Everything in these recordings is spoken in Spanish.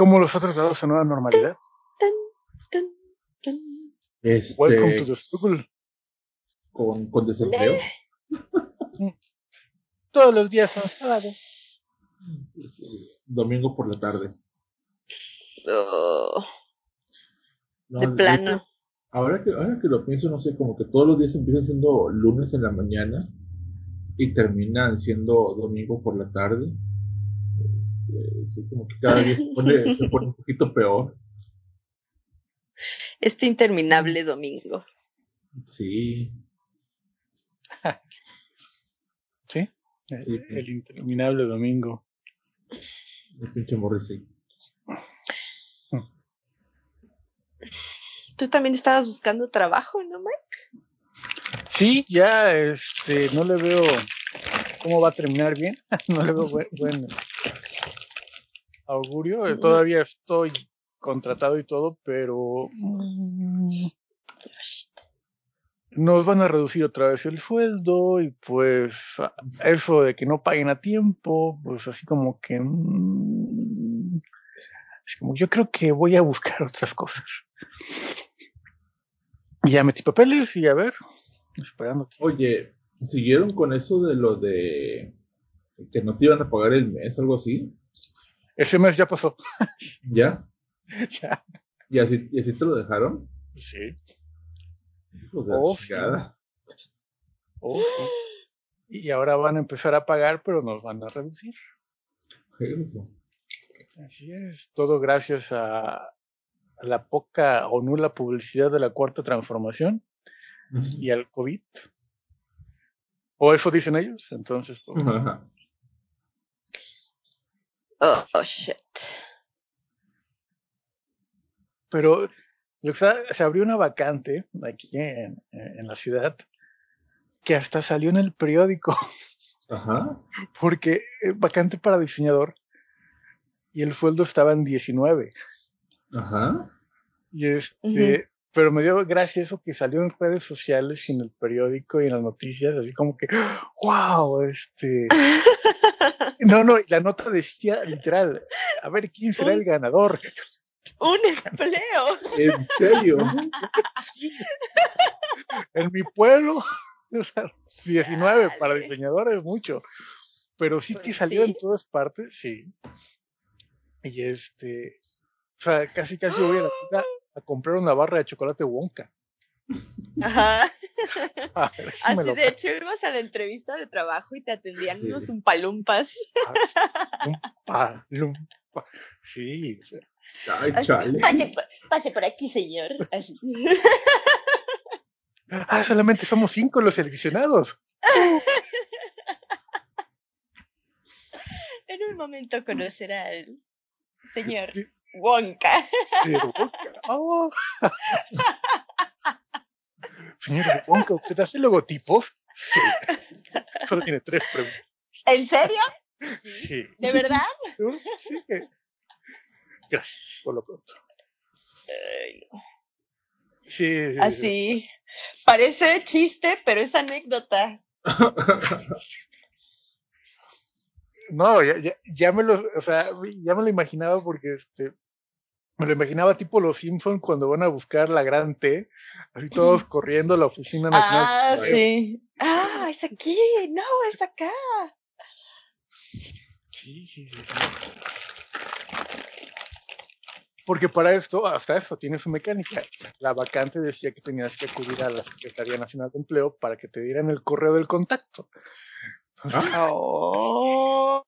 ¿Cómo los otros lados a nueva normalidad? Este, Welcome to the struggle. con, con desempleo. Todos los días son sábados. Sí, Domingo por la tarde. Oh, No, de hecho, plano. Ahora que, ahora que lo pienso, no sé, como que todos los días empiezan siendo lunes en la mañana y terminan siendo domingo por la tarde. Este, sí, como que cada día se pone, se pone un poquito peor. Este interminable domingo. Sí, ¿Sí? El, Sí. el interminable domingo. el pinche Morrissey. Tú también estabas buscando trabajo, ¿no, Mike? Sí, ya este, no le veo cómo va a terminar bien. no le veo buen, buen augurio. Eh, Todavía estoy contratado y todo, pero mm, nos van a reducir otra vez el sueldo y pues eso de que no paguen a tiempo, pues así como que... mm, es como yo creo que voy a buscar otras cosas. Y ya metí papeles y a ver, esperando que... Oye, ¿siguieron con eso de lo de que no te iban a pagar el mes, algo así? Ese mes ya pasó. ¿Ya? ya. ¿Y así, y así te lo dejaron? Sí. Hijos de Oh, sí. Oh, sí. Y ahora van a empezar a pagar, pero nos van a reducir. Así es. Todo gracias a, la poca o nula publicidad de la cuarta transformación y al COVID. O eso dicen ellos. Entonces, pues, Ajá. Oh, oh, shit. pero sea, se abrió una vacante aquí en, en la ciudad que hasta salió en el periódico. Ajá. porque eh, vacante para diseñador y el sueldo estaba en 19. Ajá. Y este, pero me dio gracia eso que salió en redes sociales y en el periódico y en las noticias, así como que, wow, este, no, no, y la nota decía literal, a ver quién será el ganador. Un empleo. ¿En serio? En mi pueblo, o sea, 19 para Dale. diseñador es mucho, pero sí Pues que salió sí. en todas partes, sí. Y este, o sea, casi casi voy a la tienda a comprar una barra de chocolate Wonka. Ajá. A ver si me Así lo de hecho ibas a la entrevista de trabajo y te atendían Sí. unos umpalumpas. Pa- lumpa. Sí, Ay, chale. Pase por, pase por aquí, señor. Así. ah, solamente somos cinco los seleccionados. En un momento conocerá al señor Sí. Wonka. Oh. Señor Wonka, ¿usted hace logotipos? Sí. Solo tiene tres preguntas. ¿En serio? Sí. ¿De verdad? Sí. Gracias, por lo pronto. Sí, sí, sí. Así. Parece chiste, pero es anécdota. No, ya, ya, ya me lo, o sea, ya me lo imaginaba porque este, me lo imaginaba tipo los Simpsons cuando van a buscar la gran T, así todos corriendo a la oficina nacional. Ah, sí. Ah, es aquí. No, es acá. Sí, sí, sí. Porque para esto, hasta eso, tiene su mecánica. La vacante decía que tenías que acudir a la Secretaría Nacional de Empleo para que te dieran el correo del contacto. Entonces, Oh.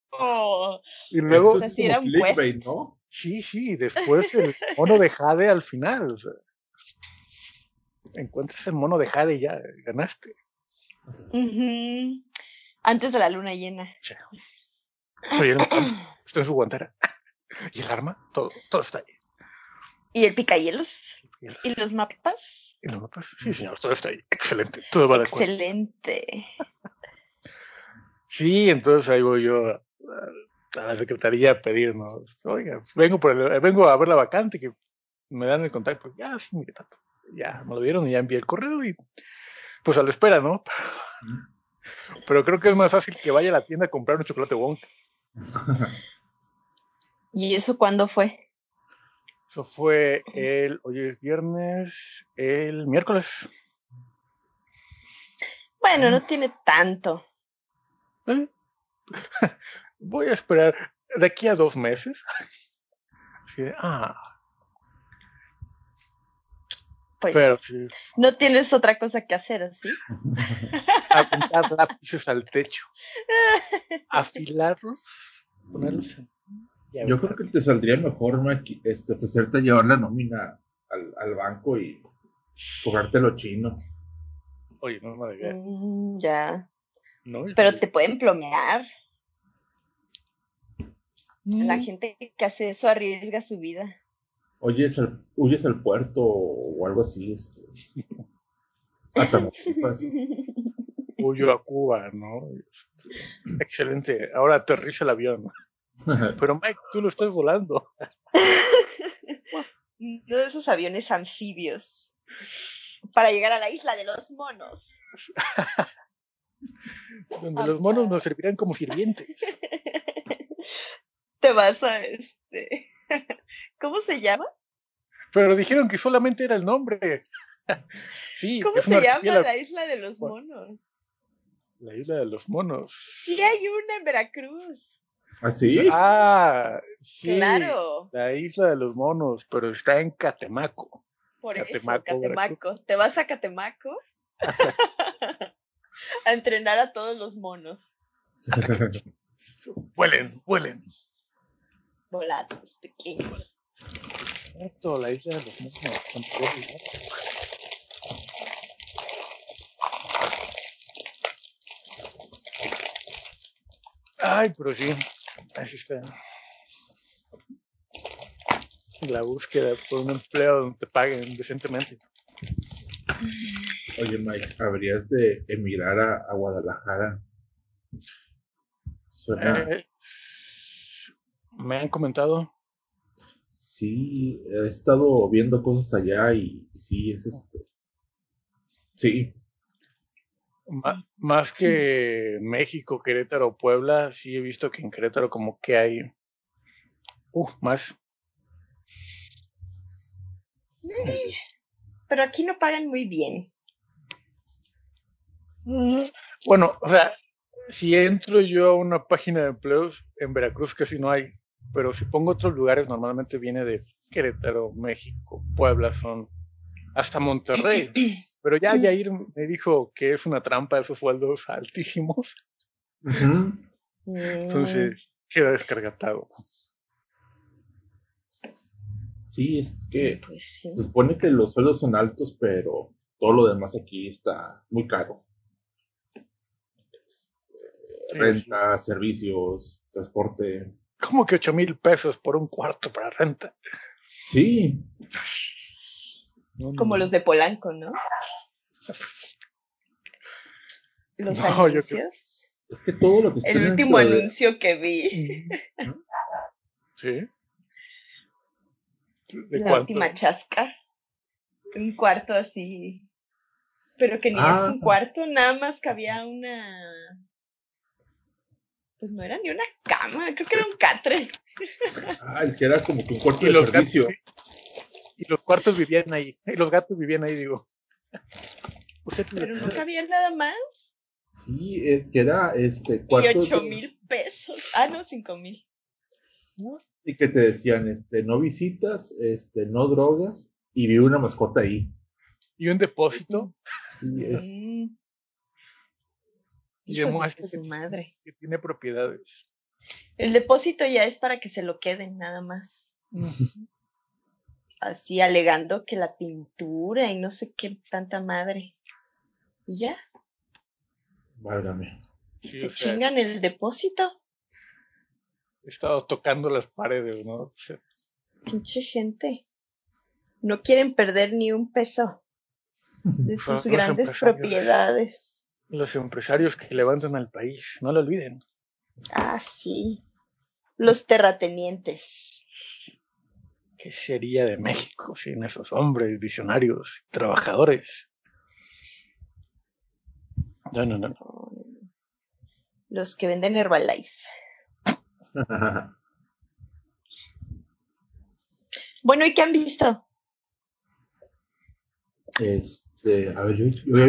y luego, o sea, sí era un clickbait, ¿no? Sí, sí, después el mono de Jade al final. o sea, encuentras el mono de Jade y ya ganaste. Antes de la luna llena. Está en su guantera. Y el arma, todo, todo está ahí. ¿Y el picahielos? Y el- ¿Y los mapas? y los mapas, sí, señor, todo está ahí. Excelente, todo va de acuerdo. Excelente. Sí, entonces ahí voy yo a, la secretaría a pedirnos, oiga, vengo por el- vengo a ver la vacante que me dan el contacto. Ya, sí, mire, tanto. Ya me lo dieron y ya envié el correo y pues a la espera, ¿no? Pero creo que es más fácil que vaya a la tienda a comprar un chocolate Wonka. ¿Y eso cuándo fue? Eso fue el, hoy es viernes, el miércoles. Bueno, no tiene tanto. ¿Eh? Voy a esperar de aquí a dos meses. Así de, ah, Pues pero sí, no tienes otra cosa que hacer, ¿o ¿sí? apuntar lápices al techo, afilarlos, ponerlos en... ya Yo creo que te saldría mejor, Mike, este, ofrecerte llevar la nómina al, al banco y cobrártelo chino. Oye, no idea. Mm, ya. ¿no? Pero te pueden plomear. La Mm, gente que hace eso arriesga su vida. Oyes al, huyes al puerto o algo así, este. A Tamaulipas. Huyo a Cuba, ¿no? Excelente. Ahora aterriza el avión. Pero Mike, tú lo estás volando. Uno de esos aviones anfibios. Para llegar a la isla de los monos. Donde los monos nos servirán como sirvientes. Te vas a este. ¿Cómo se llama? Pero dijeron que solamente era el nombre. Sí, ¿Cómo se llama la isla de los monos? La isla de los monos. Sí hay una en Veracruz. ¿Así? Ah, sí. Claro. La isla de los monos, pero está en Catemaco. Por Catemaco, eso, Catemaco. Te vas a Catemaco a entrenar a todos los monos. Vuelen, vuelen. Volados, pequeños. Esto, la isla de los ¿no? Ay, pero sí, así está. La búsqueda por un empleo donde te paguen decentemente. Oye, Mike, habrías de emigrar a, a Guadalajara. Suena. Eh, me han comentado. Sí, he estado viendo cosas allá y sí, es este. Sí, más que México, Querétaro, Puebla, sí he visto que en Querétaro como que hay uh, más. Pero aquí no pagan muy bien. Mm, Bueno, o sea, si entro yo a una página de empleos, en Veracruz casi no hay, pero si pongo otros lugares, normalmente viene de Querétaro, México, Puebla, son hasta Monterrey. Pero ya Yair me dijo que es una trampa esos sueldos altísimos, entonces queda descargatado. sí, es que Pues sí. se supone que los sueldos son altos, pero todo lo demás aquí está muy caro. Sí, Renta, servicios, transporte. ¿Cómo que ocho mil pesos por un cuarto para renta? Sí, No, no, Como no. los de Polanco, ¿no? Los No, yo creo- anuncios. es que todo lo que está El último de- anuncio que vi. ¿Sí? ¿De La cuánto? última chasca. Un cuarto así. Pero que ni Ah. es un cuarto, nada más que había una. Pues no era ni una cama, creo que era un catre. Ah, el que era como que un cuarto Y de los, servicio. gatos, y los cuartos vivían ahí. Y los gatos vivían ahí, digo. Usted- Pero no cabía nada más. Sí, eh, que era este Y cuarto ocho de- mil pesos. Ah, no, cinco mil. y que te decían este no visitas, este no drogas y vive una mascota ahí. y un depósito Sí, es Y de su que- madre. que tiene propiedades. El depósito ya es para que se lo queden, nada más. Así alegando que la pintura y no sé qué tanta madre. Y ya, válgame. Sí, se o sea, chingan el depósito. he estado tocando las paredes, ¿no? O sea, Pinche gente. No quieren perder ni un peso de sus grandes propiedades. Los empresarios que levantan al país, no lo olviden. Ah, sí. Los terratenientes. ¿Qué sería de México sin esos hombres visionarios, trabajadores? No, no, no. no. Los que venden Herbalife. Bueno, ¿y qué han visto? Este, a ver, yo, yo ya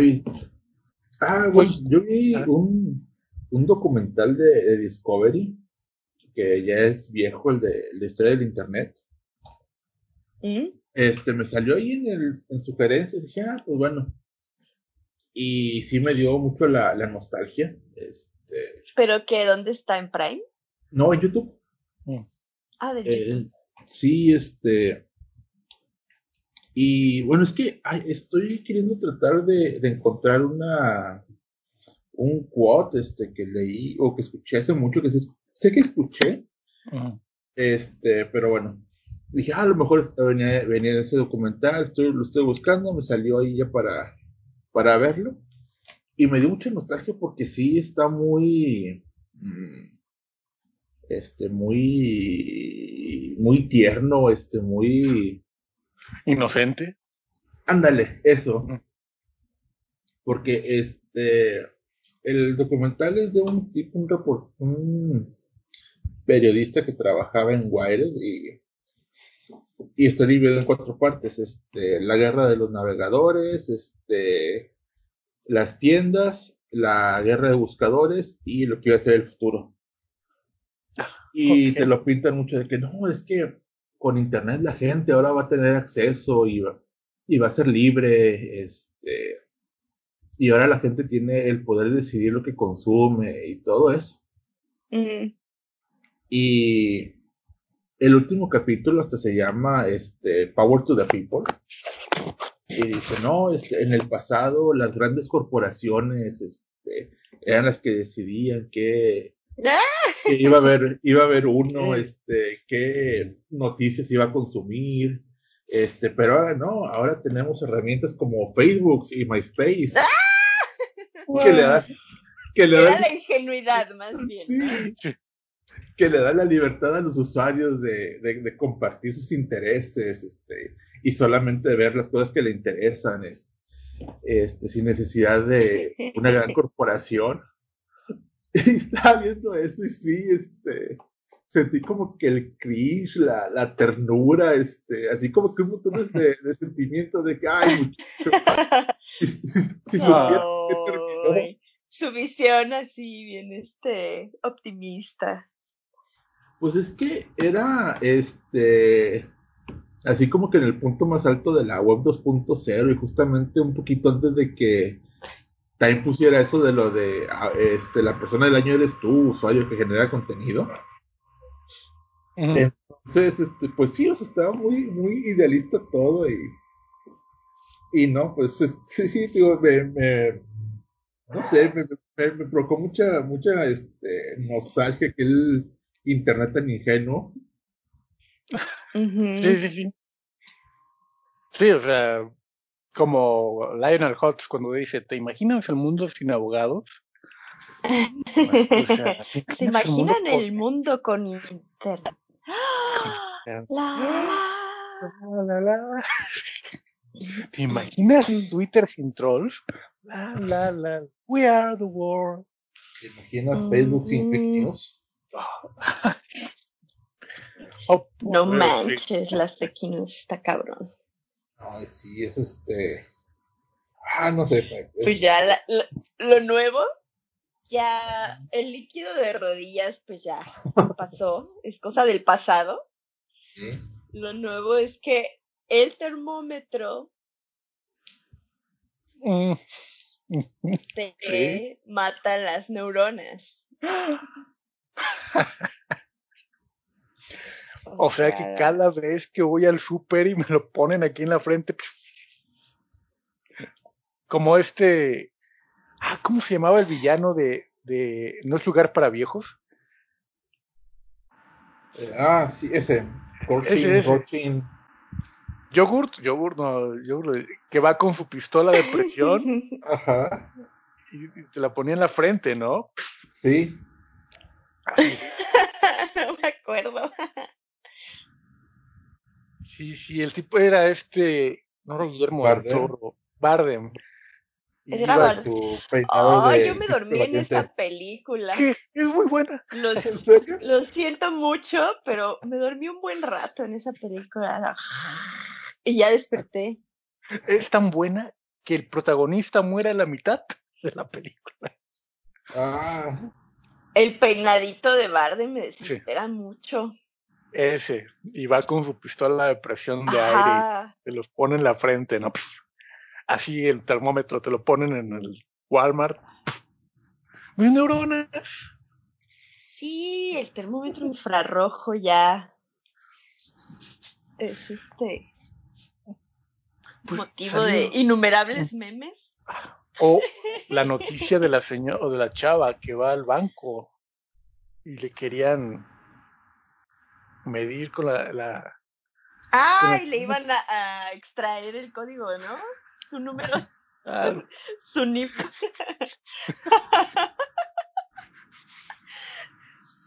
Ah, bueno, yo vi un, un documental de, de Discovery, que ya es viejo, el de la historia del Internet. ¿Mm? Este, me salió ahí en, el, en sugerencias, dije, ah, pues bueno. Y sí me dio mucho la, la nostalgia. Este, ¿Pero qué? ¿Dónde está? ¿En Prime? no, en YouTube. Ah, de Eh, YouTube. sí, este. Y bueno, es que ay, estoy queriendo tratar de, de encontrar una un quote este que leí o que escuché hace mucho que sé, sé que escuché, este, pero bueno, dije, ah, a lo mejor venía, venía de ese documental, estoy, lo estoy buscando, me salió ahí ya para, para verlo. Y me dio mucha nostalgia porque sí está muy, mm, este, muy, muy tierno, este, muy, Inocente. ándale, eso. Porque este, el documental es de un tipo, un, report- un periodista que trabajaba en Wired y, y está dividido en cuatro partes. Este, la guerra de los navegadores, este, las tiendas, la guerra de buscadores y lo que iba a ser el futuro. Y Ok. te lo pintan mucho de que no, es que con internet la gente ahora va a tener acceso y va, y va a ser libre, este, y ahora la gente tiene el poder de decidir lo que consume y todo eso. Mm. Y el último capítulo hasta se llama este, Power to the People. Y dice, no, este, en el pasado las grandes corporaciones este, eran las que decidían qué, que iba a haber, iba a haber uno, este, qué noticias iba a consumir. Este, pero ahora no, ahora tenemos herramientas como Facebook y MySpace que le dan, que le Era dan, la ingenuidad, más bien. sí, que le da la libertad a los usuarios de, de, de compartir sus intereses, este, y solamente ver las cosas que le interesan, es- este, sin necesidad de una gran corporación. Y estaba viendo eso y sí, este, sentí como que el cringe, la, la ternura, este, así como que un montón de, de sentimientos de que, ay, muchacho, si, terminó, su visión así, bien este, optimista. Pues es que era este así como que en el punto más alto de la web 2.0 y justamente un poquito antes de que Time pusiera eso de lo de ah, este la persona del año eres tú, usuario que genera contenido. Entonces, este, pues sí, o sea, estaba muy, muy idealista todo y y no, pues es- sí, sí, digo, me, me no sé, me, me, me provocó mucha, mucha este, nostalgia aquel internet tan ingenuo. Sí, sí, sí. Sí, o sea, como Lionel Hutz cuando dice, ¿te imaginas el mundo sin abogados? O sea, ¿te ¿Se imaginas el mundo imaginan el mundo con internet? con- La- La, la, la. ¿Te imaginas Twitter sin trolls? La, la, la. We are the world. ¿Te imaginas Facebook sin fake news? Oh, No sí. manches, las fake news está cabrón. Ay, sí, es este. Ah, no sé. es- Pues ya la- la- lo nuevo, ya el líquido de rodillas, pues ya pasó, es cosa del pasado. sí. Lo nuevo es que el termómetro Mm. te Sí. mata las neuronas. O sea que cada vez que voy al súper y me lo ponen aquí en la frente, como este, ah, ¿cómo se llamaba el villano de, de No es lugar para viejos? Eh, ah, sí, ese. Yogurt, yogurt, no, yogurt, que va con su pistola de presión Ajá. y, y te la ponía en la frente, ¿no? Sí. No me acuerdo. sí, sí, el tipo era este, no era Guillermo Bardem. Toro, Bardem. Era Barbie. su de yo me dormí en esa película. ¿Qué? Es muy buena. Lo, ¿En serio? lo siento mucho, pero me dormí un buen rato en esa película. Y ya desperté. Es tan buena que el protagonista muere a la mitad de la película. Ah, El peinadito de Barney me desespera mucho. Ese. Y va con su pistola de presión de aire Ajá. te los pone en la frente, ¿no? Así el termómetro te lo ponen en el Walmart. Mis neuronas. Sí, el termómetro infrarrojo ya es este Pues, motivo salió- de innumerables memes. O la noticia de la señora o de la chava que va al banco y le querían medir con la, la Ah, Pero- y le iban a, a extraer el código, ¿no? Su número, ah, su NIF.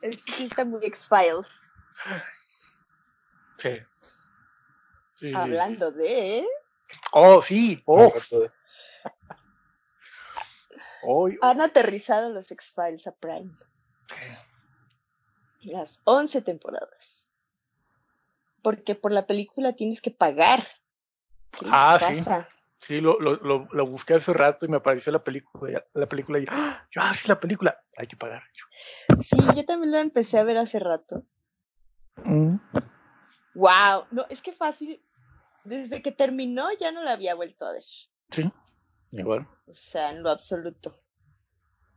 El está muy X-Files. sí. Sí, sí, sí. Hablando de. Oh, sí. Oh, oh, Han aterrizado los X-Files a Prime. Las 11 temporadas. Porque por la película tienes que pagar. ¿Qué les Ah, sí. Sí, lo, lo, lo, lo busqué hace rato y me apareció la película. La película y ¡ah! yo, ah, sí, la película. Hay que pagar. Sí, yo también la empecé a ver hace rato. Mm. Wow, no, es que fácil. Desde que terminó ya no la había vuelto a ver. Sí, igual. O sea, en lo absoluto.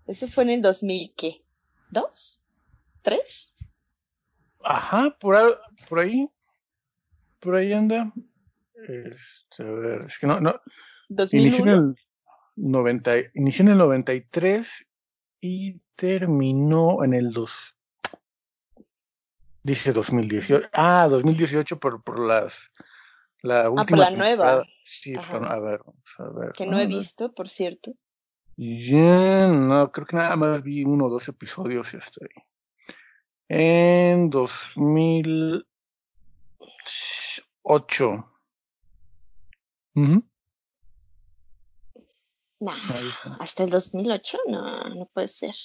Eso fue en el 2000, ¿qué? ¿Dos? ¿Tres? Ajá, por, ahí- por ahí por ahí anda. Este, a ver, es que no, no. Inició en, el 90, inició en el 93 y terminó en el 2. Dice 2018. Ah, 2018 por, por las. La última ah, por la nueva. Sí, pero, a ver, vamos a ver. Que no he visto, por cierto. Yeah, no, creo que nada más vi uno o dos episodios y hasta ahí. En 2000. 8. Uh -huh. Nah, hasta el 2008 no, no puede ser.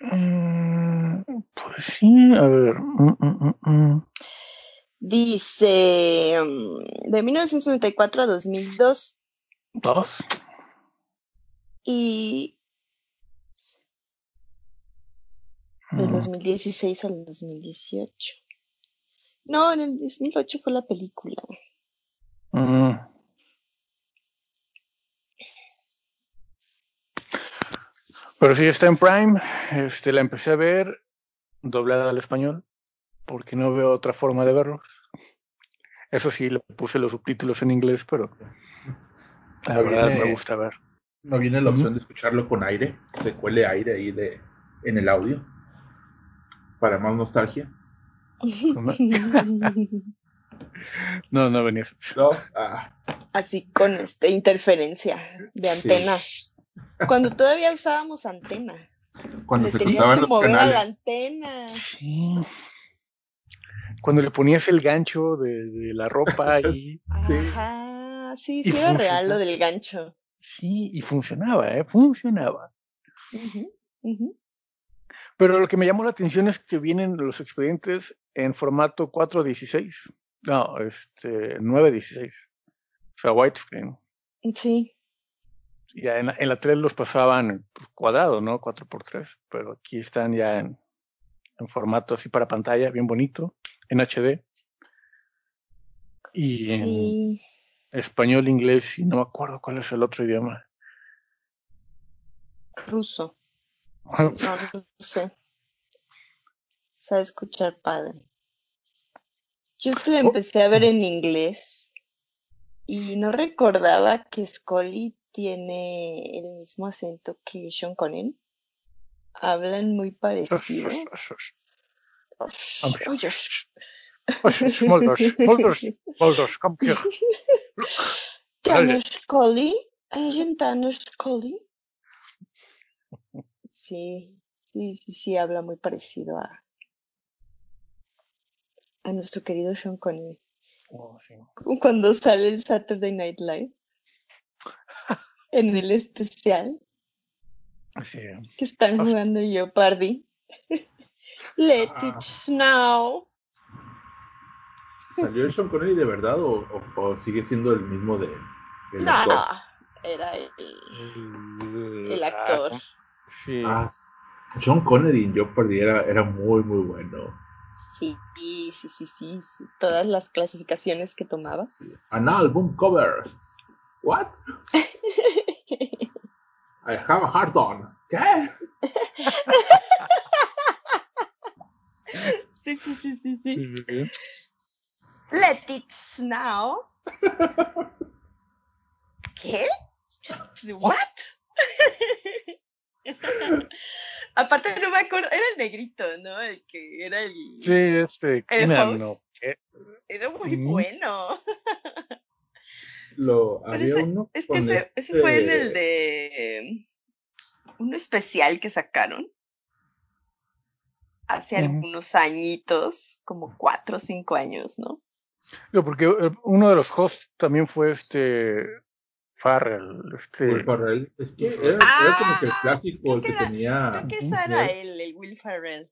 Mm, pues sí, a ver. Mm, mm, mm, mm. Dice mm, de 1994 a 2002. ¿Dos? Y del 2016 al 2018. No, en el 2008 fue la película. mm. Pero sí está en Prime. Este, la empecé a ver doblada al español porque no veo otra forma de verlos. Eso sí, le puse los subtítulos en inglés, pero la No verdad viene- me gusta ver. no viene la opción de escucharlo con aire, se cuele aire ahí de, en el audio, para más nostalgia. No, no venía. No, ah, Así con este interferencia de Sí. antena. Cuando todavía usábamos antena. cuando Le se tenías cruzaban que los mover a la antena. Sí. Cuando le ponías el gancho de, de la ropa y Sí. Ajá, sí, Y era real lo del gancho. sí, y funcionaba, ¿eh? Funcionaba. Pero lo que me llamó la atención es que vienen los expedientes en formato 416. No, este, 916. O sea, widescreen. Sí, Ya en la, en la 3 los pasaban pues, cuadrado, ¿no? 4x3. Pero aquí están ya en, en formato así para pantalla, bien bonito, en HD. Y en sí. español, inglés y no me acuerdo cuál es el otro idioma. Ruso. No, no sé. Sabe escuchar padre. Yo es que la Oh. empecé a ver en inglés y no recordaba que Scully tiene el mismo acento que Sean Connery. Hablan muy parecido. Oye, Molders, Molders, Molders, come here. Tanner Scully, Agent Tanner Scully. Sí, sí, sí, sí, habla muy parecido a, a nuestro querido Sean Connery. Oh, sí. Cuando sale el Saturday Night Live. en el especial Sí. que están jugando Jeopardy. Let Ah. it snow. ¿Salió Sean Connery de verdad o, o- o sigue siendo el mismo de el No, actor? era el, El, el ah, actor. Sí. Ah, Sean Connery en Jeopardy era, era muy muy bueno. Sí, sí, sí, sí, sí. Todas las clasificaciones que tomaba. An album cover. What? I have a heart on. ¿Qué? Sí, sí, sí, sí, sí. Sí, sí, sí. Let it snow. ¿Qué? What? Aparte no me acuerdo, era el negrito, ¿no? El que era el... Sí, este, El Keenan, host. ¿no? ¿Qué? Era muy bueno. Lo, Pero había ese- uno Es que ese, ese este- fue en el de... Uno especial que sacaron. Hace algunos añitos, como cuatro o cinco años, ¿no? Digo, porque eh, uno de los hosts también fue este Farrell, este Will Ferrell. Es que era, era Ah, como que el clásico, creo el que que era- tenía. Creo que esa era él, el Will Ferrell.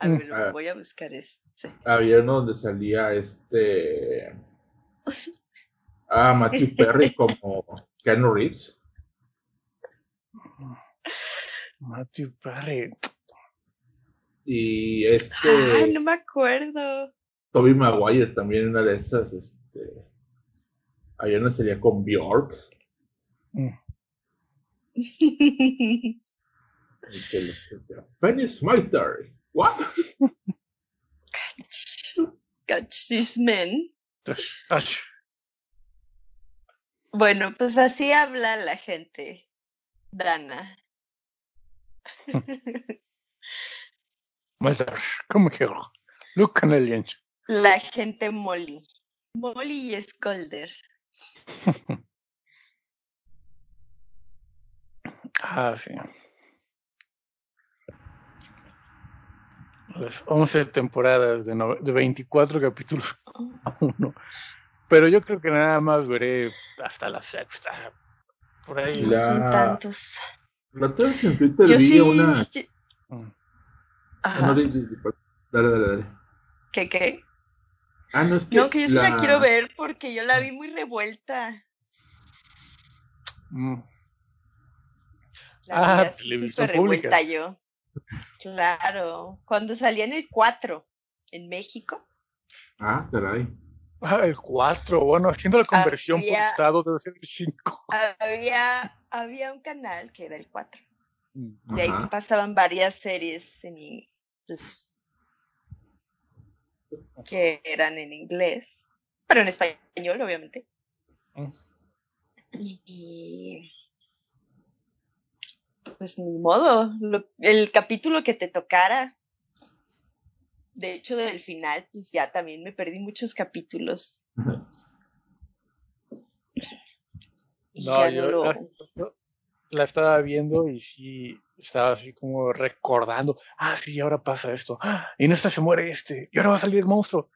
A Mm. ver, Ah. voy a buscar ese. Había uno donde salía este. Ah, Matthew Perry como Keanu Reeves. Matthew Perry. Y este. Ay, no me acuerdo. Toby Maguire también, una de esas. Este. Había una sería con Bjork. Mm. Penny Smiter. ¿What? Catch this man. Ach, Bueno, pues así habla la gente. Dana. Mother, come here. Look Canadians. La gente Molly. Molly y Scolder. Ah, sí. Las 11 temporadas de, nove- de 24 capítulos a uno. Pero yo creo que nada más veré hasta la sexta. Por ahí. La- Son tantos. La vez en Twitter Yo vi sí. una. yo- Mm. No, di- dale, dale, dale. ¿Qué qué? Ah, no, es que. No, que yo sí la la- quiero ver porque yo la vi muy revuelta. Mm. La Ah, televisión pública. revuelta yo. Claro. Cuando salía en el 4 en México. Ah, caray. Ah, el 4. Bueno, haciendo la conversión por Había- estado debe ser el 5. Había, había un canal que era el 4. De ahí pasaban varias series en, pues, que eran en inglés, pero en español, obviamente. Mm. Y pues ni modo, lo- el capítulo que te tocara. De hecho, del final, pues ya también me perdí muchos capítulos. Y No, ya yo no lo- la, estaba viendo y sí estaba así como recordando. Ah, sí, ahora pasa esto. Ah, y en esta se muere este. Y ahora va a salir el monstruo.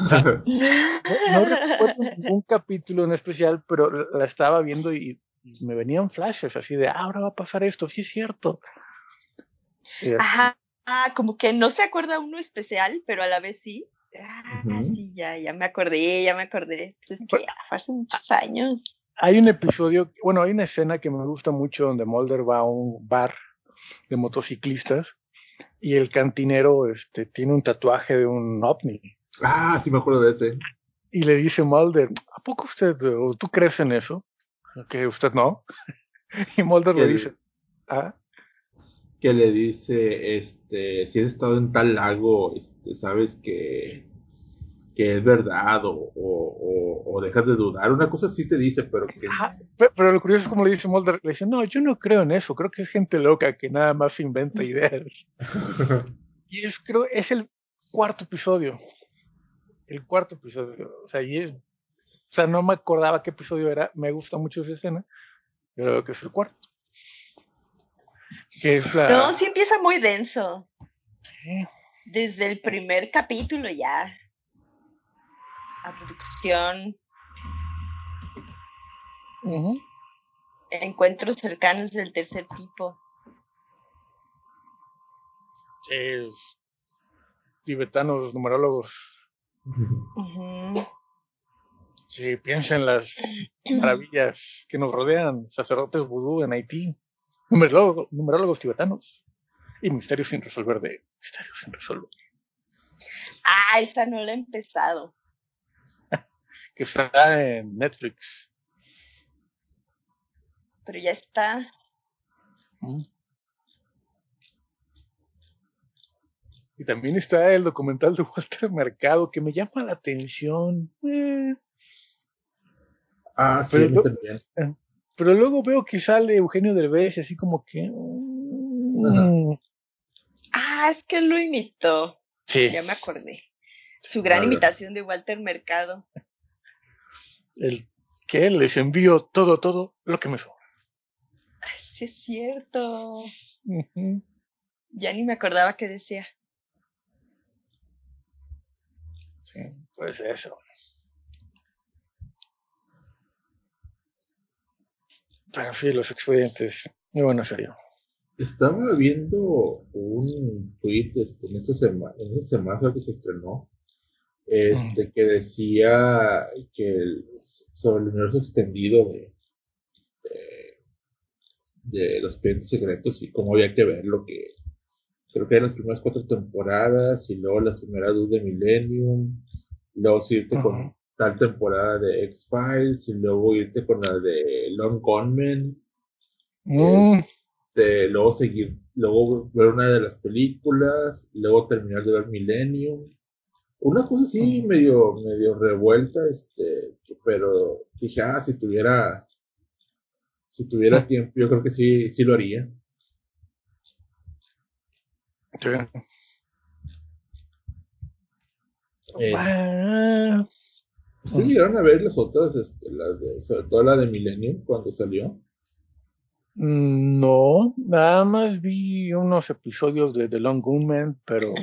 No, no recuerdo ningún capítulo en especial, pero la estaba viendo y, y me venían flashes así de, ah, ahora va a pasar esto, sí es cierto. Y así, Ajá, ah, como que no se acuerda uno especial, pero a la vez sí. Ah, sí, ya, ya me acordé, ya me acordé. Pues es que ya hace muchos años. Hay un episodio, bueno, hay una escena que me gusta mucho donde Mulder va a un bar de motociclistas y el cantinero este, tiene un tatuaje de un ovni. Ah, sí me acuerdo de ese. Y le dice Mulder, ¿a poco usted, o tú crees en eso? Que usted no. Y Mulder le dice, ah, Que le dice, este, si has estado en tal lago, este, sabes que, que es verdad o, o, o, o dejas de dudar. Una cosa sí te dice, pero que... Ajá, pe- pero lo curioso es como le dice Mulder, le dice, no, yo no creo en eso, creo que es gente loca que nada más inventa ideas. Y es, creo, es el cuarto episodio. El cuarto episodio. O sea, y es- o sea, no me acordaba qué episodio era, me gusta mucho esa escena, pero creo que es el cuarto. Que es la... No, sí empieza muy denso. Desde el primer capítulo ya. Abducción. Encuentros cercanos del tercer tipo. Sí, tibetanos, numerólogos. Ujú. Sí, piensa en las maravillas que nos rodean, sacerdotes vudú en Haití, numerólogos, numerólogos tibetanos y misterios sin resolver de misterios sin resolver. Ah, esa no la he empezado. Que está en Netflix. Pero ya está. Mm. Y también está el documental de Walter Mercado que me llama la atención. Eh, Ah, sí, Pero mí yo- también. Pero luego veo que sale Eugenio Derbez y así como que... mm, Ah, es que él lo imitó. Sí, Ya me acordé. Su gran imitación de Walter Mercado. El que les envío todo, todo lo que me sobra. Ay, sí es cierto. Ya ni me acordaba qué decía. Sí, pues eso. Pero sí, los expedientes. Muy buena serie. Estaba viendo un tweet este, en esta semana, en esta semana que se estrenó, este, que decía que el- sobre el universo extendido de, de, de los expedientes secretos y cómo había que verlo, que creo que eran las primeras cuatro temporadas y luego las primeras dos de Millennium, luego irte con tal temporada de X-Files y luego irte con la de Long Gunman. Este, luego seguir, luego ver una de las películas, luego terminar de ver Millennium. Una cosa así Ujú. medio, medio revuelta, este, pero dije, ah, si tuviera, si tuviera tiempo, yo creo que sí, sí lo haría. sí. Eh, Ah, sí llegaron a ver las otras, este, las de, sobre todo la de Millennium cuando salió. mm, no, nada más vi unos episodios de The Long Gunman, pero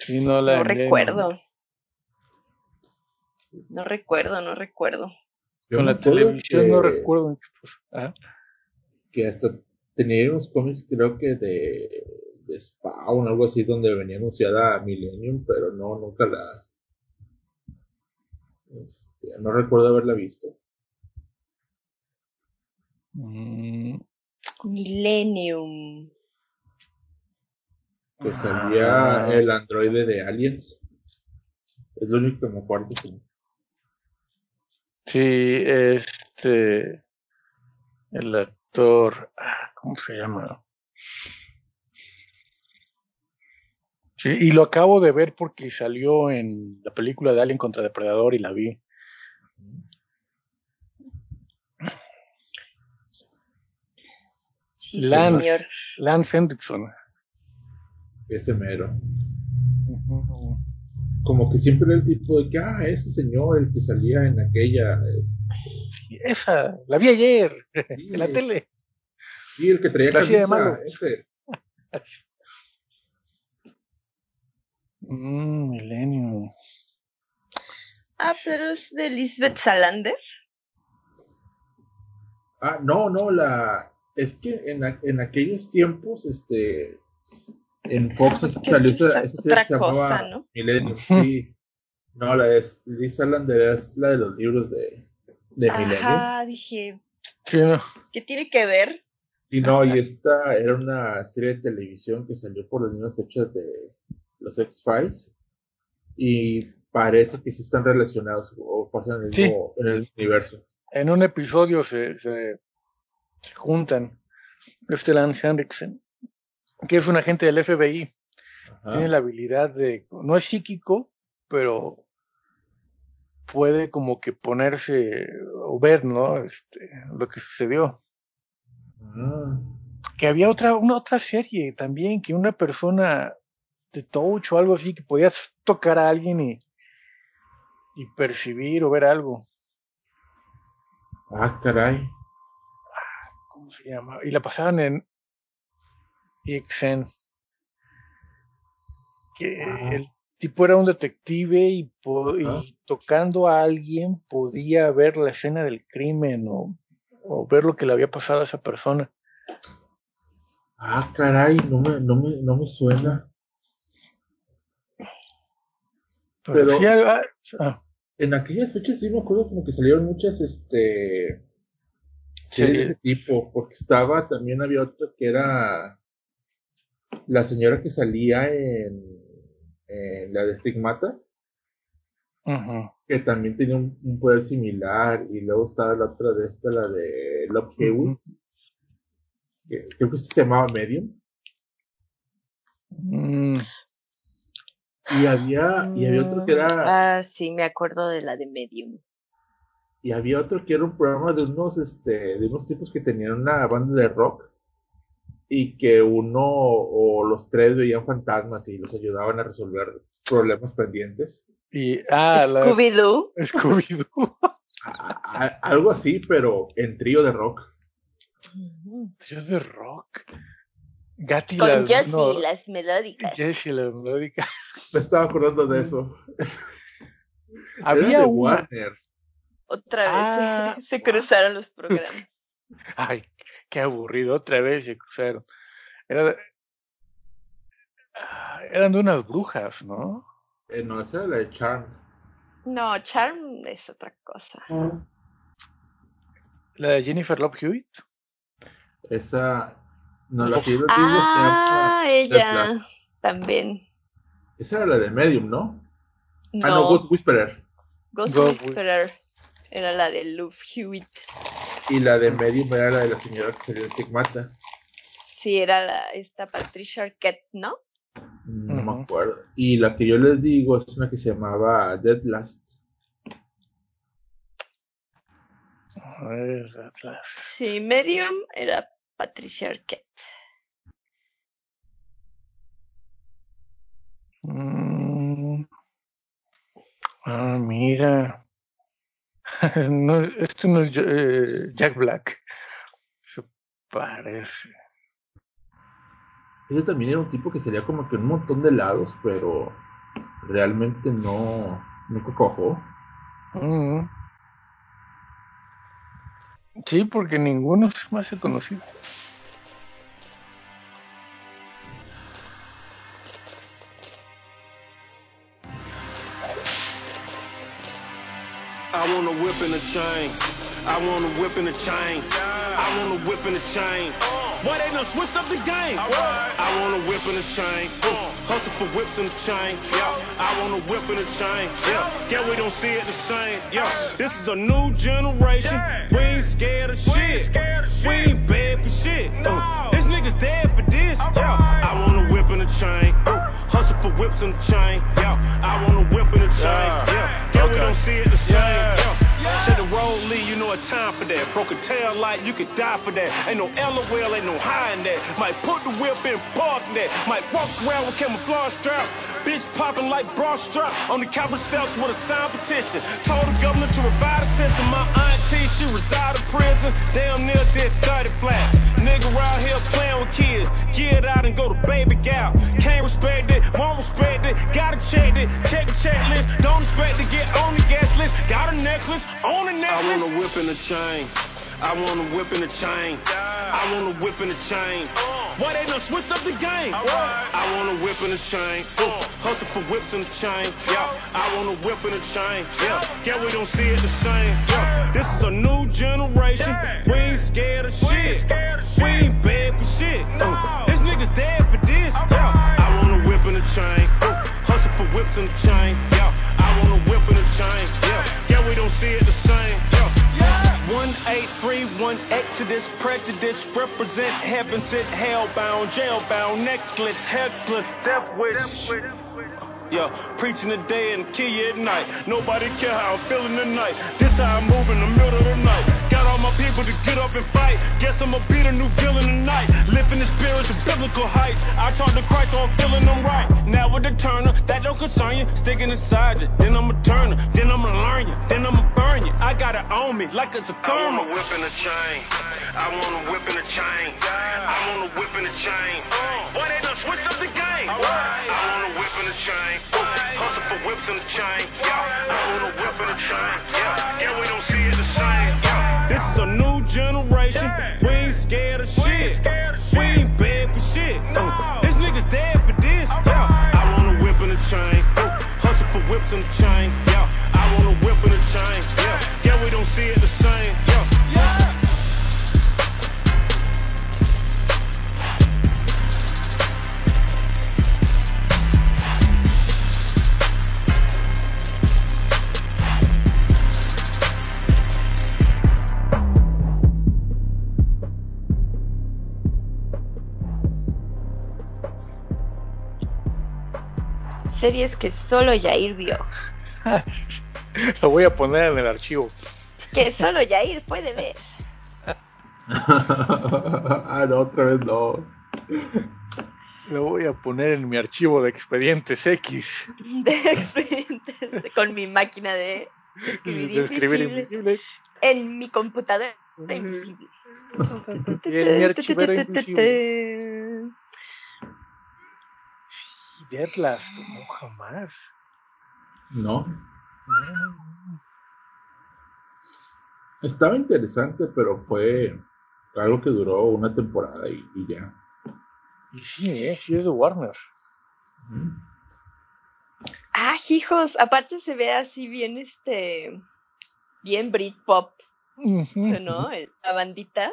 sí no la No recuerdo. No recuerdo, no recuerdo. Yo Con la televisión no que- recuerdo. pues, ah, que hasta tenía unos cómics, creo que de, de Spawn, algo así, donde venía anunciada Millennium, pero no, nunca la. este, no recuerdo haberla visto. mm, Millennium. Que salía Ah. el androide de Aliens. Es lo único que me acuerdo. sí. Sí, este. El actor. ah, ¿Cómo se llama? Sí, y lo acabo de ver porque salió en la película de Alien contra Depredador y la vi. Sí, Lance. señor. Lance Hendrickson. Ese mero. Como que siempre era el tipo de que, ah, ese señor, el que salía en aquella. es- Esa, la vi ayer Sí. en la tele. sí, el que traía La hacía de camisa. malo. Ese. Mm, Millennium. Ah, pero es de Lisbeth Salander. Ah, no, no, la. Es que en, en aquellos tiempos, este. En Fox salió esa, es esa serie que se otra cosa, llamaba ¿no? Millennium, sí. No, la de Liz Salander es la de los libros de, de Millennium. Ajá, dije, Sí, no. ¿qué tiene que ver? Sí, no, y esta era una serie de televisión que salió por las mismas fechas de los X-Files. Y parece que sí están relacionados o pasan en el, Sí. mismo, en el universo. En un episodio se, se, se juntan. Este Lance Hendrickson, que es un agente del FBI, Ajá. tiene la habilidad de, no es psíquico, pero puede como que ponerse o ver, ¿no? Este, lo que sucedió. Ah, Que había otra, una otra serie también, que una persona de touch o algo así, que podías tocar a alguien y, y percibir o ver algo. ah, caray. ¿Cómo se llama? Y la pasaban en EXN. Que Ah. el tipo era un detective y, po- y Ajá. tocando a alguien podía ver la escena del crimen o, o ver lo que le había pasado a esa persona. Ah, caray, no me, no me, no me suena. Pero, Pero- sí, ah, ah, En aquellas fechas sí me acuerdo como que salieron muchas, este, series de tipo, porque estaba, también había otra que era la señora que salía en, en la de Stigmata, que también tenía un, un poder similar, y luego estaba la otra de esta, la de Love Hewitt, que creo que se llamaba Medium, Mm, y había, y había otro que era, Ah, sí, me acuerdo de la de Medium. y había otro que era un programa de unos, este, de unos tipos que tenían una banda de rock, y que uno o los tres veían fantasmas y los ayudaban a resolver problemas pendientes. y, ah, la Scooby-Doo. Algo así, pero en trío de rock. Dios de rock. Gatti Con las- Jessie, no, las melódicas. Jessie, la melódica. Me estaba acordando de eso. Era Había de una. Warner. Otra vez Ah, se, se cruzaron los programas. Ay, qué aburrido. Otra vez se cruzaron. Era de- Ah, Eran de unas brujas, ¿no? Eh, no, esa era la de Charm. No, Charm es otra cosa. La de Jennifer Love Hewitt. Esa. No, la que yo digo Ah, ella también. Esa era la de Medium, ¿no? Ah, no, No, Ghost Whisperer. Ghost Ghost Whisperer era la de Love Hewitt. Y la de Medium era la de la señora que salió en Stigmata. Sí, era la, esta Patricia Arquette, ¿no? No me acuerdo. Y la que yo les digo es una que se llamaba Dead Last. A ver, Atlas. Sí, Medium era Patricia Arquette. Mm. Ah, mira. No, esto no es eh, Jack Black. Se parece. Ese también era un tipo que salía como que un montón de lados, pero realmente no, nunca cojó. Mm. Sí, porque ninguno se me hace conocido. Want a whip and a chain. I want a whip and a chain. I want a whip and a chain. Boy, they done switched up the game. I want a whip and a chain. Hustle for whips and a chain. Yeah, I want a whip and a chain. Yeah, yeah, we don't see it the same. Yeah, this is a new generation. We ain't scared of shit. We ain't bad for shit. Uh, this nigga's dead for this. Yeah, I want a whip and a chain. Uh, hustle for whips and a chain. Yeah, I want a whip and a chain. Yeah, yeah, we don't see it the same. Yeah. Said the road lead, you know a time for that. Broke a tail light, you could die for that. Ain't no LOL, ain't no high in that. Might put the whip in park that. Might walk around with camouflage strap. Bitch popping like bra strap. On the Capitol steps with a signed petition. Told the governor to revive the system. My auntie, she reside in prison. Damn near did 30 flat. Nigga around here playing with kids. Get out and go to baby gal. Can't respect it, won't respect it. Gotta check it, check the checklist. Don't expect to get on the guest list. Got a necklace, on necklace. I want a whip and a chain. I want a whip and a chain. I want a whip and a chain. Why they done switched up the game. I want a whip and a chain. Uh, hustle for whips and a chain. Yeah, I want a whip and a chain. Yeah, yeah, we don't see it the same. Yeah, this is a new generation. We ain't scared of shit. We ain't bad for shit. Uh, this nigga's dead for this. Yeah, I want a whip and a chain. Uh, hustle for whips and a chain. Yeah, I want a whip and a chain. We don't see it the same. Yeah. 1831 Exodus, prejudice, represent heaven sent, hellbound, jailbound, necklace, helpless, death wish. Yeah, preaching the day and kill you at night. Nobody care how I'm feeling tonight. This how I move in the middle of the night. Got all my people to get up and fight. Guess I'ma be the new villain tonight. Lifting the spirits to biblical heights. I talk to Christ, so I'm feeling them right. Now with the turner, that don't concern you. Sticking inside you, then I'ma turn her, then I'ma learn you, then I'ma burn you. I got it on me like it's a thermal. I want a whip and a chain. I want a whip and a chain. I want a whip and a chain. Boy, they done switched up the game chain. I want a whip and a chain. Hustle for whips and a chain. Yeah, I want a whip and a chain. Yeah, yeah, we don't see it the same. Yeah. This is a new generation. We ain't scared of shit. We ain't bad for shit. Uh, this nigga's dead for this. Yeah, I want a whip and a chain. Uh, hustle for whips and a chain. Yeah, I want a whip and a chain. Yeah, yeah, we don't see it the same. Series que solo Yair vio. Lo voy a poner en el archivo. Que solo Yair puede ver. ah, no, otra vez no. Lo voy a poner en mi archivo de expedientes X. De expedientes. Con mi máquina de escribir, De escribir invisible. invisible. En mi computadora invisible. Y en mi archivero invisible. Deadlast, no jamás. No. Estaba interesante, pero fue algo que duró una temporada y, y ya. Y sí, eh, sí es de Warner. Ah, hijos, aparte se ve así bien este bien Britpop, ¿no? La bandita.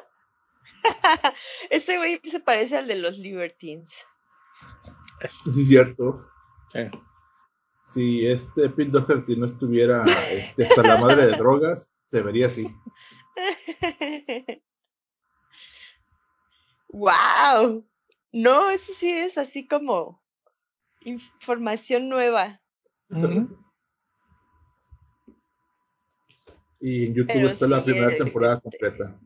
Ese güey se parece al de los Libertines. Sí, es cierto. Sí. Si este Pete Doherty no estuviera este, hasta la madre de drogas, se vería así. wow. No, eso sí es así como información nueva. Y en YouTube Pero está la primera eh, temporada este- completa.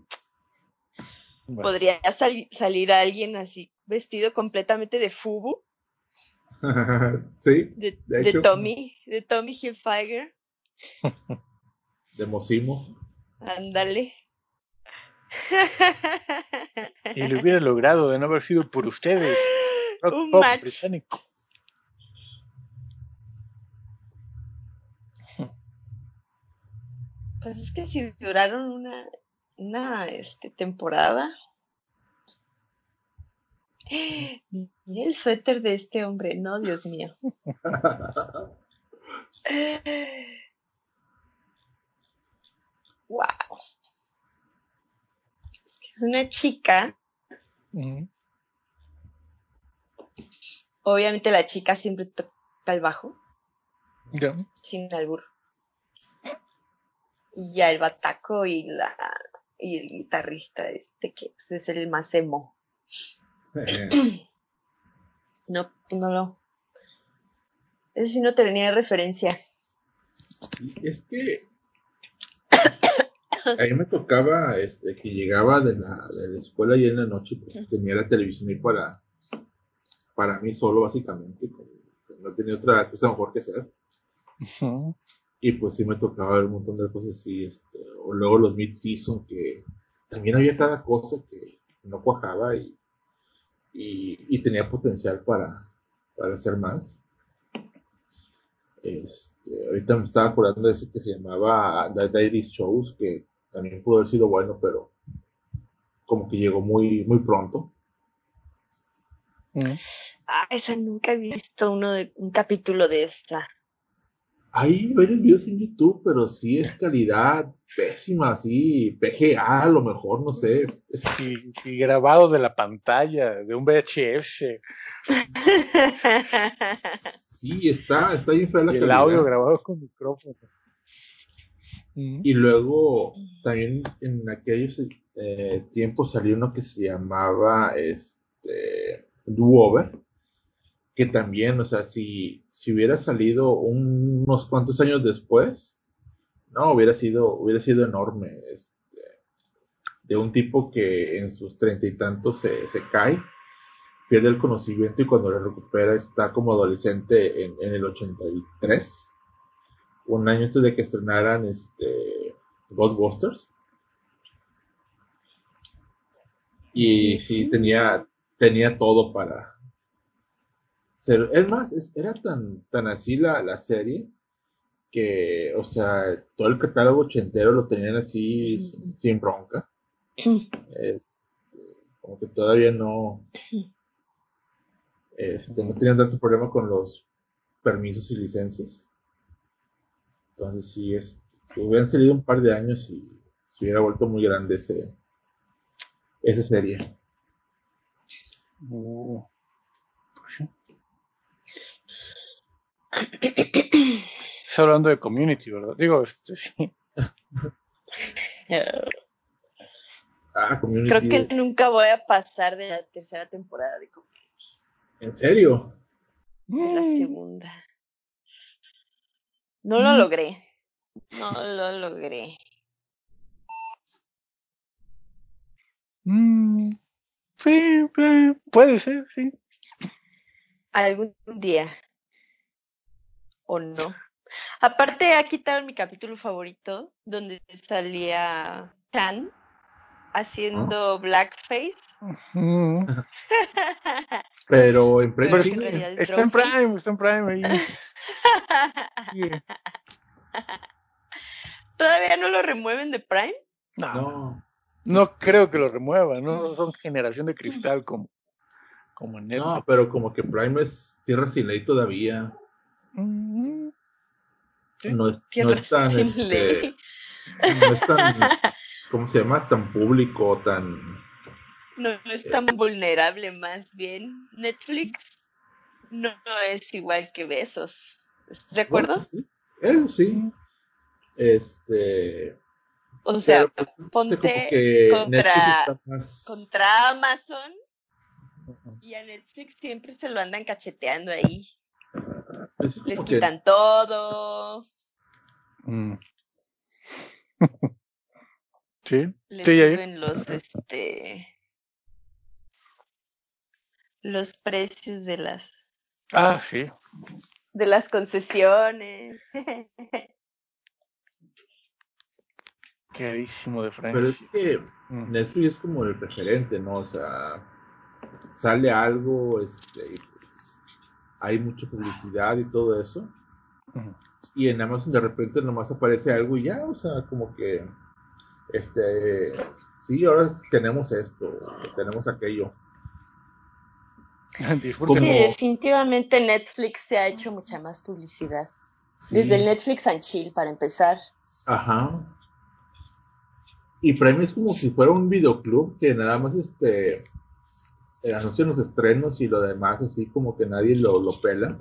Podría sali- salir alguien así vestido completamente de Fubu, sí, de, De de hecho. Tommy, de Tommy Hilfiger. de Mosimo. Ándale. y lo hubiera logrado de no haber sido por ustedes. Rock Un pop match. británico. Pues es que si duraron una, una este, temporada. Mira el suéter de este hombre, no, Dios mío. Wow. Es que es una chica. Obviamente la chica siempre toca el bajo, Ya. sin albur. Y ya el bataco y la y el guitarrista este que pues, es el más emo. No, no lo. Ese sí no tenía referencia. y es que a mí me tocaba este, que llegaba de la, de la escuela y en la noche pues tenía la televisión ahí para, para mí solo básicamente. No tenía otra cosa mejor que hacer. Y pues sí me tocaba ver un montón de cosas así, este, o luego los mid-season que también había cada cosa que no cuajaba y, y, y tenía potencial para, para hacer más. Este, ahorita me estaba acordando de ese que se llamaba The Daily Shows, que también pudo haber sido bueno, pero como que llegó muy, muy pronto. Ujú. Ah, esa nunca he visto uno de un capítulo de esta. Hay varios videos en YouTube, pero sí es calidad pésima, así, PGA a lo mejor, no sé. Y, y grabado de la pantalla, de un VHS. Sí, está, está bien fea la Y el calidad. audio grabado con micrófono. Y luego también en aquellos eh, tiempos salió uno que se llamaba este Do Over, que también, o sea, si, si hubiera salido un- unos cuantos años después, no, hubiera sido, hubiera sido enorme. Este, de un tipo que en sus treinta y tantos se, se cae, pierde el conocimiento y cuando lo recupera está como adolescente en, en el 83 un año antes de que estrenaran este Ghostbusters. Y sí, tenía, tenía todo para ser. Es más, es- era tan, tan así la, la serie que, o sea, todo el catálogo ochentero lo tenían así sin, sin bronca. Este, como que todavía no, este, no tenían tanto problema con los permisos y licencias. Entonces sí, es, hubieran salido un par de años y se hubiera vuelto muy grande ese, esa serie. Uh, Estás hablando de community, ¿verdad? Digo, este sí. ah, community. Creo que nunca voy a pasar de la tercera temporada de community. ¿En serio? De la mm. segunda. No lo mm. logré. No lo logré. Mm. Sí, puede ser, sí. Algún día. O no. Aparte, ha quitado mi capítulo favorito, donde salía Chan haciendo blackface. Pero en Prime. está en Prime, está en Prime ahí. ¿Todavía no lo remueven de Prime? No. no. creo que lo remuevan, no son generación de cristal como, como Netflix. No, pero como que Prime es tierra sin ley todavía. No, es, no es tan este, no es tan ¿cómo se llama? tan público, tan no, es tan vulnerable más bien. Netflix no, es igual que Besos. ¿De acuerdo? sí. Eso sí. Este. O sea, ponte contra, contra Amazon y a Netflix siempre se lo andan cacheteando ahí. Les quitan todo. Mm. sí. Les suben los este los precios de las Ah, sí. De las concesiones. Carísimo de Francia. Pero es que mm. Netflix es como el referente, ¿no? O sea, sale algo, este, hay mucha publicidad y todo eso. Y en Amazon de repente nomás aparece algo y ya, o sea, como que, este, sí, ahora tenemos esto, tenemos aquello. Sí, definitivamente Netflix se ha hecho mucha más publicidad. Desde el Netflix and Chill, para empezar. Ajá. Y Prime es como si fuera un videoclub que nada más este eh, anuncian los estrenos y lo demás así como que nadie lo, lo pela.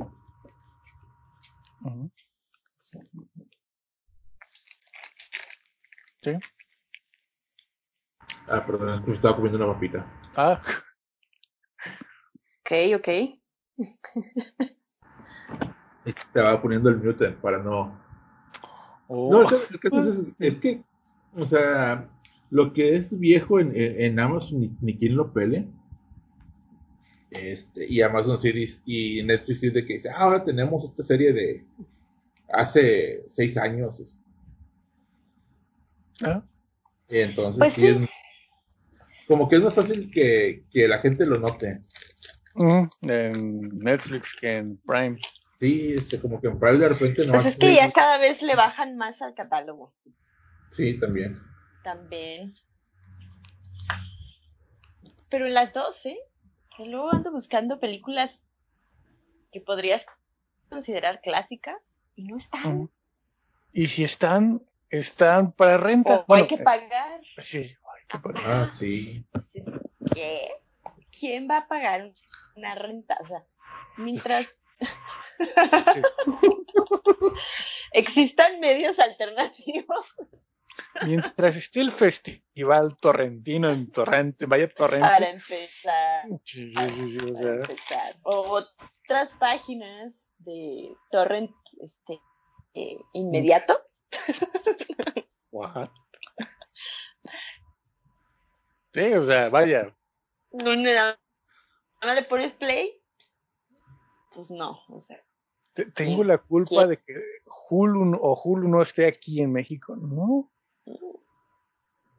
Sí. Ah, perdón, es que me estaba comiendo una papita. Ah. Ok, ok. Estaba poniendo el mute para no. Oh. No, es, que, o sea, lo que es viejo en, en, Amazon, ni, ni, quien lo pele. Este, y Amazon sí y Netflix dice que dice, ah, ahora tenemos esta serie de hace seis años. Este". ¿Ah? entonces, pues sí, como que es más fácil que, que la gente lo note en Netflix que en Prime. Sí, este, como que en Prime de repente no. Pues es que ya cada vez le bajan más al catálogo. Sí, también. También. Pero en las dos, ¿eh? Y luego ando buscando películas que podrías considerar clásicas y no están. Y si están, están para renta. O hay que pagar. Sí, hay que pagar. Ah, sí. ¿Qué? ¿Quién va a pagar una renta, o sea, mientras existan medios alternativos. Mientras esté el festival torrentino en Torrente, vaya Torrente. Para empezar. Sí, sí, sí, para empezar. O otras páginas de torrent este, eh, inmediato. What? Sí, o sea, vaya. No, no, no le pones play, pues no, o sea. Tengo la culpa de que Hulu o Hulu no esté aquí en México, ¿no?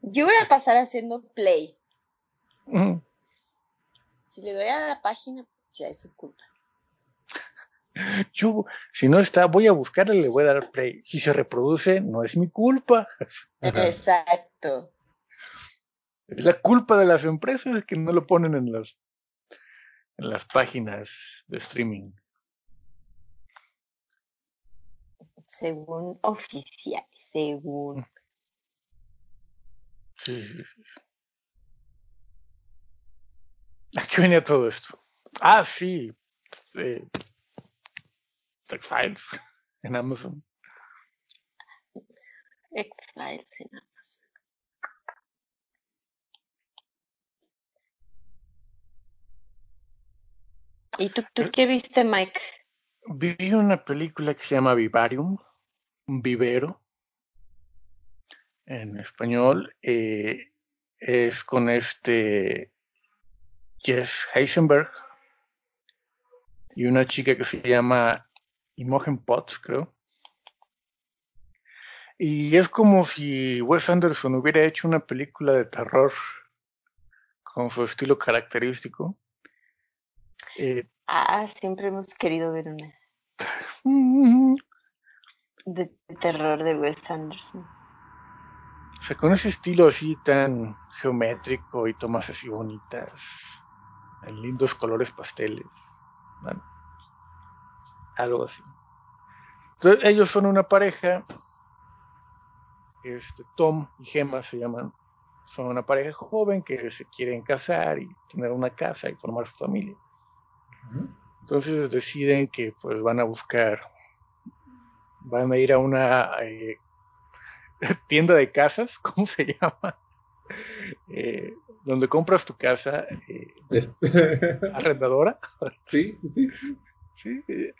Yo voy a pasar haciendo play. Si le doy a la página, ya es su culpa. Yo, si no está, voy a buscarle y le voy a dar play. Si se reproduce, no es mi culpa. Exacto. Es la culpa de las empresas que no lo ponen en las en las páginas de streaming. Según oficial, según. Sí, sí, sí. ¿A qué venía todo esto? Ah, sí. sí. X-Files en Amazon. X-Files en Amazon. ¿Y tú, tú qué viste, Mike? Vi una película que se llama Vivarium, un vivero, en español. Eh, es con este Jess Heisenberg y una chica que se llama Imogen Potts, creo. Y es como si Wes Anderson hubiera hecho una película de terror con su estilo característico. Eh, ah, siempre hemos querido ver una. De, terror de Wes Anderson. Sea, con ese estilo así tan geométrico y tomas así bonitas, en lindos colores pasteles. Bueno, algo así. Entonces, ellos son una pareja. Este, Tom y Gemma se llaman. Son una pareja joven que se quieren casar y tener una casa y formar su familia. Entonces deciden que pues van a buscar, van a ir a una eh, tienda de casas, ¿cómo se llama? Eh, donde compras tu casa, eh, este. arrendadora. Sí, sí, sí.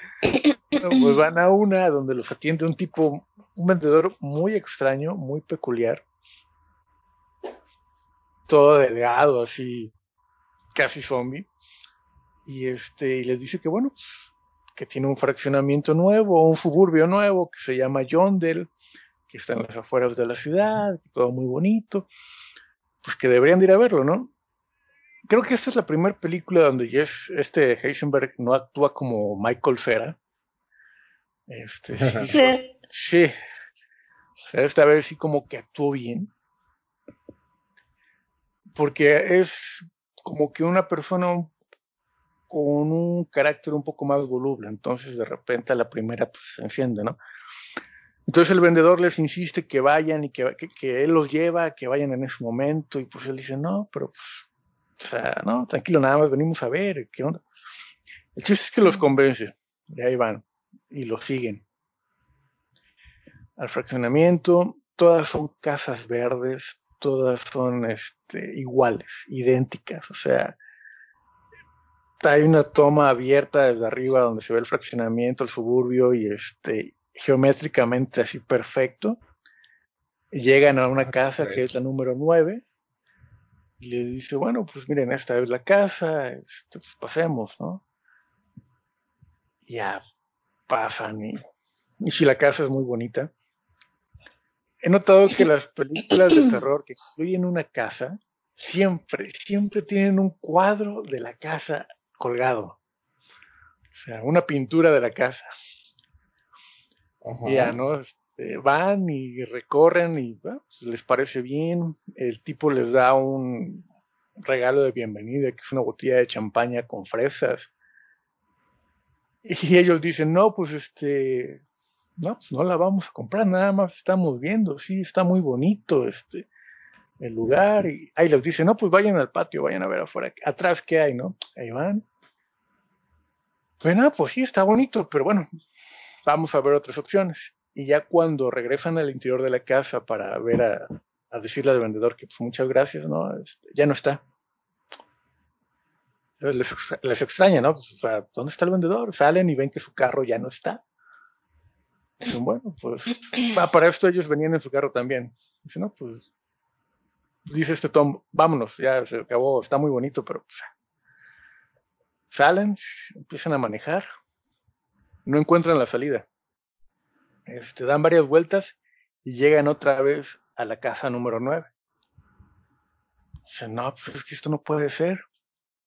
pues van a una donde los atiende un tipo, un vendedor muy extraño, muy peculiar, todo delgado, así, casi zombie y este y les dice que bueno que tiene un fraccionamiento nuevo un suburbio nuevo que se llama Yondel que está en las afueras de la ciudad todo muy bonito pues que deberían ir a verlo no creo que esta es la primera película donde Jess, este Heisenberg no actúa como Michael Cera. Este sí, sí. O sea, esta vez sí como que actuó bien. Porque es como que una persona con un carácter un poco más voluble, entonces de repente a la primera pues, se enciende, ¿no? Entonces el vendedor les insiste que vayan y que, que, él los lleva, que vayan en ese momento, y pues él dice, no, pero pues, o sea, no, tranquilo, nada más venimos a ver, ¿qué onda? El chiste es que los convence, y ahí van, y los siguen. Al fraccionamiento, todas son casas verdes, todas son este, iguales, idénticas, o sea, hay una toma abierta desde arriba donde se ve el fraccionamiento, el suburbio y este geométricamente así perfecto. Llegan a una ah, casa que es la número 9 y le dice, bueno, pues miren, esta es la casa, este, pues pasemos, ¿no? Ya pasan y, y si la casa es muy bonita. He notado que las películas de terror que incluyen una casa siempre, siempre tienen un cuadro de la casa colgado. O sea, una pintura de la casa. Ya, ¿no? Este, van y recorren y pues, les parece bien. El tipo les da un regalo de bienvenida, que es una botella de champaña con fresas. Y ellos dicen, no, pues este, no, pues no la vamos a comprar, nada más estamos viendo, sí, está muy bonito este, el lugar. Y ahí les dicen, no, pues vayan al patio, vayan a ver afuera, atrás qué hay, ¿no? Ahí van. Bueno, pues sí, está bonito, pero bueno, vamos a ver otras opciones. Y ya cuando regresan al interior de la casa para ver a, decirle al vendedor que pues muchas gracias, ¿no? Este, ya no está. Les, les extraña, ¿no? Pues, o sea, ¿dónde está el vendedor? Salen y ven que su carro ya no está. Dicen, bueno, pues ah, para esto ellos venían en su carro también. Dicen, no, pues dice este Tom, vámonos, ya se acabó, está muy bonito, pero pues, Salen, empiezan a manejar, no encuentran la salida. Este, dan varias vueltas y llegan otra vez a la casa número 9. Dicen, no, pues es que esto no puede ser.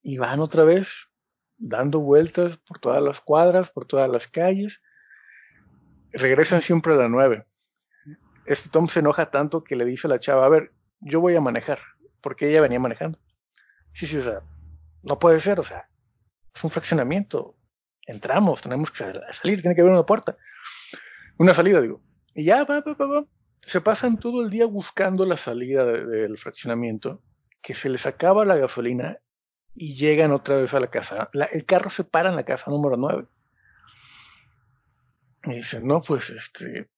Y van otra vez dando vueltas por todas las cuadras, por todas las calles. Regresan siempre a la 9. Este Tom se enoja tanto que le dice a la chava, a ver, yo voy a manejar, porque ella venía manejando. Sí, sí, o sea, no puede ser, o sea, es un fraccionamiento. Entramos, tenemos que salir, tiene que haber una puerta. Una salida, digo. Y ya, va, va, va, se pasan todo el día buscando la salida del fraccionamiento, que se les acaba la gasolina y llegan otra vez a la casa. el carro se para en la casa número 9. Y dicen, no, pues este,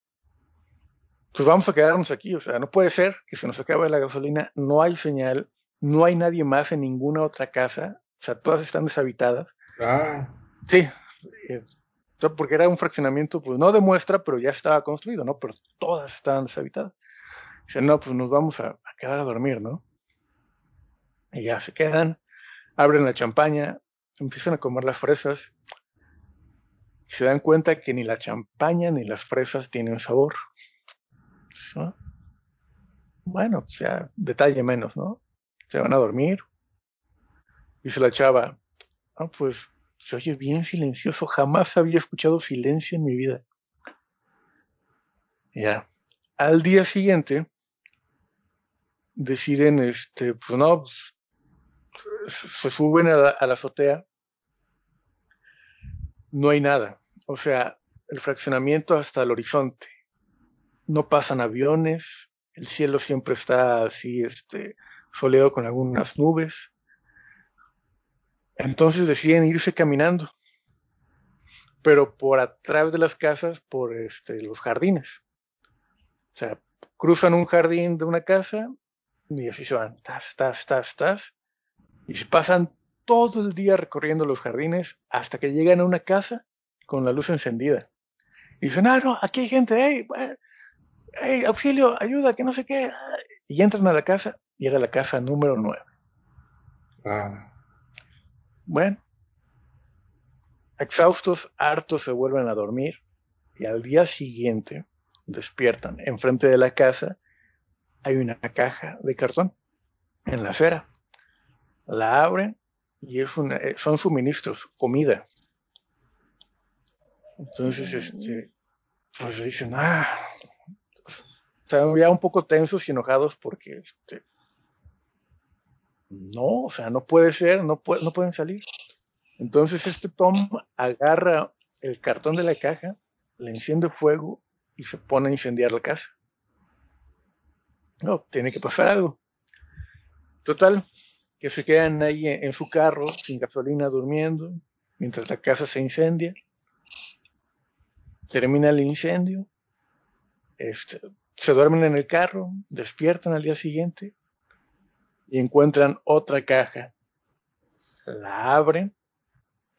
pues vamos a quedarnos aquí. O sea, no puede ser que se nos acabe la gasolina, no hay señal, no hay nadie más en ninguna otra casa. O sea, todas están deshabitadas. Ah. Sí. Eh, porque era un fraccionamiento, pues no de muestra, pero ya estaba construido, ¿no? Pero todas estaban deshabitadas. Dicen, no, pues nos vamos a, quedar a dormir, ¿no? Y ya se quedan, abren la champaña, empiezan a comer las fresas, y se dan cuenta que ni la champaña ni las fresas tienen sabor. Bueno, o sea, detalle menos, ¿no? Se van a dormir. Dice la chava, ah, pues se oye bien silencioso, jamás había escuchado silencio en mi vida. Ya. Al día siguiente, deciden, este, pues no, pues, se suben a la, azotea, no hay nada. O sea, el fraccionamiento hasta el horizonte. No pasan aviones, el cielo siempre está así, este, soleado con algunas nubes. Entonces deciden irse caminando, pero por atrás de las casas, por este, los jardines. O sea, cruzan un jardín de una casa y así se van, tas, tas, tas, tas, y se pasan todo el día recorriendo los jardines hasta que llegan a una casa con la luz encendida. Y dicen, ah, no, aquí hay gente, hey, hey, auxilio, ayuda, que no sé qué. Y entran a la casa y era la casa número 9. Ah. Bueno, exhaustos, hartos, se vuelven a dormir y al día siguiente despiertan. Enfrente de la casa hay una caja de cartón en la acera. La abren y es una, eh, son suministros, comida. Entonces, este, pues dicen, ah, están ya un poco tensos y enojados porque, este, no, o sea, no puede ser, no, puede, no pueden salir. Entonces este Tom agarra el cartón de la caja, le enciende fuego y se pone a incendiar la casa. No, tiene que pasar algo. Total, que se quedan ahí en, su carro, sin gasolina, durmiendo, mientras la casa se incendia. Termina el incendio, este, se duermen en el carro, despiertan al día siguiente y encuentran otra caja. La abren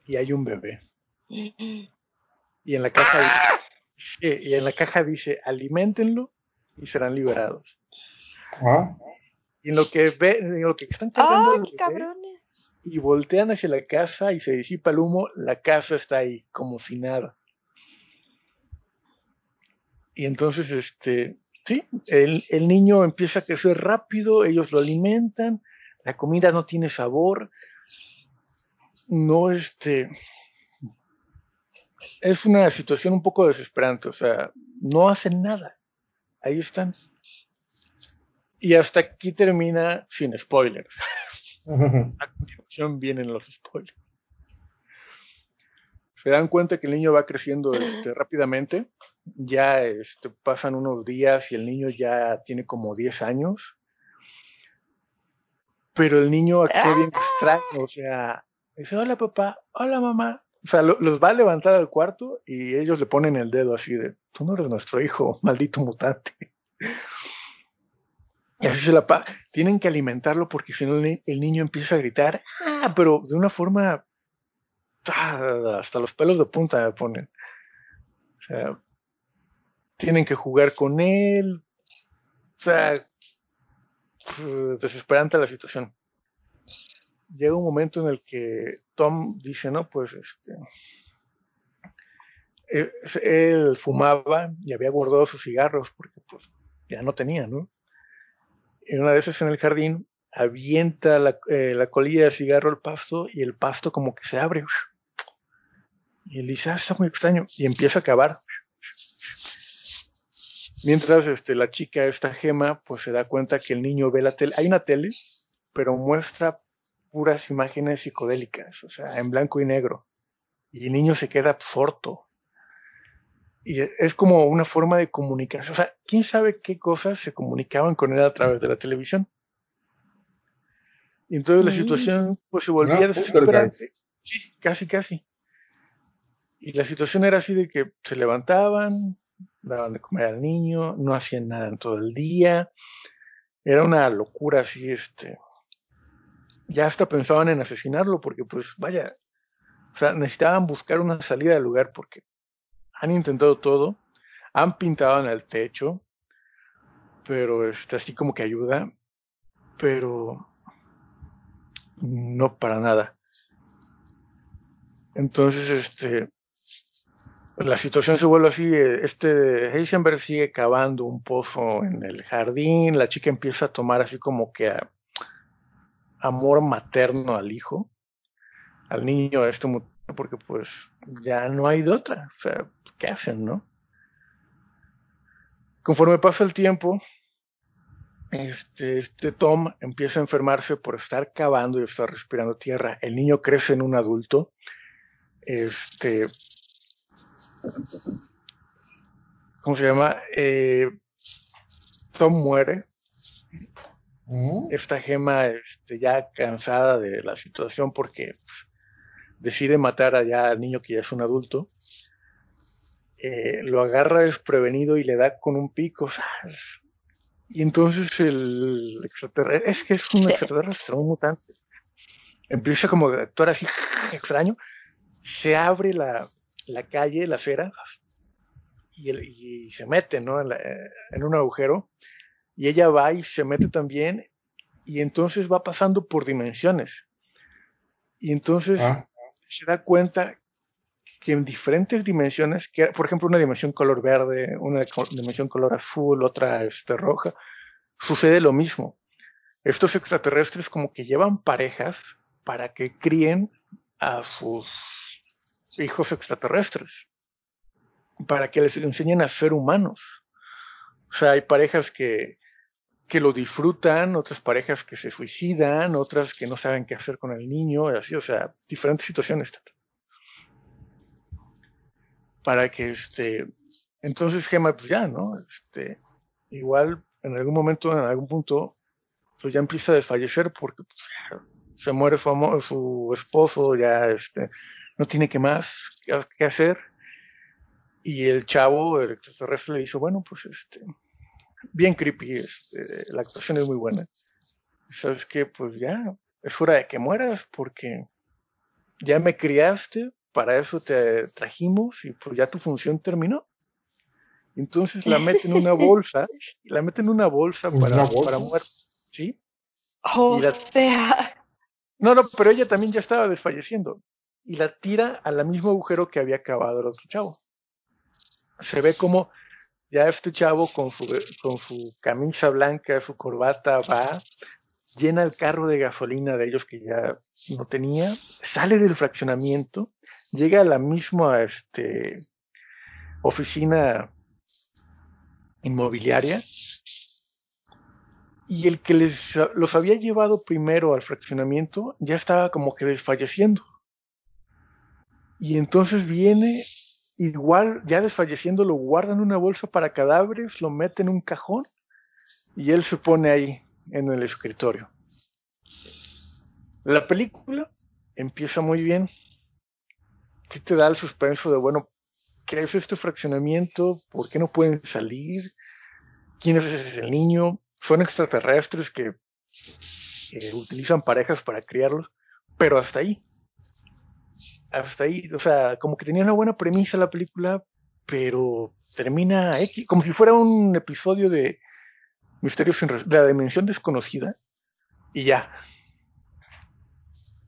y hay un bebé. Y en la caja dice, y en la caja dice, alimentenlo y serán liberados. Ah. Y en lo que ve, en lo que están cargando y voltean hacia la casa y se disipa el humo, la casa está ahí, como si nada. Y entonces, este, sí, el, el niño empieza a crecer rápido, ellos lo alimentan, la comida no tiene sabor, no, este, es una situación un poco desesperante, o sea, no hacen nada, ahí están. Y hasta aquí termina sin spoilers. A continuación vienen los spoilers. Se dan cuenta que el niño va creciendo este, rápidamente. Ya este, pasan unos días y el niño ya tiene como 10 años. Pero el niño actúa bien extraño. O sea, dice, hola papá, hola mamá. O sea, los va a levantar al cuarto y ellos le ponen el dedo así de, tú no eres nuestro hijo, maldito mutante. Y así se la pa Tienen que alimentarlo porque si no el, niño empieza a gritar, ah, pero de una forma ah, hasta los pelos de punta me ponen. O sea, tienen que jugar con él. O sea, desesperante la situación. Llega un momento en el que Tom dice, no, pues este, él, él fumaba y había guardado sus cigarros porque pues ya no tenía, ¿no? en una de esas en el jardín, avienta la, eh, la, colilla de cigarro al pasto y el pasto como que se abre. Y él dice, ah, está muy extraño. Y empieza a cavar. Mientras este, la chica, esta gema, pues se da cuenta que el niño ve la tele. Hay una tele, pero muestra puras imágenes psicodélicas, o sea, en blanco y negro. Y el niño se queda absorto. y es como una forma de comunicación. O sea, quién sabe qué cosas se comunicaban con él a través de la televisión. Y entonces la mm. situación pues se volvía desesperante. Sí, casi, casi. Y la situación era así de que se levantaban, daban de comer al niño, no hacían nada en todo el día. Era una locura así, este. Ya hasta pensaban en asesinarlo porque pues vaya, o sea, necesitaban buscar una salida del lugar porque han intentado todo, han pintado en el techo, pero este, así como que ayuda, pero no para nada. Entonces, este, la situación se vuelve así, este Heisenberg sigue cavando un pozo en el jardín, la chica empieza a tomar así como que amor materno al hijo, al niño, este porque pues ya no hay de otra, o sea, ¿qué hacen, no? Conforme pasa el tiempo, este, este Tom empieza a enfermarse por estar cavando y estar respirando tierra. El niño crece en un adulto. Este, ¿cómo se llama? Eh, Tom muere. ¿Mm? Esta gema este, ya cansada de la situación porque pues, decide matar allá al niño que ya es un adulto. Eh, lo agarra desprevenido y le da con un pico. Y entonces el extraterrestre, es que es un extraterrestre, un mutante. Empieza como a actuar así extraño. Se abre la, la calle, la acera, y, y se mete, ¿no? En, en, un agujero. Y ella va y se mete también. Y entonces va pasando por dimensiones. Y entonces ah. se da cuenta que en diferentes dimensiones, que por ejemplo una dimensión color verde, una dimensión color azul, otra este, roja, sucede lo mismo. Estos extraterrestres como que llevan parejas para que críen a sus hijos extraterrestres, para que les enseñen a ser humanos. O sea, hay parejas que, que lo disfrutan, otras parejas que se suicidan, otras que no saben qué hacer con el niño, y así, o sea, diferentes situaciones para que este, entonces Gemma, pues ya, ¿no? Este, igual en algún momento, en algún punto, pues ya empieza a desfallecer porque pues, se muere su, su esposo, ya este, no tiene que más que hacer. Y el chavo, el extraterrestre, le dice, bueno, pues este, bien creepy, este, la actuación es muy buena. ¿Sabes qué? Pues ya, es hora de que mueras porque ya me criaste, para eso te trajimos y pues ya tu función terminó. Entonces la meten en una bolsa, la meten en una bolsa para, para muerte, ¿sí? O sea. No, no, pero ella también ya estaba desfalleciendo. Y la tira al mismo agujero que había cavado el otro chavo. Se ve como ya este chavo con su, con su camisa blanca, su corbata, va llena el carro de gasolina de ellos que ya no tenía, sale del fraccionamiento, llega a la misma este, oficina inmobiliaria y el que les, los había llevado primero al fraccionamiento ya estaba como que desfalleciendo. Y entonces viene, igual ya desfalleciendo, lo guardan en una bolsa para cadáveres, lo meten en un cajón y él se pone ahí en el escritorio. La película empieza muy bien. Sí te da el suspenso de, bueno, ¿qué es este fraccionamiento? ¿Por qué no pueden salir? ¿Quién es ese niño? Son extraterrestres que, utilizan parejas para criarlos, pero hasta ahí. Hasta ahí, o sea, como que tenía una buena premisa la película, pero termina X, como si fuera un episodio de Misterios de la Dimensión Desconocida, y ya.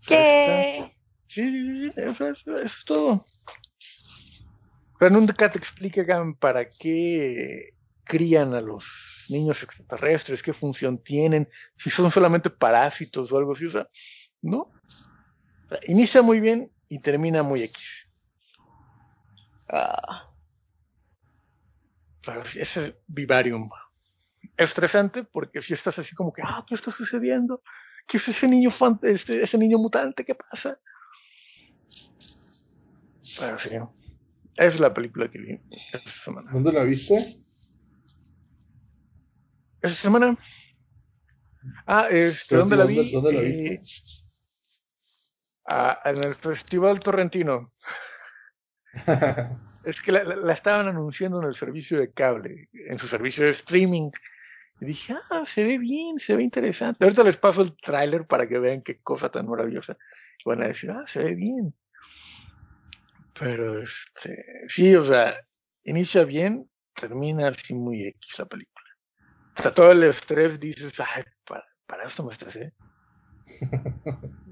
¿Qué? Sí, sí, sí, eso, es todo. Pero nunca te explican para qué crían a los niños extraterrestres, qué función tienen, si son solamente parásitos o algo así, o sea, ¿no? inicia muy bien y termina muy X. Ah. Pero ese es Vivarium estresante porque si estás así como que, ah, ¿qué está sucediendo? ¿Qué es ese niño este, ese niño mutante? ¿Qué pasa? Pero sí, es la película que vi esta semana. ¿Dónde la viste? Esta semana. Ah, este, ¿dónde, la vi? ¿Dónde la viste? Eh, en el Festival Torrentino. es que la, la, estaban anunciando en el servicio de cable, en su servicio de streaming. Y dije, ah, se ve bien, se ve interesante. Ahorita les paso el tráiler para que vean qué cosa tan maravillosa. Y van a decir, ah, se ve bien. Pero, este, sí, o sea, inicia bien, termina así muy X la película. Hasta todo el estrés dices, ay, para, para esto me estresé.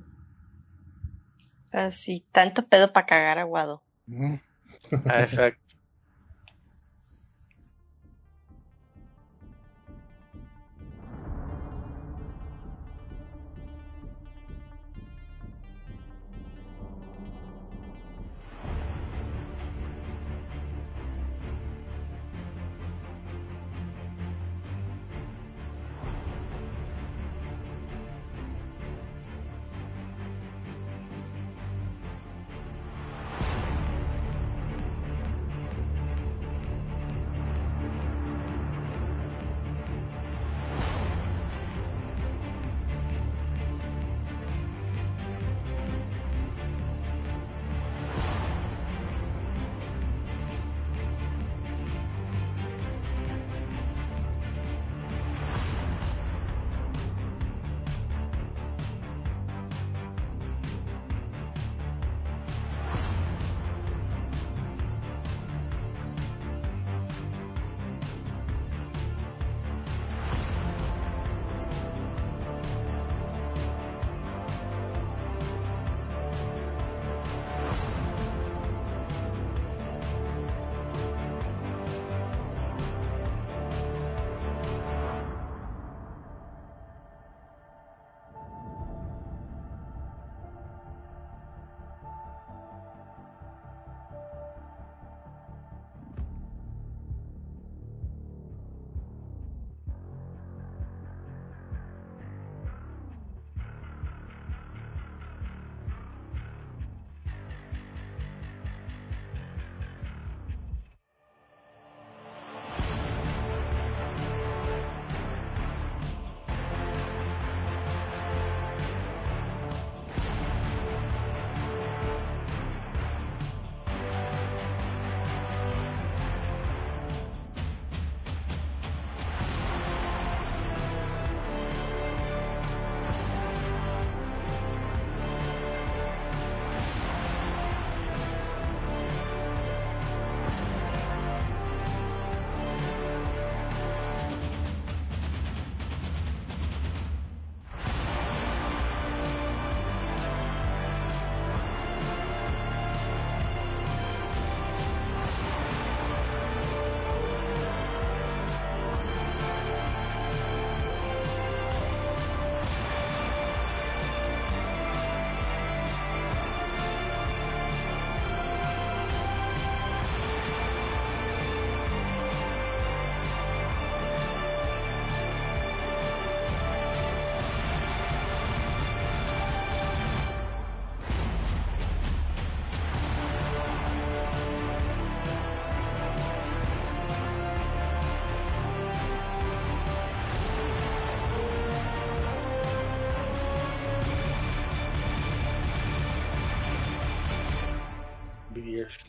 Así, tanto pedo para cagar aguado. Ah, exacto.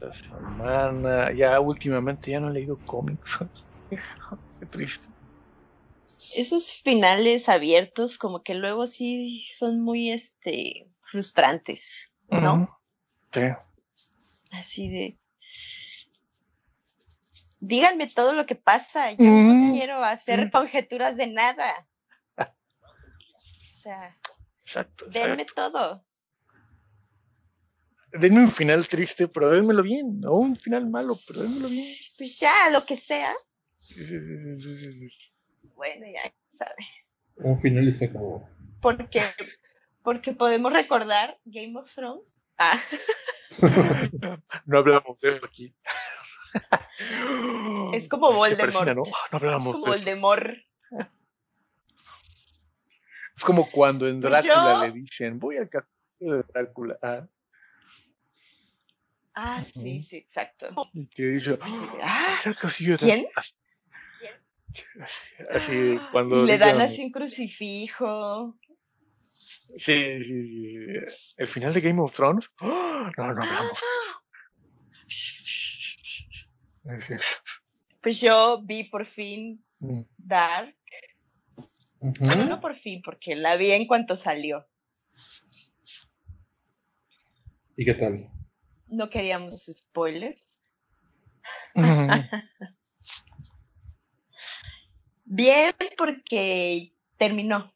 Esta semana. Ya últimamente ya no he leído cómics. Qué triste. Esos finales abiertos como que luego sí son muy este frustrantes, ¿no? Sí. Así de díganme todo lo que pasa, yo no quiero hacer conjeturas de nada. O sea, exacto, denme todo denme un final triste, pero dénmelo bien, o un final malo, pero dénmelo bien. Pues ya, lo que sea. Bueno, ya, sabe. Un final y se acabó. Porque, porque podemos recordar Game of Thrones. Ah. no hablamos de eso aquí. Es como Voldemort. ¿no? no hablamos es como Voldemort. Es como cuando en pues Drácula le dicen, voy al castillo de Drácula. Ah. Ah, sí, sí, exacto. Que Ah, "Mira qué ciudad". ¿quién? Así, así, cuando le dan así un crucifijo. Sí, sí, sí, el final de Game of Thrones. ¡Ah! No, no hablamos. Sí. Pues yo vi por fin Mm. Dark. Bueno, no por fin, porque la vi en cuanto salió. ¿Y qué tal? No queríamos spoilers. Mm. Bien, porque terminó.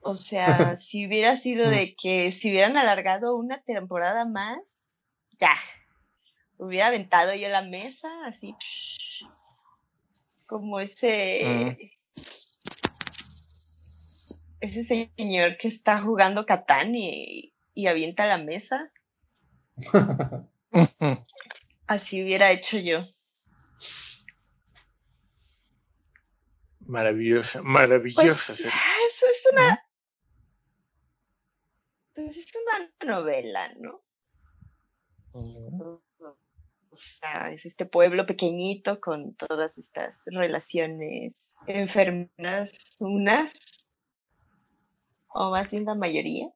O sea, si hubiera sido de que si hubieran alargado una temporada más, ya. Hubiera aventado yo la mesa, así. Como ese. Ese señor que está jugando Catán y, y avienta la mesa. Así hubiera hecho yo. Maravillosa, Pues, maravillosa. serie. ah, eso es una. Pues es una novela, ¿no? Mm. O sea, es este pueblo pequeñito con todas estas relaciones enfermas, unas, o más bien la mayoría,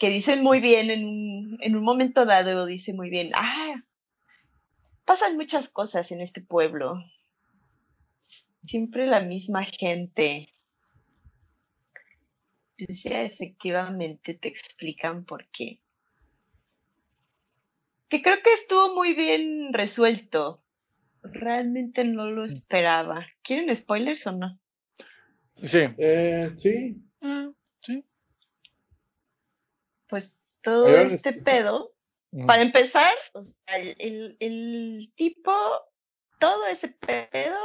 que dicen muy bien en un, en un momento dado, dice muy bien, ah, pasan muchas cosas en este pueblo. Siempre la misma gente. O sea, efectivamente te explican por qué. Que creo que estuvo muy bien resuelto. Realmente no lo esperaba. ¿Quieren spoilers o no? Sí. Eh, sí. Ah, sí. Pues todo este pedo, para empezar, el, el, el tipo, todo ese pedo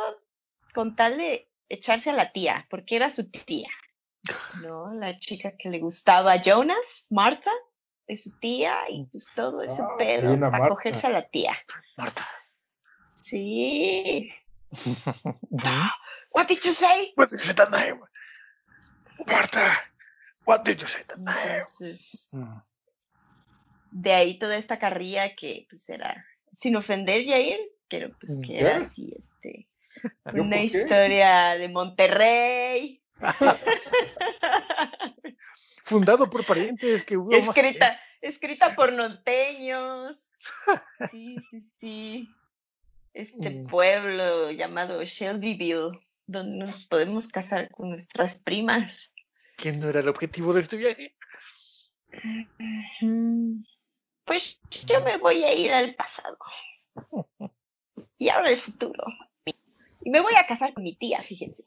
con tal de echarse a la tía, porque era su tía, ¿no? La chica que le gustaba a Jonas, Marta, es su tía, y pues todo ese Ah, pedo para Marta. cogerse a la tía. Marta. Sí. What did you say? What did you say that name? Marta. What did you say that name? Entonces, Mm. de ahí toda esta carrilla que pues era, sin ofender Jair, pero pues que era ¿Qué? así, este, ¿Yo una historia de Monterrey, Fundado por parientes que hubo más- escrita, escrita por norteños. Sí, sí, sí. Este Mm. pueblo llamado Shelbyville, donde nos podemos casar con nuestras primas. Que no era el objetivo de este viaje. Pues yo me voy a ir al pasado. Y ahora al futuro. Y me voy a casar con mi tía, fíjense.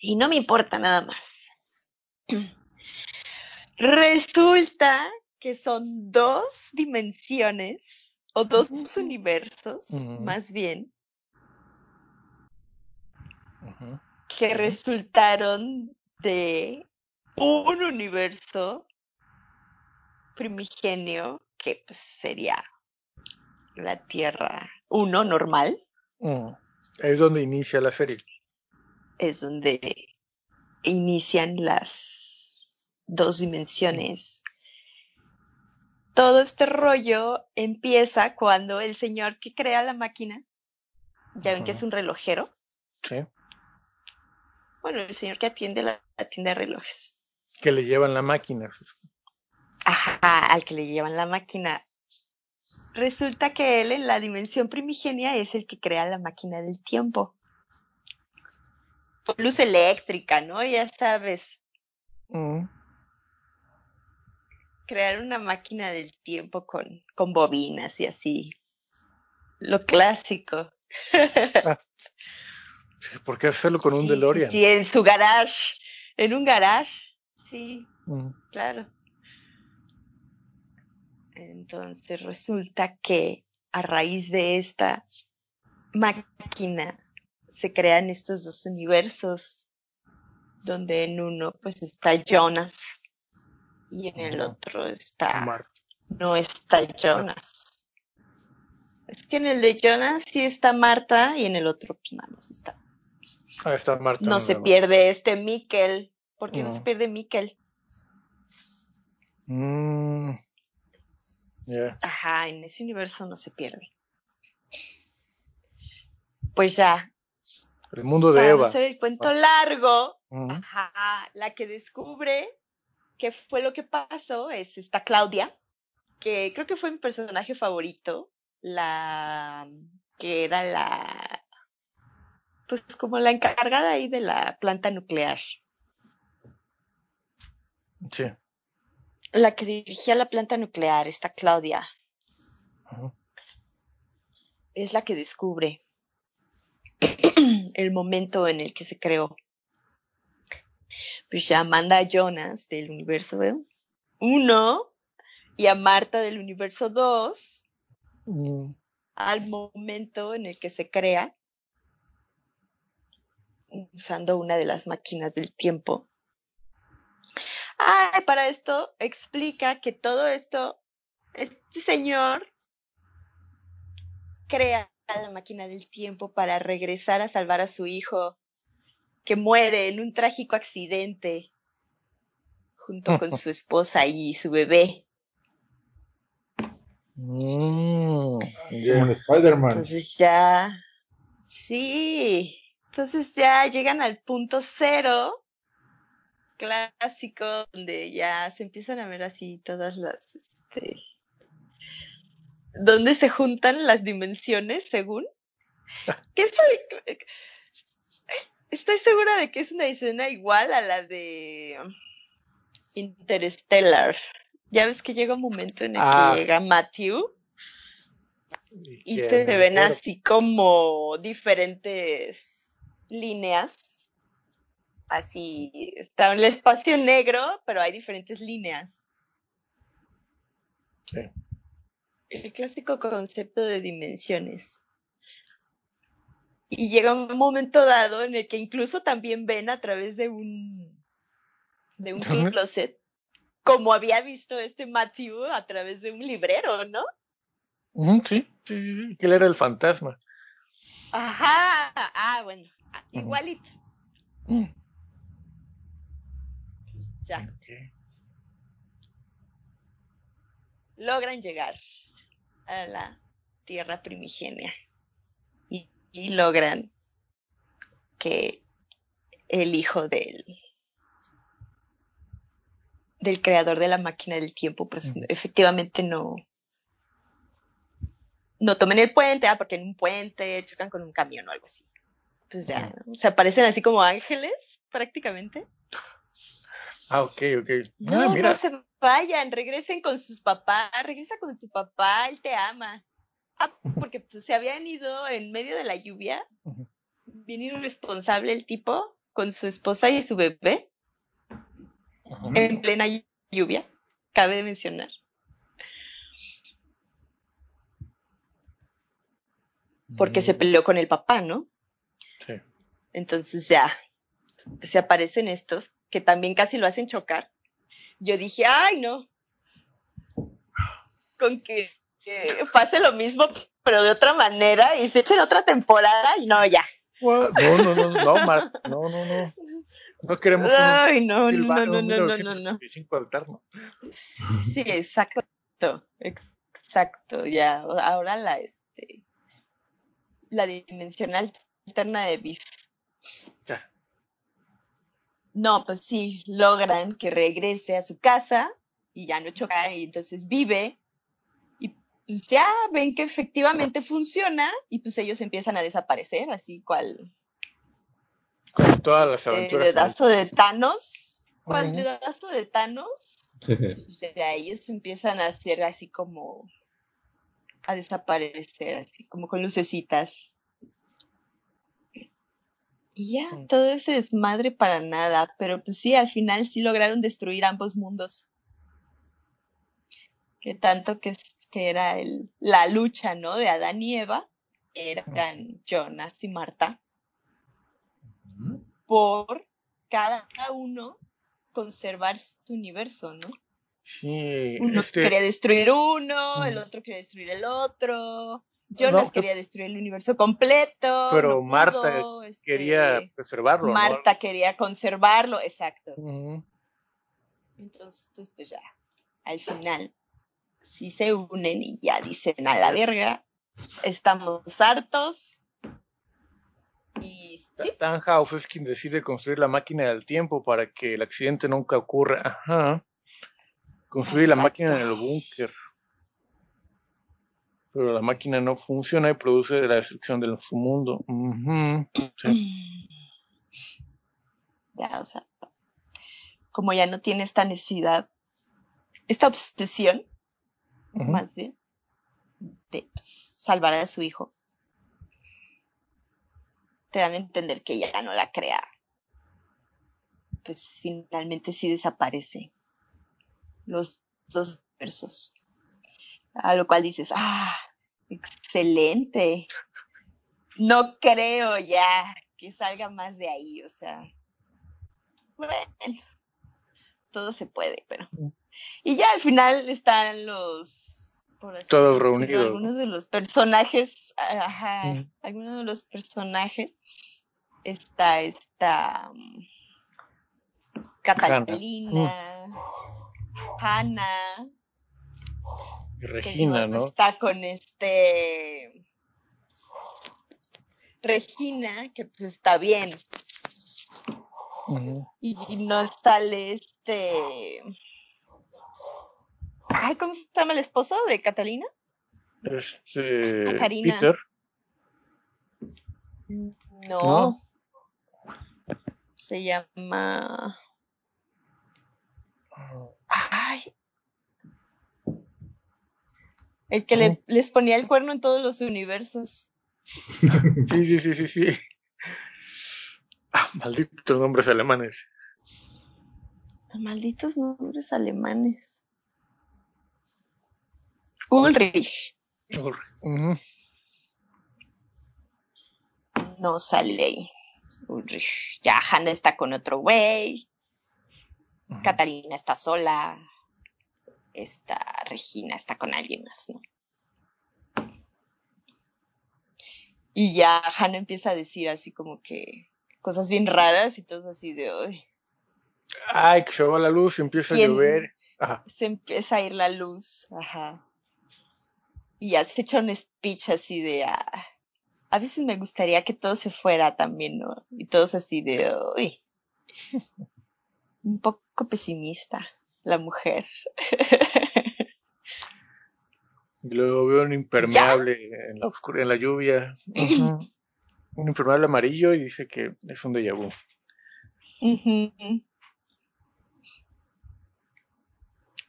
Y no me importa nada más. Resulta que son dos dimensiones, o dos universos, más bien, Que resultaron de un universo primigenio que pues, sería la Tierra 1 normal, Mm. Es donde inicia la serie. es donde inician las dos dimensiones. Todo este rollo empieza cuando el señor que crea la máquina, ya ven que es un relojero, Sí. Bueno, el señor que atiende la, la tienda de relojes, Que le llevan la máquina. Ajá, al que le llevan la máquina. Resulta que él en la dimensión primigenia es el que crea la máquina del tiempo. Luz eléctrica, ¿no? Ya sabes, Mm. crear una máquina del tiempo con, con bobinas y así. Lo clásico. Sí, ¿Por qué hacerlo con un Sí, DeLorean? Sí, en su garage. En un garage. Sí, Mm. claro. Entonces resulta que a raíz de esta máquina se crean estos dos universos, donde en uno pues está Jonas y en el otro está Mar- no está Jonas. Es que en el de Jonas sí está Marta y en el otro pues nada más está Ahí está Marta. no se pierde este Mikkel. ¿Por qué no, se pierde Mikkel? Mm. Ajá, en ese universo no se pierde. Pues ya. El mundo de Para Eva. hacer el cuento Ah. largo, ajá, la que descubre qué fue lo que pasó es esta Claudia, que creo que fue mi personaje favorito, la que era la, pues como la encargada ahí de la planta nuclear, Sí. la que dirigía la planta nuclear, esta Claudia, Ujú. es la que descubre el momento en el que se creó. Pues ya manda a Jonas del universo 1 y a Marta del universo 2 Mm. al momento en el que se crea usando una de las máquinas del tiempo. Ah, para esto explica que todo esto, este señor crea la máquina del tiempo para regresar a salvar a su hijo que muere en un trágico accidente junto con su esposa y su bebé. Mm. Spider-Man. Entonces ya, sí, entonces ya llegan al punto cero clásico donde ya se empiezan a ver así todas las, este, donde se juntan las dimensiones según. ¿Qué es el- Estoy segura de que es una escena igual a la de Interstellar. Ya ves que llega un momento en el Ah. que llega Matthew y que se ven así como diferentes líneas. Así está en el espacio negro, pero hay diferentes líneas. Sí. El clásico concepto de dimensiones. Y llega un momento dado en el que incluso también ven a través de un de un closet, como había visto este Matthew a través de un librero, ¿no? Sí, sí, sí, que él era el fantasma. Ajá, ah, bueno. Igualito. Mm. Ya, logran llegar a la tierra primigenia y, y logran que el hijo del del creador de la máquina del tiempo, pues efectivamente no no tomen el puente, ah, porque en un puente chocan con un camión o algo así. Pues ya, se aparecen así como ángeles, prácticamente. Ah, ok, ok. No, Ah, mira. no se vayan, regresen con sus papás, regresa con tu papá, él te ama. Ah, porque pues, se habían ido en medio de la lluvia, bien irresponsable el tipo, con su esposa y su bebé, en plena lluvia, cabe de mencionar. Porque se Mm, peleó con el papá, ¿no? Sí. Entonces ya, se aparecen estos, que también casi lo hacen chocar. Yo dije, ay, no. Con que, que pase lo mismo, pero de otra manera, y se echen otra temporada, y no, ya. What? No, no, no, no, Marta. No, no, no. No queremos Ay, no, no, no, no, no, no, no. 1975 alterno. Sí, exacto, exacto, ya. Ahora la, este, la dimensión alterna de Biff. Ya. No, pues sí, logran que regrese a su casa y ya no choca y entonces vive y pues ya ven que efectivamente funciona y pues ellos empiezan a desaparecer, así cual Con todas las el aventuras. dedazo de Thanos, cual dedazo de Thanos, pues ya ellos empiezan a hacer así como a desaparecer, así como con lucecitas. Y ya, todo ese desmadre para nada, pero pues sí, al final sí lograron destruir ambos mundos. Que tanto que, es- que era el, la lucha, ¿no? De Adán y Eva, eran Jonas y Marta, por cada uno conservar su universo, ¿no? Sí, Uno este. quería destruir uno, el otro quería destruir el otro, Jonas quería destruir el universo completo. Pero Marta quería este, preservarlo. Marta quería conservarlo, exacto. Entonces, pues ya, al final, sí se unen y ya dicen a la verga, estamos hartos. Y sí. Tannhaus es quien decide construir la máquina del tiempo para que el accidente nunca ocurra. Ajá. Construir la máquina en el búnker pero la máquina no funciona y produce la destrucción de su mundo. Ya, o sea, como ya no tiene esta necesidad, esta obsesión, más bien, de salvar a su hijo, te dan a entender que ya no la crea. Pues finalmente sí desaparece los dos versos. A lo cual dices, ah, excelente. No creo ya que salga más de ahí, o sea. Bueno, todo se puede, pero. Mm. Y ya al final están los. Todos reunidos. Algunos de los personajes, ajá, mm. algunos de los personajes. Está esta. Mm, Catalina, Hannah Regina, ¿no? Está con este. Regina, que pues está bien. y, no sale este. Ay, ¿cómo se llama el esposo de Catalina? Este. Peter. No. Se llama. Ah. Ay, el que le, les ponía el cuerno en todos los universos. sí, sí, sí, sí, sí. Ah, malditos nombres alemanes. Malditos nombres alemanes. Ulrich. Ulrich. No sale. Ulrich. Ya Hanna está con otro güey. Catalina está sola esta Regina está con alguien más, ¿no? Y ya Hannah empieza a decir así como que cosas bien raras y todo así de hoy. Ay, que se va la luz, empieza a llover. Se empieza a ir la luz, ajá. Y ya se echa un speech así de, ah, a veces me gustaría que todo se fuera también, ¿no? Y todos así de, uy. un poco pesimista la mujer. Y luego veo un impermeable en la, en la lluvia. Un impermeable amarillo y dice que es un déjà vu.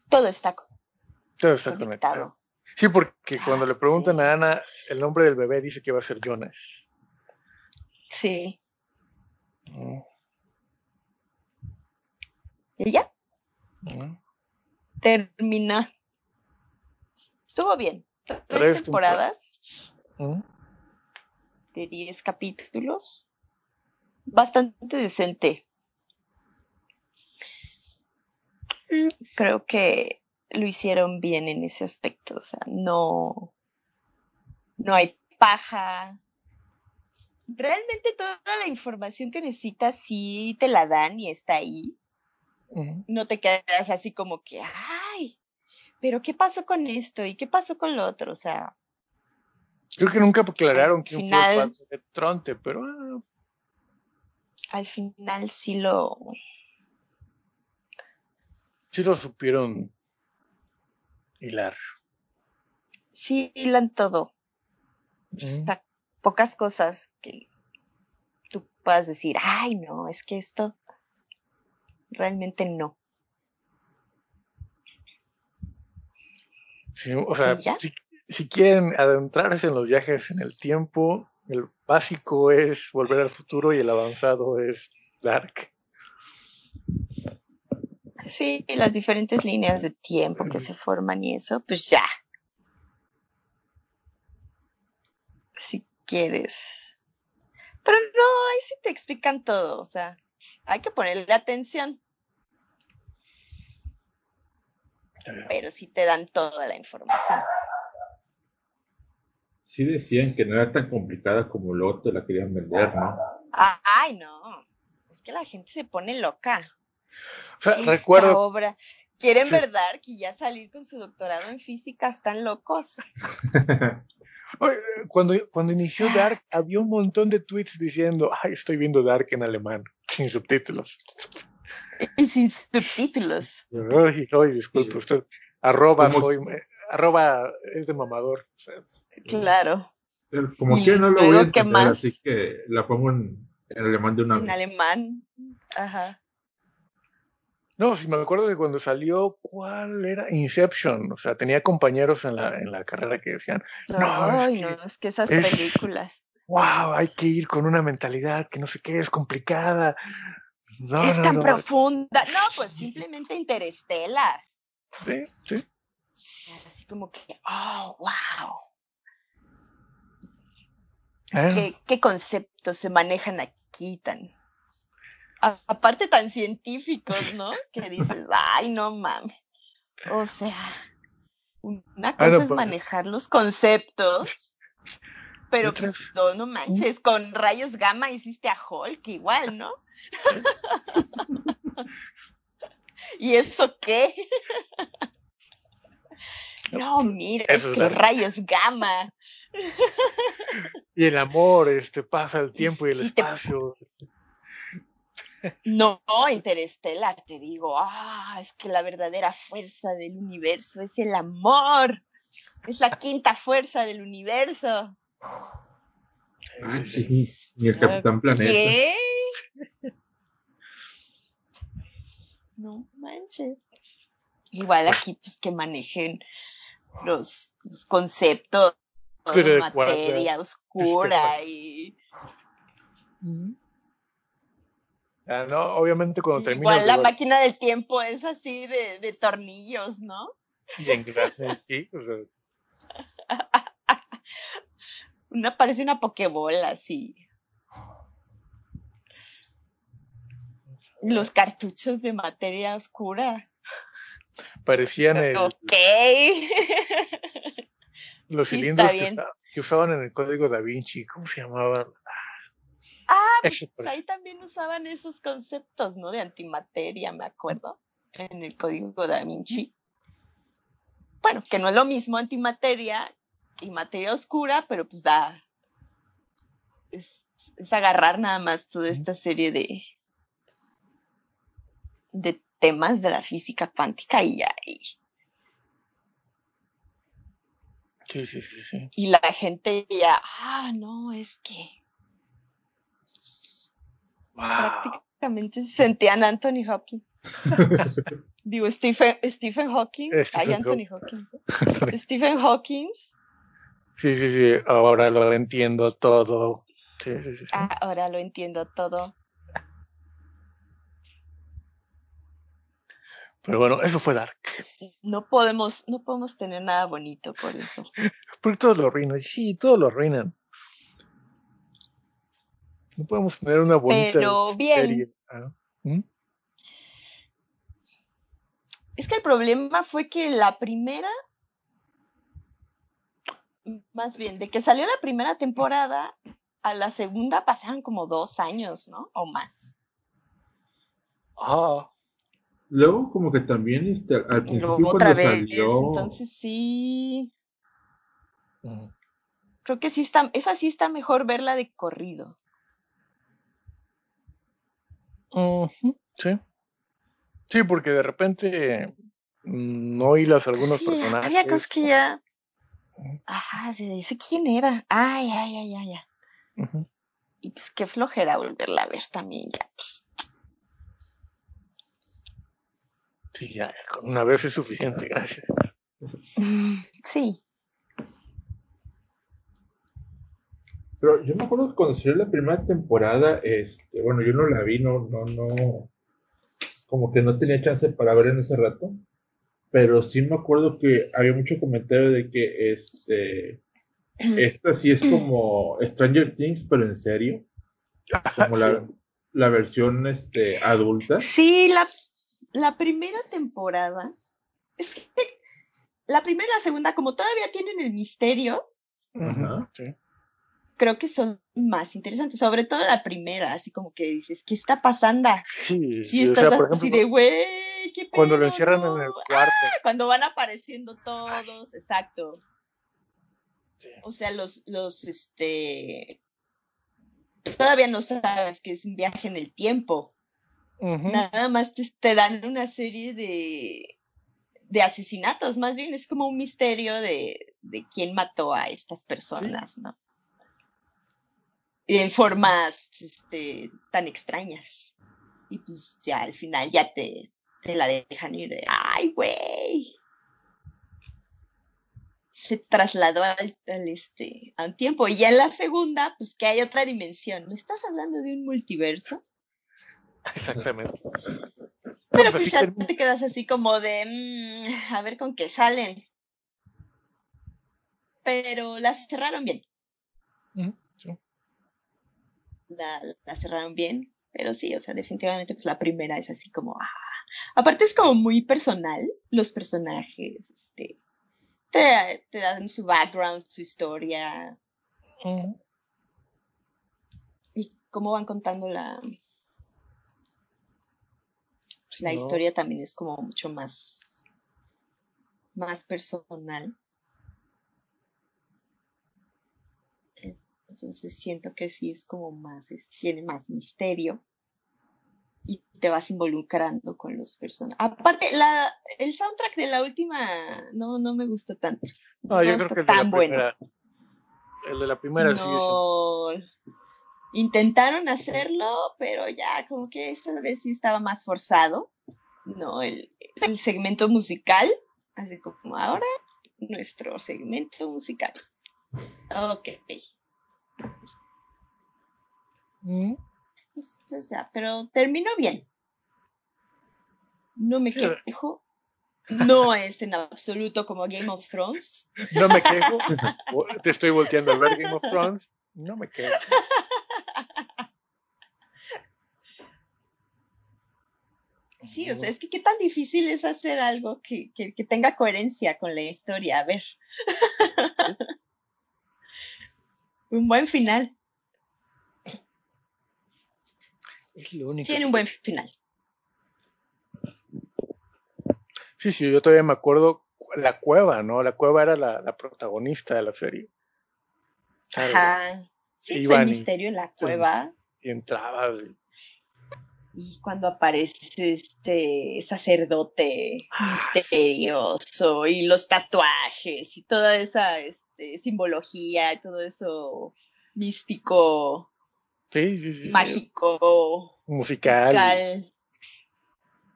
Todo está, Todo está conectado. Sí, porque cuando le preguntan a Ana el nombre del bebé, dice que va a ser Jonas. Sí. Mm. ¿Y ya? Termina. Estuvo bien. Tres, temporadas. De diez capítulos. Bastante decente. Creo que lo hicieron bien en ese aspecto. O sea, no. No hay paja. Realmente toda la información que necesitas sí te la dan y está ahí no te quedas así como que, ay, pero ¿qué pasó con esto? ¿Y qué pasó con lo otro? O sea... Creo que nunca aclararon quién fue el de Tronte, pero... Ah. Al final sí lo... Sí lo supieron hilar. Sí, hilan todo. pocas cosas que tú puedas decir, ay, no, es que esto realmente no. o sea, si, quieren adentrarse en los viajes en el tiempo, el básico es volver al futuro y el avanzado es Dark. Sí, las diferentes líneas de tiempo que se forman y eso, pues ya. Si quieres. Pero no, ahí sí te explican todo, o sea, hay que ponerle atención. pero sí te dan toda la información. sí decían que no era tan complicada como lo te la querían vender, ¿no? Ay, no. Es que la gente se pone loca. O sea, recuerdo. Obra. ¿Quieren verdad que ya salir con su doctorado en física están locos? Cuando, cuando inició Dark, había un montón de tweets diciendo, ay, estoy viendo Dark en alemán, sin subtítulos. Y sin subtítulos. Ay, ay disculpe, usted, arroba, soy, arroba es de mamador. claro. Como que no lo voy a entender, así que la pongo en, alemán de una vez. En alemán, ajá. No, sí me acuerdo que cuando salió, ¿cuál era? Inception. O sea, tenía compañeros en la, en la carrera que decían, no, es, que, no es que esas películas. Wow, hay que ir con una mentalidad que no sé qué, es complicada. No, es tan profunda. No, pues simplemente interestelar. Sí, sí. Así como que, oh, wow. ¿Eh? ¿Qué, ¿Qué conceptos se manejan aquí tan aparte tan científicos, ¿no? Que dices, ay, no mames. O sea, una ah, cosa es manejar los conceptos, pero pues no, no manches, con rayos gamma hiciste a Hulk igual, ¿no? ¿Y eso qué? no, mira, es que rayos gamma. y el amor, este, pasa el tiempo y el espacio. No, Interestelar, te digo, ah, es que la verdadera fuerza del universo es el amor. Es la quinta fuerza del universo. Ah, sí, ni el Capitán Planeta. ¿Qué? No manches. Igual aquí, pues que manejen los, conceptos de materia oscura y. Ah, no, obviamente cuando termina. Igual la máquina del tiempo es así de, de tornillos, ¿no? Y en grandes, sí, o sea. Una parece una pokebola así. Los cartuchos de materia oscura. Parecían el, Ok. Los cilindros que, que, usaban en el código da Vinci, ¿cómo se llamaban? Ah, pues ahí también usaban esos conceptos, ¿no? De antimateria, me acuerdo, en el código da Vinci. Bueno, que no es lo mismo antimateria y materia oscura, pero pues da. Es, agarrar nada más toda esta serie de. de temas de la física cuántica y ya. Sí, sí, sí, sí. Y la gente ya, ah, no, es que Prácticamente sentían Anthony Hopkins. Digo, Stephen, Stephen Hawking. Ay, Anthony Hawking. Stephen Hawking. Sí, sí, sí. Ahora lo entiendo todo. Sí, sí, sí. Ah, ahora lo entiendo todo. Pero bueno, eso fue Dark. No podemos, no podemos tener nada bonito por eso. Porque todos lo arruinan. Sí, todos lo arruinan. No podemos tener una bonita Pero bien. ¿ah? ¿Mm? Es que el problema fue que la primera, más bien, de que salió la primera temporada, a la segunda pasaron como dos años, ¿no? O más. Ah. Luego como que también este, al principio cuando salió... Entonces sí. Creo que sí está, esa sí está mejor verla de corrido sí. Sí, porque de repente mm, no hilas algunos personajes. Había cosas que ya. Ajá, se dice quién era. Ay, ay, ay, ay, ay. Y pues qué flojera volverla a ver también ya. Pues. Sí, ya, con una vez es suficiente, gracias. Mm, sí. Pero yo me acuerdo que cuando salió la primera temporada, este, bueno, yo no la vi, no, no, no, como que no tenía chance para ver en ese rato, pero sí me acuerdo que había mucho comentario de que este, esta sí es como Stranger Things, pero en serio, como la, la versión este, adulta. Sí, la, la primera temporada, es que la primera y la segunda, como todavía tienen el misterio, Creo que son más interesantes, sobre todo la primera, así como que dices, ¿qué está pasando? Sí, sí, o sea, por ejemplo, así de, güey, ¿qué Cuando lo encierran en el cuarto. Ah, cuando van apareciendo todos, exacto. O sea, los, los, este, todavía no sabes que es un viaje en el tiempo. Nada más te, dan una serie de, de asesinatos, más bien es como un misterio de, de quién mató a estas personas, ¿no? En formas este, tan extrañas. Y pues ya al final ya te, te la dejan ir de, ay, güey se trasladó al, este, a un tiempo. Y ya en la segunda, pues que hay otra dimensión. ¿No estás hablando de un multiverso? Exactamente. Pero pues, pues ya te quedas así como de, mm, a ver con qué salen. Pero las cerraron bien. La, la, cerraron bien, pero sí, o sea, definitivamente pues la primera es así como, ah. Aparte es como muy personal, los personajes, este, te, dan su background, su historia. Y cómo van contando la, la historia también es como mucho más, más personal. Entonces siento que sí es como más, tiene más misterio y te vas involucrando con los personajes. Aparte, la, el soundtrack de la última no, no me gustó tanto. No, yo creo que el de la primera. El de la primera no, Intentaron hacerlo, pero ya como que esta vez sí estaba más forzado. No, el, el segmento musical, así como ahora, nuestro segmento musical. Ok. Mm. O sea, pero terminó bien. No me quejo. No es en absoluto como Game of Thrones. No me quejo. Te estoy volteando a ver Game of Thrones. No me quejo. Sí, o sea, es que qué tan difícil es hacer algo que, que, que tenga coherencia con la historia. A ver. Un buen final. Tiene un buen final. Sí, sí, yo todavía me acuerdo la cueva, ¿no? La cueva era la, protagonista de la serie. Ajá. Sí, el misterio en la cueva. Y entrabas. Y... cuando aparece este sacerdote ah, misterioso y los tatuajes y toda esa este, simbología, todo eso místico Sí, sí, sí. Mágico. Musical.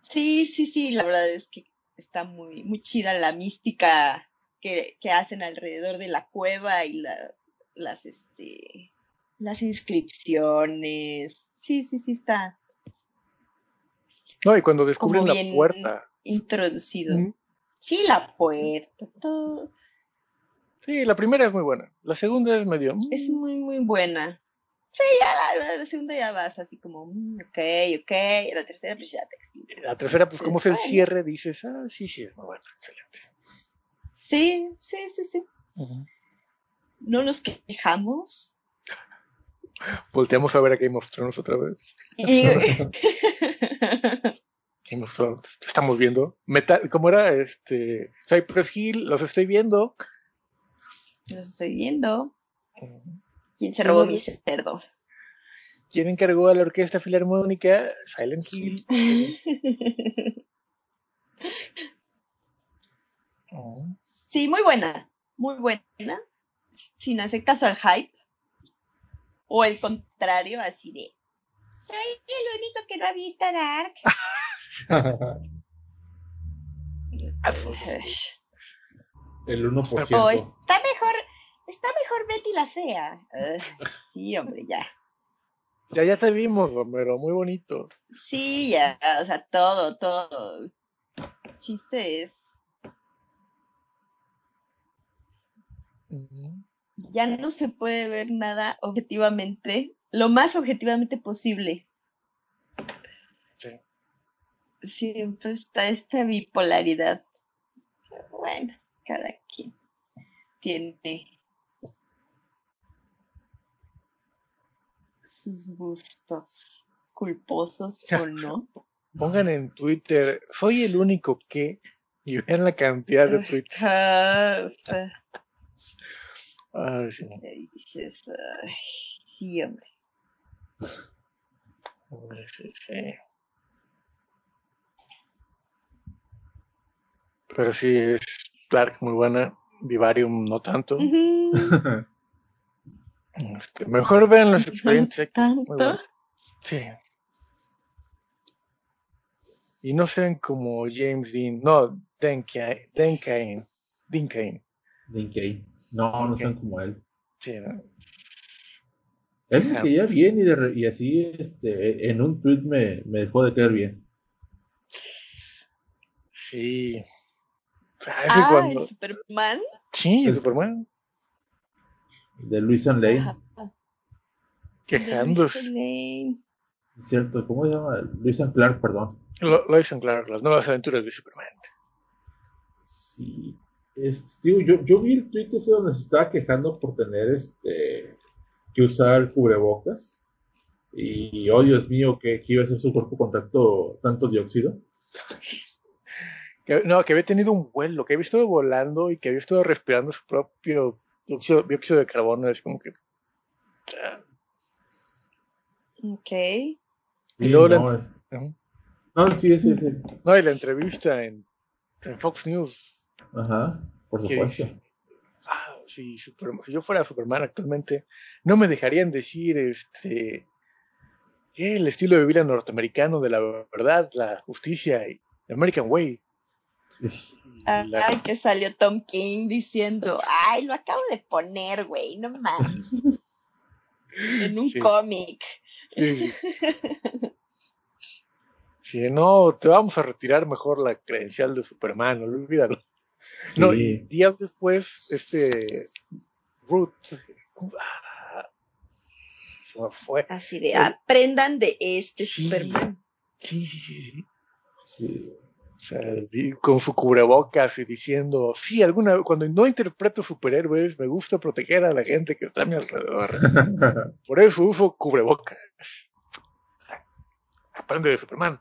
Sí, sí, sí, la verdad es que está muy, muy chida la mística que, que hacen alrededor de la cueva y la, las, este, las inscripciones. Sí, sí, sí, está. No, y cuando descubren la puerta. Introducido. Sí, la puerta, todo. Sí, la primera es muy buena. La segunda es medio. Es muy, muy buena. Sí, ya la, segunda ya vas así como, mm, ok, ok, la tercera pues ya te La tercera pues como es el cierre, dices, ah, sí, sí, es muy bueno, excelente. Sí, sí, sí, sí. No nos quejamos. Volteamos a ver a Game of Thrones otra vez. Game of Thrones, estamos viendo. Metal, ¿Cómo era? Este, Cypress Hill, los estoy viendo. Los estoy viendo. ¿Quién se robó mi cerdo? ¿Quién encargó a la Orquesta Filarmónica? Silent Hill. Sí, muy buena. Muy buena. Sin hacer caso al hype. O el contrario, así de. Soy el único que no ha visto Dark. el 1%. O está mejor Está mejor Betty la fea. sí, hombre, ya. Ya, ya te vimos, Romero, muy bonito. Sí, ya, o sea, todo, todo. chiste es. Ya no se puede ver nada objetivamente, lo más objetivamente posible. Sí. Siempre está esta bipolaridad. bueno, cada quien tiene sus gustos, culposos o no. Pongan en Twitter, soy el único que, y vean la cantidad de tweets. Ah, Ay, sí. dices, ay, sí, hombre. Sí, sí. Pero sí, es Clark muy buena, Vivarium no tanto. Ujú. Este, mejor vean los expedientes. Sí. Y no sean como James Dean, no, Dan Cain, Dan Cain, Dean Cain. No, no sean como él. Sí, ¿no? Él me Ajá. caía bien y, de re- y así este, en un tweet me, me dejó de caer bien. Sí. Ah, Ah, cuando... el Superman. Sí, el Es- Superman. De Luis and Lane. Ajá, de Quejándose. Es cierto, ¿cómo se llama? Luis and Clark, perdón. Lo, lo dicen claro, las nuevas aventuras de Superman. Sí. Es, digo, yo, yo vi el tweet ese donde se estaba quejando por tener este que usar cubrebocas. Y oh Dios mío, que, que iba a ser su cuerpo contacto tanto dióxido. Que- no, que había tenido un vuelo, que había estado volando y que había estado respirando su propio dióxido, dióxido de carbono. Es como que. ah, Ok. Y luego no, la- es- ujú. no, sí, sí, sí. No, y la entrevista en, en Fox News. Ajá, por supuesto. ah, si, Superman- si yo fuera Superman actualmente, no me dejarían decir este que el estilo de vida norteamericano de la verdad, la justicia y el American Way. Y la- Ay, que salió Tom King diciendo, ay, lo acabo de poner, güey, no mames. en un Sí. cómic. Sí, sí. Sí, no, te vamos a retirar mejor la credencial de Superman, olvídalo. Sí. No, y días después, este Ruth ah, se me fue. Así de, aprendan de este Sí. Superman. Sí, sí, sí, sí. Sí. O sea, di- con su cubrebocas y diciendo, sí, alguna, cuando no interpreto superhéroes, me gusta proteger a la gente que está a mi alrededor. Por eso uso cubrebocas. Aprende de Superman.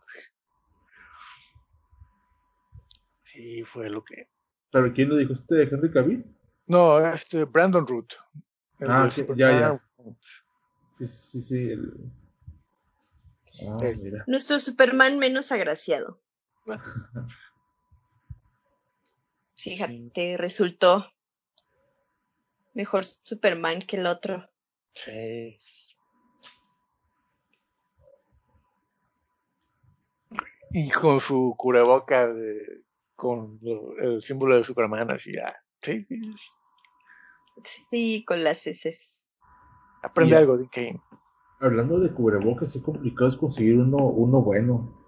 Sí, fue lo que. ¿Pero quién lo dijo? ¿Este Henry Cavill? No, este Brandon Root. el Ah, sí, ya, ya. Sí, sí, sí. el- Ah, El- mira. Nuestro Superman menos agraciado. Fíjate, resultó mejor Superman que el otro. Sí. Y con su cubreboca de, con el símbolo de Superman, así ya. Sí, sí, con las heces. Aprende Y- algo de Kane. Hablando de cubrebocas, es complicado es conseguir uno, uno bueno.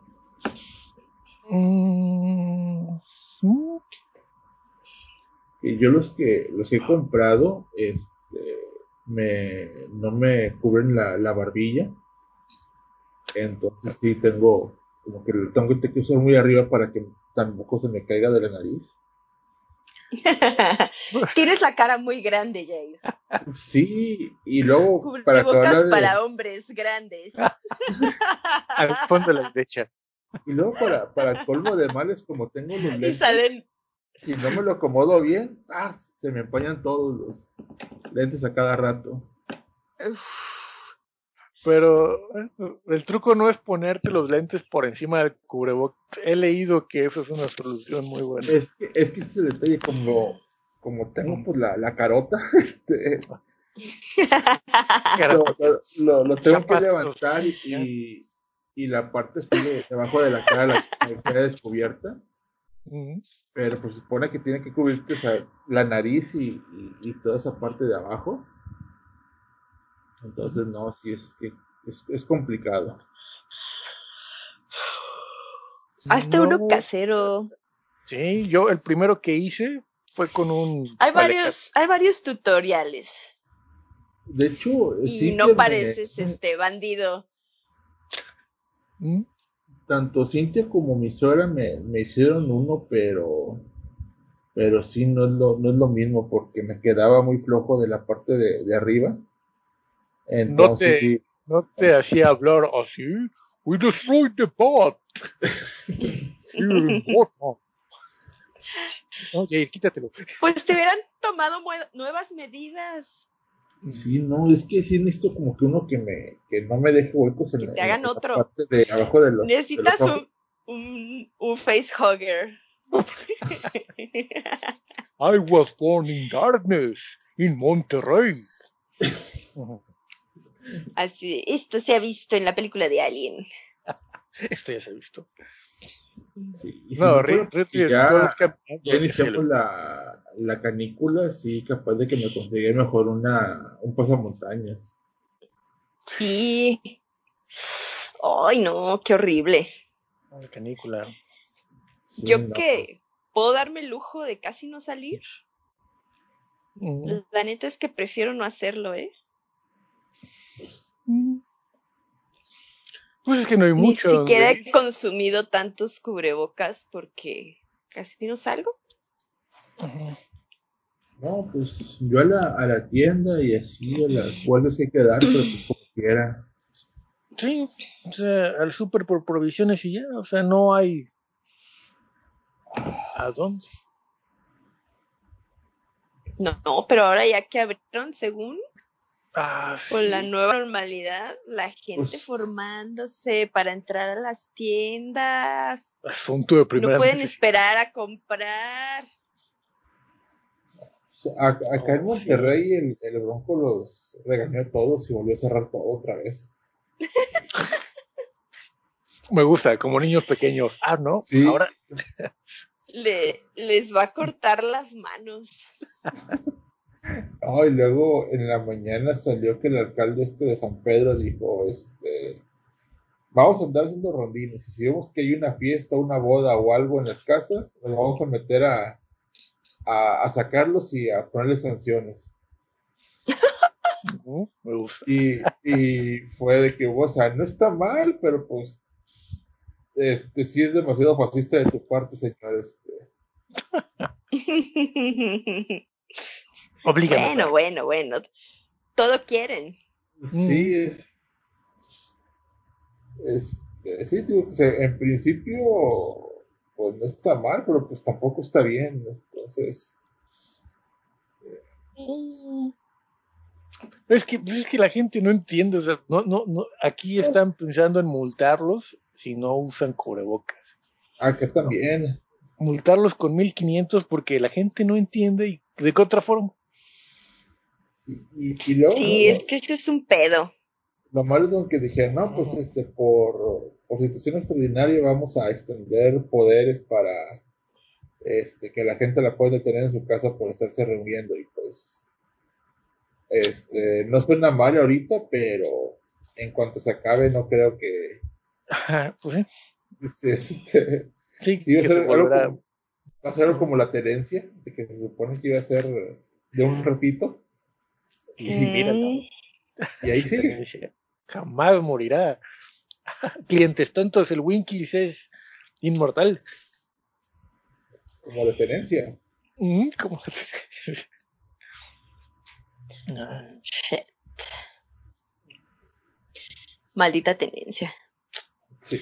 Mm, Y yo los que los que he comprado, este, me, no me cubren la, la barbilla. Entonces sí tengo, como que lo tengo que usar muy arriba para que tampoco se me caiga de la nariz. Tienes la cara muy grande, Jair. Sí, y luego de, para hombres grandes. al fondo de la derecha. Y luego para, para colmo de males, como tengo los Y lentes, salen. si no me lo acomodo bien, ah, se me empañan todos los lentes a cada rato. Uf, Pero eh, el truco no es ponerte los lentes por encima del cubrebocas. He leído que eso es una solución muy buena. Es que, es que ese es el detalle, como, como tengo pues la, la carota, este, lo, lo, lo- lo tengo que levantar y, y, y la parte así de debajo de la cara la, la queda descubierta, Mm. pero pues se supone que tiene que cubrirte o sea, la nariz y, y, y toda esa parte de abajo. Entonces no, sí es que es, es complicado. Hazte No. uno casero. Sí, yo el primero que hice fue con un Hay varios, hay varios tutoriales. De hecho, Y sí no me- pareces este bandido. Mm. tanto Cintia como mi suegra me, me hicieron uno, pero pero sí no es lo, no es lo mismo porque me quedaba muy flojo de la parte de, de arriba. Entonces, te- sí, no te hacía hablar así. We destroyed the bot. Oye, quítatelo. Pues te hubieran tomado nuevas medidas. Sí, no, es que sí necesito como que uno que me, que no me deje huecos en, que te hagan otro. parte de abajo de los. Necesitas un, un, un face hugger. I was born in darkness, in Monterrey. Así, esto se ha visto en la película de Alien. esto ya se ha visto. Sí, no, ya, ya iniciamos la, la canícula, sí, capaz de que me consiga mejor una, un pasamontañas. Sí. Ay, no, qué horrible. La canícula. Yo qué, puedo darme el lujo de casi no salir. La neta es que prefiero no hacerlo, ¿eh? Pues es que no hay mucho. Ni siquiera he consumido tantos cubrebocas porque casi no salgo. No, pues yo a la, a la tienda y así a las guardias hay que dar, pero pues como quiera. Sí, o sea, al súper por provisiones y ya, o sea, no hay. ¿A dónde? No, pero ahora ya que abrieron, según, Ah, Con la nueva normalidad, la gente formándose para entrar a las tiendas. Asunto de primera No pueden necesidad. esperar a comprar. A- acá en Monterrey el, el Bronco los regañó a todos y volvió a cerrar todo otra vez. Me gusta, como niños pequeños. Ah, no, Sí. ahora. Le, les va a cortar las manos. Ah, y luego en la mañana salió que el alcalde este de San Pedro dijo, este, vamos a andar haciendo rondines y si vemos que hay una fiesta, una boda o algo en las casas, nos vamos a meter a, a, a sacarlos y a ponerles sanciones. Ujú, Me gusta. Y, y fue de que, o sea, no está mal, pero pues, este, sí es demasiado fascista de tu parte, señor. Este. Oblígame. bueno, bueno, bueno. Todo quieren. Sí, es, este, sí, digo, se- en principio, pues no está mal, pero pues tampoco está bien. Entonces, Es que, pues es que la gente no entiende, o sea, no, no, no, aquí están pensando en multarlos si no usan cubrebocas. acá también. Multarlos con 1500 porque la gente no entiende y de qué otra forma. Y, luego, Sí, ¿no? es que ese es un pedo. Lo malo es que dijeron, no, pues este, por, por situación extraordinaria vamos a extender poderes para este, que la gente la pueda tener en su casa por estarse reuniendo y pues este, no suena mal ahorita, pero en cuanto se acabe no creo que Ajá, pues sí, este, sí, a que ser se algo volverá. como, va a ser algo como la tenencia, de que se supone que iba a ser de un ratito Y mira, Mm, y ahí sigue. jamás morirá. Clientes tontos, el Winkies es inmortal. como la tenencia. Mm, ¿cómo? Ah, shit. Maldita tenencia. Sí.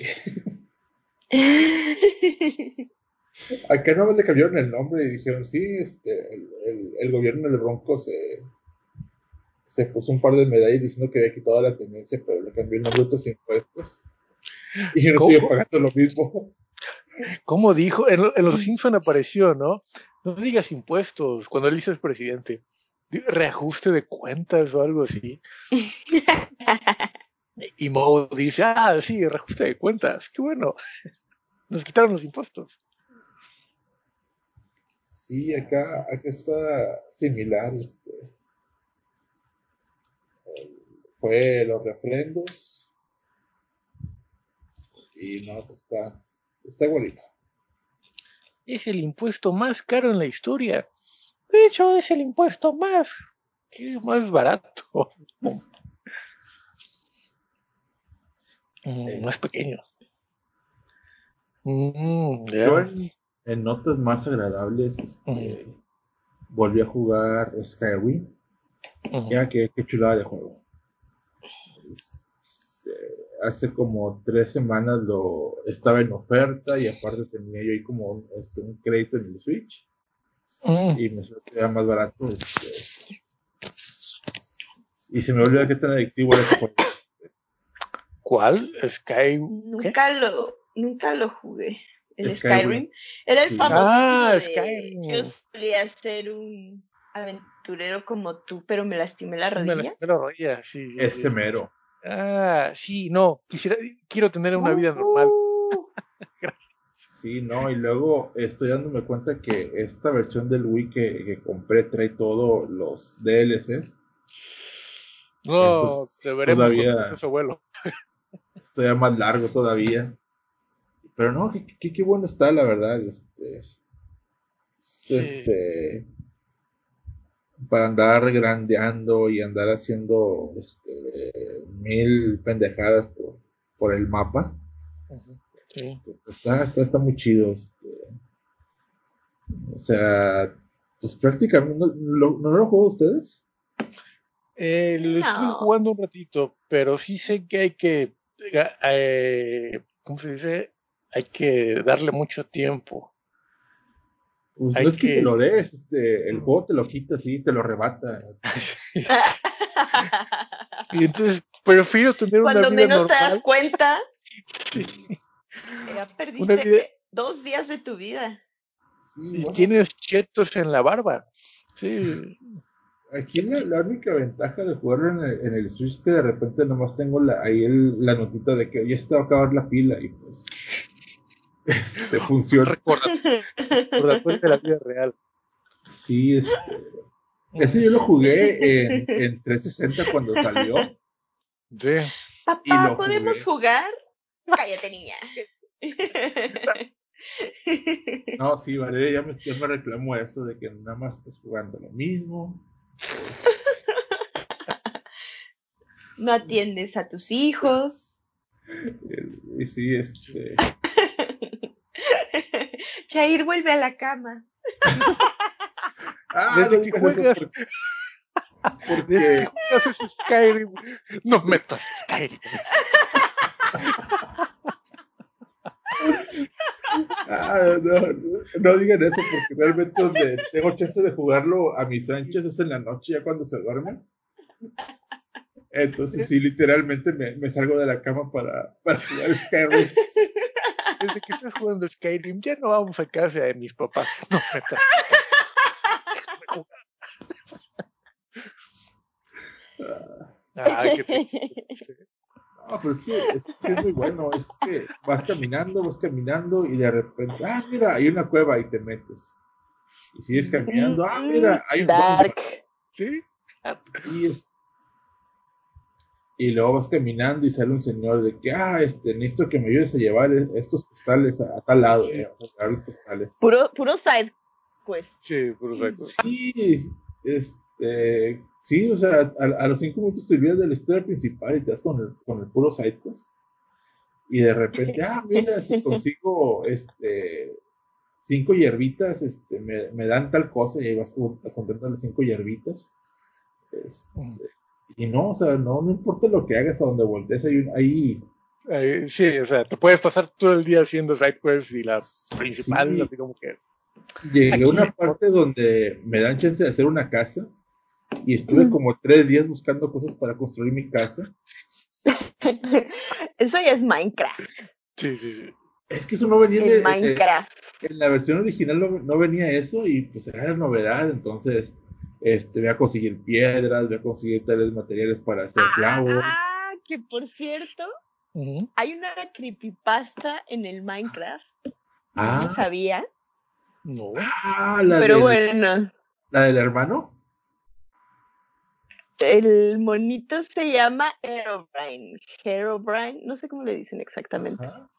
Acá no le cambiaron el nombre y dijeron, sí, este, el, el- el gobierno del Bronco se, se puso un par de medallas diciendo que había quitado la tenencia, pero le cambió el nombre a otros impuestos. Y no sigue pagando lo mismo. ¿Cómo dijo? En, en los Simpson apareció, ¿no? No digas impuestos cuando él hizo el presidente. Reajuste de cuentas o algo así. Y Moe dice, ah, sí, reajuste de cuentas. Qué bueno. Nos quitaron los impuestos. Sí, acá, acá está similar. Este, fue los refrendos. Y no, pues está, está igualito. Es el impuesto más caro en la historia. De hecho, es el impuesto más, ¿qué? más barato. Mm, más pequeño. Mm. Yo en, en notas más agradables este, volví a jugar Skywing. Ujú. Ya que qué chulada de juego. Hace como tres semanas lo estaba en oferta y aparte tenía yo ahí como un, este, un crédito en el Switch Mm. y me quedaba más barato. Este, y se me olvida que tan adictivo era ese juego. ¿Cuál? Sky. ¿qué? Nunca lo, nunca lo jugué. El Skyrim. Skyrim. Era el Sí. famosísimo Ah, Skyrim. Yo solía ser un aventurero como tú, pero me lastimé la Me rodilla. lastimé la rodilla, sí. sí, Ese sí. mero. Ah, sí, no. Quisiera, quiero tener una vida normal. Sí, no, y luego estoy dándome cuenta que esta versión del Wii que, que compré trae todos los DLCs. No, Entonces, deberemos todavía- con su abuelo. Todavía más largo todavía. Pero no, qué, qué, qué bueno está, la verdad. Este, Sí. este, para andar grandeando y andar haciendo este, mil pendejadas por, por el mapa. Ujú, Sí. Está, está, está muy chido. Este. O sea, pues prácticamente. ¿No, lo- ¿no lo juego ustedes? Eh, lo estuve No. jugando un ratito, pero sí sé que hay que, eh, ¿cómo se dice? Hay que darle mucho tiempo. Pues no es que, que- se lo des, este, el juego te lo quita así, te lo arrebata. Y entonces prefiero tener una Cuando vida menos te das cuenta, Sí. ya perdiste Una vida- dos días de tu vida. Sí, Y bueno, tienes chetos en la barba. Sí. Aquí la, la única ventaja de jugarlo en el, en el Switch es que de repente nomás tengo la, ahí el- la notita de que ya se te va a acabar la pila y pues este, funciona. Recuerda, recordatorio de la vida real. Sí, este, ese yo lo jugué en, en 360 cuando salió. Sí. Papá, ¿podemos jugar? Cállate, niña. No, sí, Valeria ya me, ya me reclamó eso de que nada más estás jugando lo mismo. No atiendes a tus hijos. Eh, Y sí, este, Chair vuelve a la cama. ah, Desde no que eso juegas- porque, Desde que porque juegas ese Skyrim, no metas Skyrim. ah, no, no, no digan eso porque realmente donde tengo chance de jugarlo a mis anchas es en la noche ya cuando se duermen. Entonces sí, literalmente me, me salgo de la cama para, para jugar Skyrim. Desde que estás jugando Skyrim, ya no vamos a casa de mis papás. No metas Ay, qué triste. No, pero es que, es que sí es muy bueno. Es que vas caminando, vas caminando y de repente, ah, mira, hay una cueva y te metes. Y sigues caminando, ah, mira, hay un Dark. ¿Sí? Y, es- y luego vas caminando y sale un señor de que, ah, este, necesito que me ayudes a llevar es- estos postales a, a tal lado, eh, a llevar los postales. Puro, puro side quest. Sí, por saco. Sí, este, sí, o sea, a, a los cinco minutos te olvidas de la historia principal y te das con el, con el puro sidequest. Y de repente, ah, mira, si consigo, este, cinco hierbitas, este, me, me dan tal cosa y ahí vas jun- juntando las cinco hierbitas. Este, y no, o sea, no, no importa lo que hagas a donde voltees, hay un, ahí, Eh, sí, o sea, te puedes pasar todo el día haciendo sidequests y la principal, Sí. así como que. Llegué a una parte donde me dan chance de hacer una casa y estuve Mm. como tres días buscando cosas para construir mi casa. Eso ya es Minecraft. Sí, sí, sí. Es que eso no venía en, en- Minecraft. en la versión original, no, no venía eso y pues era la novedad. Entonces, este, voy a conseguir piedras, voy a conseguir tales materiales para hacer clavos. Ah, que por cierto, hay una creepypasta en el Minecraft. No Ah, sabía. No. ah, la, Pero del, bueno, la del hermano. el monito se llama Herobrine. Herobrine, no sé cómo le dicen exactamente. Ajá.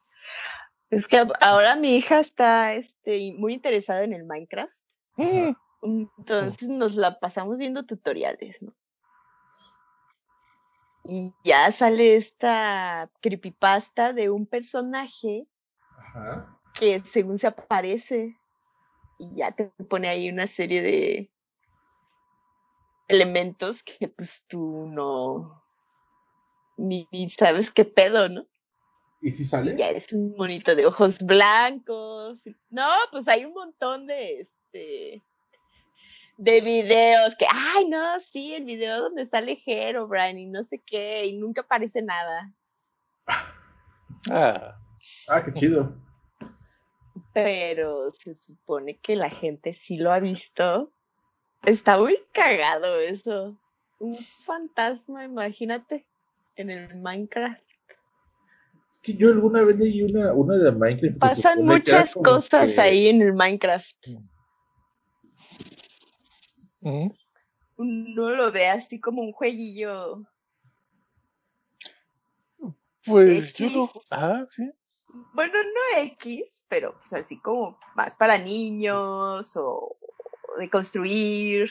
Es que ahora mi hija está este, muy interesada en el Minecraft. Entonces nos la pasamos viendo tutoriales, ¿no? Y ya sale esta creepypasta de un personaje Ajá. que según se aparece y ya te pone ahí una serie de elementos que pues tú no ni, sabes qué pedo, ¿no? ¿Y si sale? ya eres un monito de ojos blancos. No, pues hay un montón de este de videos que, ay, no, sí, el video donde sale Brian y no sé qué, y nunca aparece nada. Ah, ah qué chido. Pero se supone que la gente sí lo ha visto. Está muy cagado eso. Un fantasma, imagínate, en el Minecraft. Que yo alguna vez leí una, una de Minecraft. Pasan muchas cosas ahí en el Minecraft. Uno lo ve así como un jueguillo. Pues yo Ah, sí. Bueno, no X, pero pues así como más para niños o de construir.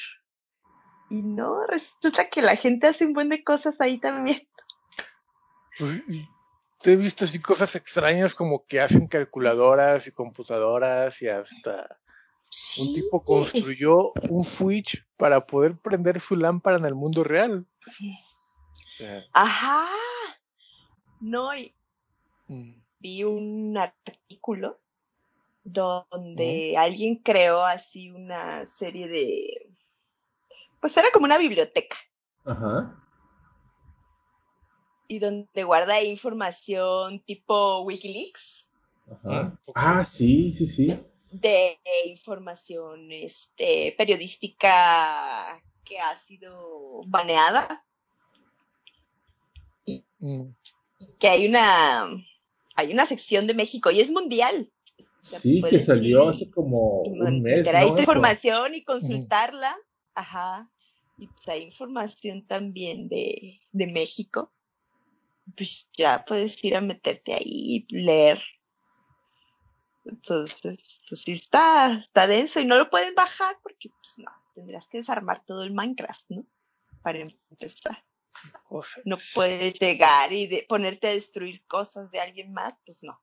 Y no, resulta que la gente hace un buen de cosas ahí también. Pues, te he visto así cosas extrañas como que hacen calculadoras y computadoras y hasta un tipo construyó un switch para poder prender su lámpara en el mundo real. Ajá. No, mm. vi un artículo donde alguien creó así una serie de... Pues era como una biblioteca. Ajá. Y donde guarda información tipo Wikileaks. Ajá. Mm, ah, sí, sí, sí de información este, periodística que ha sido baneada. Mm. Que hay una hay una sección de México y es mundial. sí, que salió hace como un mes. Hay información y consultarla. Ajá. Y pues hay información también de, de México. Pues ya puedes ir a meterte ahí y leer entonces, pues sí está, está denso y no lo pueden bajar porque, pues no, tendrías que desarmar todo el Minecraft, ¿no? Para empezar. No puedes llegar y de, ponerte a destruir cosas de alguien más, pues no.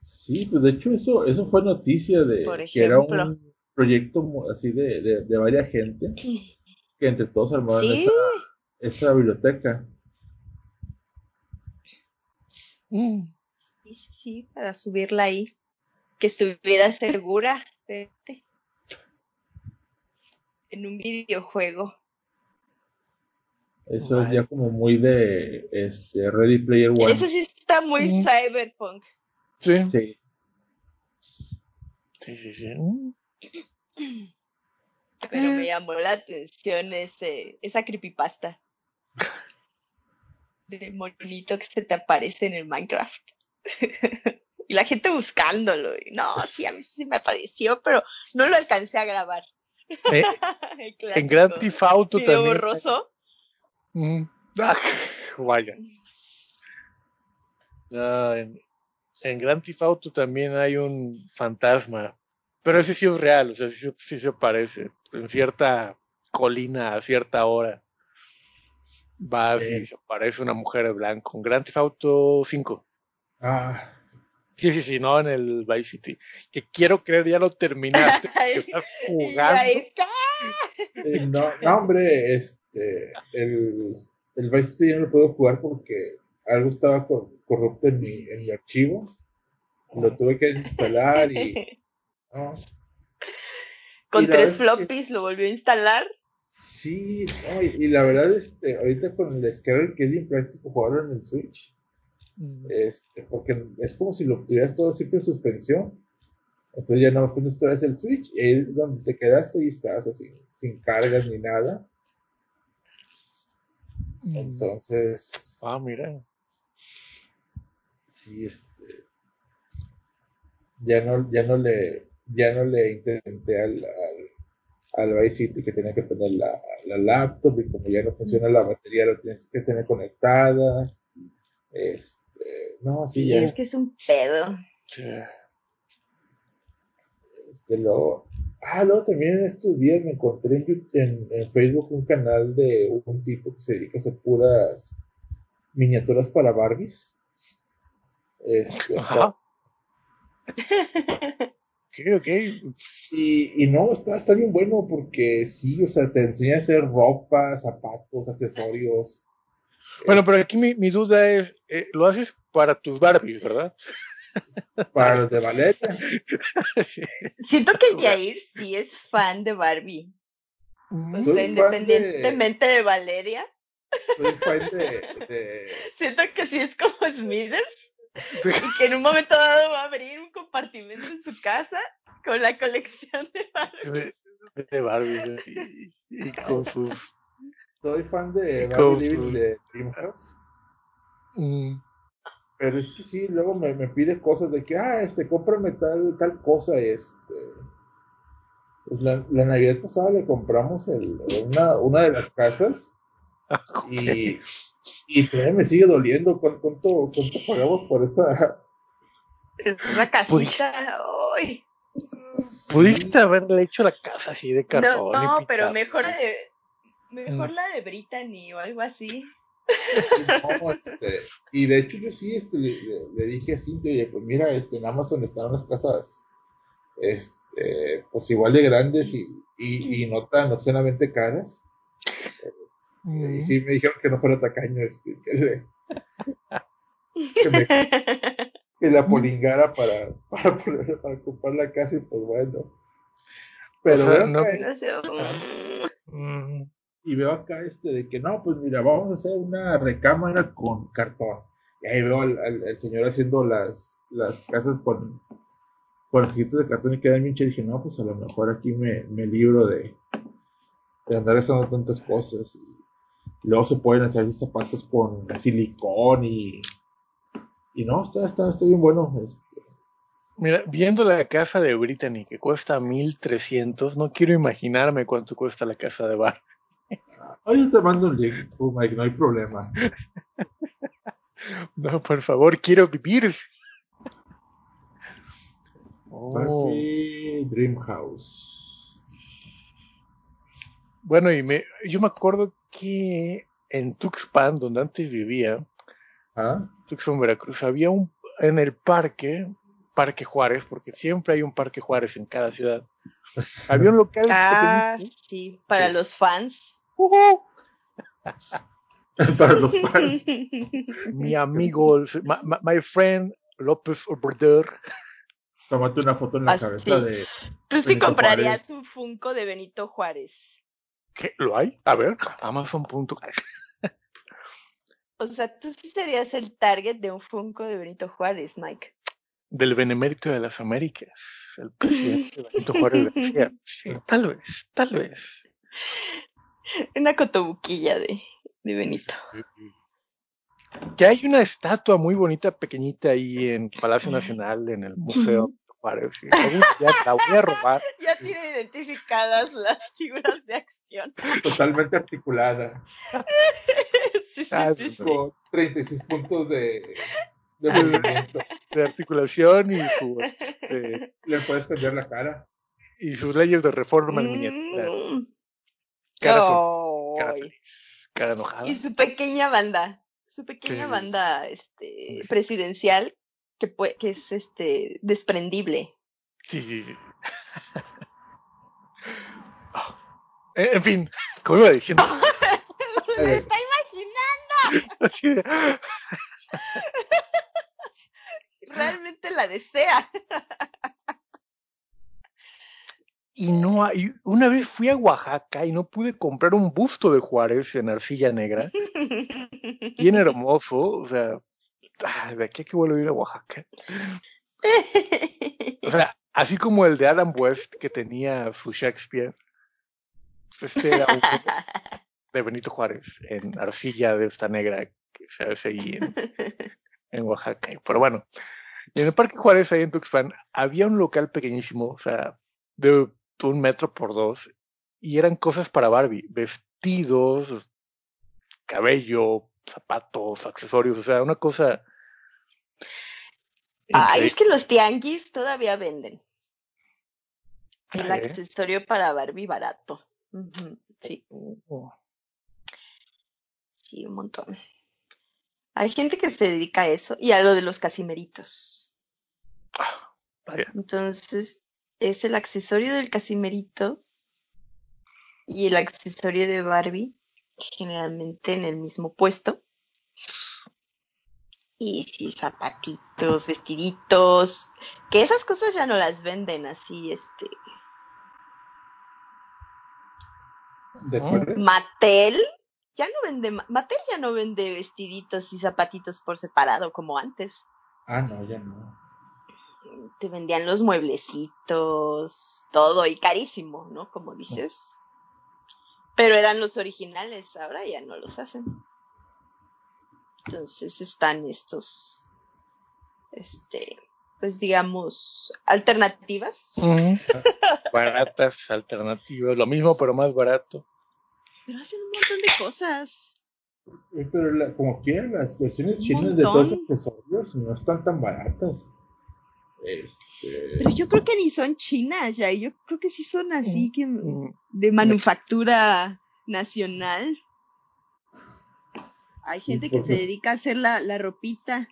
Sí, pues de hecho eso, eso fue noticia de que era un proyecto así de, de, varias gente que entre todos armaron esa, esa biblioteca. Mm. Sí, sí, para subirla ahí. Que estuviera segura en un videojuego. Eso es ya como muy de este Ready Player One. Eso sí está muy cyberpunk. Sí. Sí. Sí, sí, sí. Pero me llamó la atención ese, esa creepypasta. De monito que se te aparece en el Minecraft. y la gente buscándolo. no, sí, a mí sí me apareció, pero no lo alcancé a grabar. Eh, en Grand Theft Auto también. borroso? Mm. Ah, vaya. en, en Grand Theft Auto también hay un fantasma, pero ese sí es real, o sea, sí, sí se aparece en cierta colina a cierta hora. Va y se aparece una mujer de blanco. En Grand Theft Auto 5. Ah. Sí, sí, sí, no, en el Vice City. Que quiero creer, ya lo terminaste, que estás jugando. Eh, no, no, hombre, este, el, el Vice City ya no lo puedo jugar porque algo estaba corrupto en mi, en mi archivo. Lo tuve que instalar y. Con tres floppies lo volvió a instalar. Sí, no, y, la verdad, este, ahorita con el Scarlet, que es bien práctico jugarlo en el Switch este, porque es como si lo tuvieras todo siempre en suspensión. Entonces ya no pones otra vez el switch y es donde te quedaste y estás así, sin cargas ni nada. Mm. Entonces. Ah, mira. Sí, este. Ya no, ya no le, ya no le intenté al, al, al Vice City que tenía que poner la, la laptop y como ya no funciona la batería, lo tienes que tener conectada. Este, no, sí, es que es un pedo. Este, lo, ah, luego también en estos días me encontré en, en, Facebook un canal de un tipo que se dedica a hacer puras miniaturas para Barbies. Este, Ajá. ok, Y, y no, está, está bien bueno porque sí, o sea, te enseña a hacer ropa, zapatos, accesorios. Bueno, pero aquí mi, mi duda es, eh, lo haces para tus Barbies, ¿verdad? Para los de Valeria. Siento que Jair sí es fan de Barbie. O sea, independientemente de... Valeria. Soy fan de, de- Siento que sí es como Smithers. Y que en un momento dado va a abrir un compartimento en su casa con la colección de Barbie. De, de Barbies y, y con sus... soy fan de Barbie Living de Dreamhouse. mm, Pero es que sí, luego me, me pide cosas de que, ah, este, cómprame tal, tal cosa, este. Pues la, la Navidad pasada le compramos el, una, una de las casas ok. y, y todavía me sigue doliendo cu- cuánto, cuánto pagamos por esa. Es una casita. ¡Ay! Pudiste haberle hecho la casa así de No, cartón. y no, pero mejor de, mejor Mm. la de Brittany o algo así. No, este, y de hecho yo sí este, le, le- le dije a Cintia, oye, pues mira, este, en Amazon están unas casas este, pues igual de grandes y, y, y no tan obscenamente caras. Mm. Y sí me dijeron que no fuera tacaño, este, que, le, que, me, que la polingara para, para, para comprar la casa y pues bueno. Pero O sea, no- y veo acá este de que no, pues mira, vamos a hacer una recámara con cartón. Y ahí veo al, al- señor haciendo las, las casas con, con ojitos de cartón y queda bien. Y dije, no, pues a lo mejor aquí me, me libro de, de andar haciendo tantas cosas. Y luego se pueden hacer esos zapatos con silicón y, y no, está, está, está bien bueno. Este, Mira, viendo la casa de Brittany que cuesta 1300, no quiero imaginarme cuánto cuesta la casa de Bar. Oye, te mando un link, Mike, no hay problema. No, por favor, quiero vivir. Oh, Barbie Dream House. Bueno, y me, yo me acuerdo que en Tuxpan, donde antes vivía, ¿Ah? Tuxpan, Veracruz, había un, en el parque, Parque Juárez, porque siempre hay un Parque Juárez en cada ciudad. Había un local Ah, pequeñito. sí, para Sí. los fans. Ujú. Para los fans. Mi amigo, my, my- friend López Obrador. Tómate una foto en la Ah, cabeza de. Tú sí Benito comprarías Juárez. un Funko de Benito Juárez. ¿Qué? ¿Lo hay? A ver, Amazon.com. O sea, tú sí serías el target de un Funko de Benito Juárez, Mike. Del Benemérito de las Américas. El presidente Benito Juárez García. Sí, tal vez, tal vez. Una cotobuquilla de, de Benito. Que hay una estatua muy bonita, pequeñita ahí en Palacio Nacional, en el Museo de Juárez. y algún día la voy a robar. Ya tiene identificadas las figuras de acción. Totalmente articulada. Sí, sí, Ah, sí. sí. Con 36 puntos de, de movimiento. De articulación y su este, Le puedes cambiar la cara. y sus leyes de reforma en miniatura. Mm. Cara, sol- cara feliz, cara enojada. Y su pequeña banda, su pequeña Sí, banda este, Sí. presidencial que, pue- que es este desprendible. Sí, sí, sí. En fin, como iba diciendo. ¡Me está imaginando! Realmente la desea. Y no hay. Una vez fui a Oaxaca y no pude comprar un busto de Juárez en arcilla negra. Bien hermoso. O sea, ah, de aquí que vuelvo a ir a Oaxaca. O sea, así como el de Adam West que tenía su Shakespeare. Este era uno de Benito Juárez en arcilla de esta negra que se hace ahí en, en Oaxaca. Pero bueno, en el Parque Juárez, ahí en Tuxpan, había un local pequeñísimo, o sea, de un metro por dos, y eran cosas para Barbie, vestidos, cabello, zapatos, accesorios, o sea, una cosa. Ay, increíble. es que los tianguis todavía venden. El ¿Eh? accesorio para Barbie barato. Sí, sí, un montón. Hay gente que se dedica a eso y a lo de los casimeritos. Ah, vaya. Entonces, es el accesorio del casimerito y el accesorio de Barbie, generalmente en el mismo puesto. Y sí, zapatitos, vestiditos, que esas cosas ya no las venden así, este. ¿De acuerdo? Mattel ya no vende, Mattel ya no vende vestiditos y zapatitos por separado como antes. Ah, no, ya no. Te vendían los mueblecitos, todo y carísimo, ¿no? Como dices. Pero eran los originales, ahora ya no los hacen. Entonces están estos, este, pues digamos, alternativas. Ujú. Baratas, alternativas, lo mismo pero más barato. Pero hacen un montón de cosas. Pero la- como quieran, las versiones chinas de todos los accesorios no están tan baratas. Este, Pero yo creo que ni son chinas ya, yo creo que sí son así que Mm, de manufactura nacional. Hay gente que se porque- dedica a hacer la, la ropita.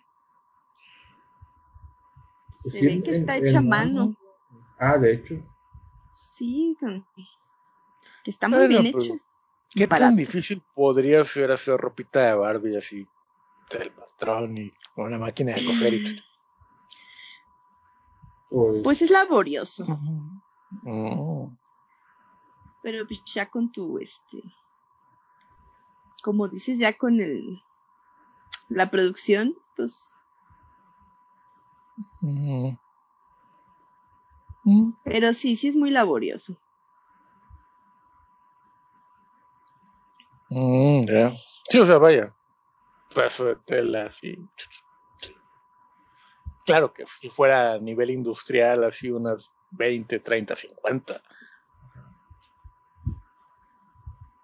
Se Sí, ve que en- está hecha a mano. Ah, de hecho. Sí, que está muy Bueno, bien hecha. ¿Qué Barato. tan difícil podría ser hacer ropita de Barbie así? Del patrón y con una máquina de coser y... Pues, Pues es laborioso, pero pues ya con tu, este, como dices, ya con el, la producción, pues, mm. Pero sí, sí es muy laborioso. Mm, ya. Sí, o sea, vaya. Pedazo de tela, así. Claro que si fuera a nivel industrial, así unas 20, 30, 50.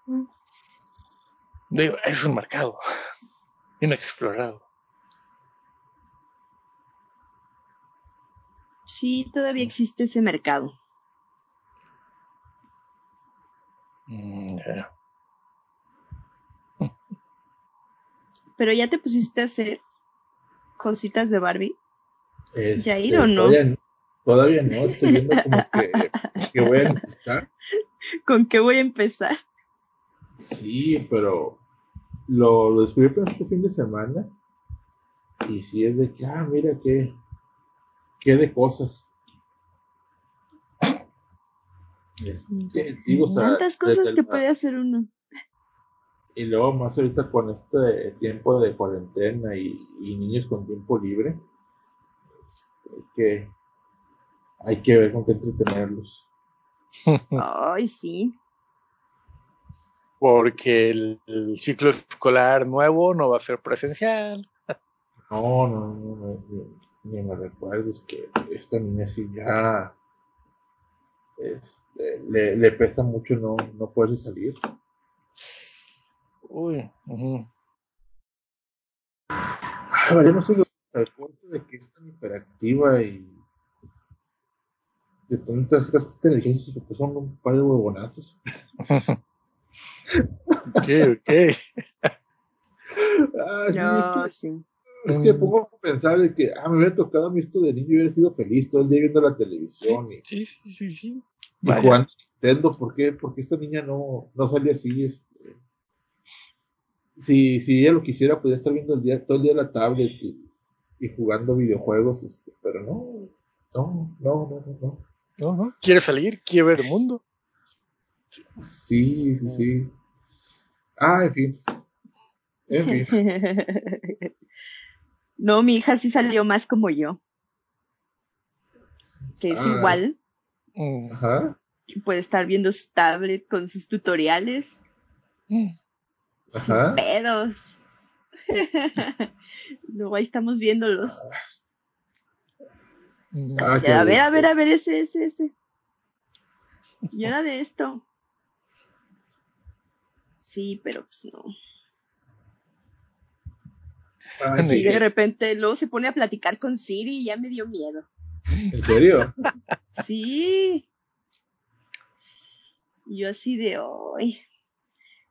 Mm. Digo, es un mercado inexplorado. Sí, todavía existe ese mercado. Mm. Pero ya te pusiste a hacer cositas de Barbie. Este, Jair, ¿o no? Todavía, no- todavía no, estoy viendo como que, que voy a necesitar. ¿Con qué voy a empezar? Sí, pero lo, lo descubrí apenas este fin de semana. Y sí es de que, ah, mira qué, qué de cosas. Este, digo, o sea, Tantas cosas que la- puede hacer uno. Y luego más ahorita con este tiempo de cuarentena y, y niños con tiempo libre, este, que hay que ver con qué entretenerlos. Ay, sí. Porque el, el ciclo escolar nuevo no va a ser presencial. No, no, no, no, ni, ni me recuerdes que esta niña sí ya este, le, le pesa mucho no, no poderse salir. Uy. ujú. Ah, vale, no sé punto de que es tan hiperactiva y de tantas cosas inteligencias que son un par de huevonazos. Ok, ok. Ah, sí, No, es, sí. que, es que pongo a pensar de que, ah, me hubiera tocado a mí esto de niño y hubiera sido feliz todo el día viendo la televisión y, Sí, sí, sí, sí. y Vaya. jugando Nintendo. ¿Por qué? Porque esta niña no, no sale así, este... Si, si ella lo quisiera, podría estar viendo el día, todo el día la tablet y, y jugando videojuegos, este, pero no, no, no, no, no, no. No, no. Quiere salir, quiere ver el mundo. Sí, sí, sí. Ah, en fin. En fin. no, mi hija sí salió más como yo. Que es Ah. igual. Mm, Ajá, Puede estar viendo su tablet con sus tutoriales. mm. ajá. Sin pedos. Luego ahí estamos viéndolos. Ah, qué a ver, a ver, a ver, ese, ese, ese. Y era de esto. Sí, pero pues no. Ay, Sí. Y de repente luego se pone a platicar con Siri y ya me dio miedo. ¿En serio? Sí. Yo así de hoy.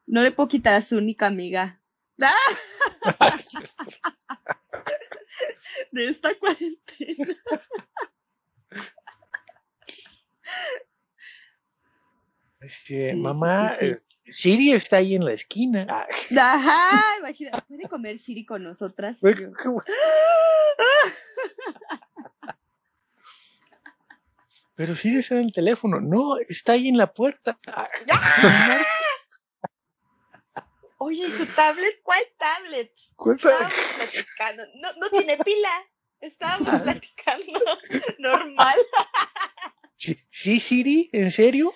No le puedo quitar a su única amiga. ¡Ah! De esta cuarentena. Este, Sí, mamá, sí, sí. eh, Siri está ahí en la esquina. Ah. Ajá, imagina, ¿puede comer Siri con nosotras? Pero Siri está en el teléfono. No, está ahí en la puerta. Ah. Oye, ¿su tablet? ¿Cuál tablet? ¿Cuál Estábamos platicando. No, no tiene pila. Estábamos platicando normal. ¿Sí, Siri? ¿En serio?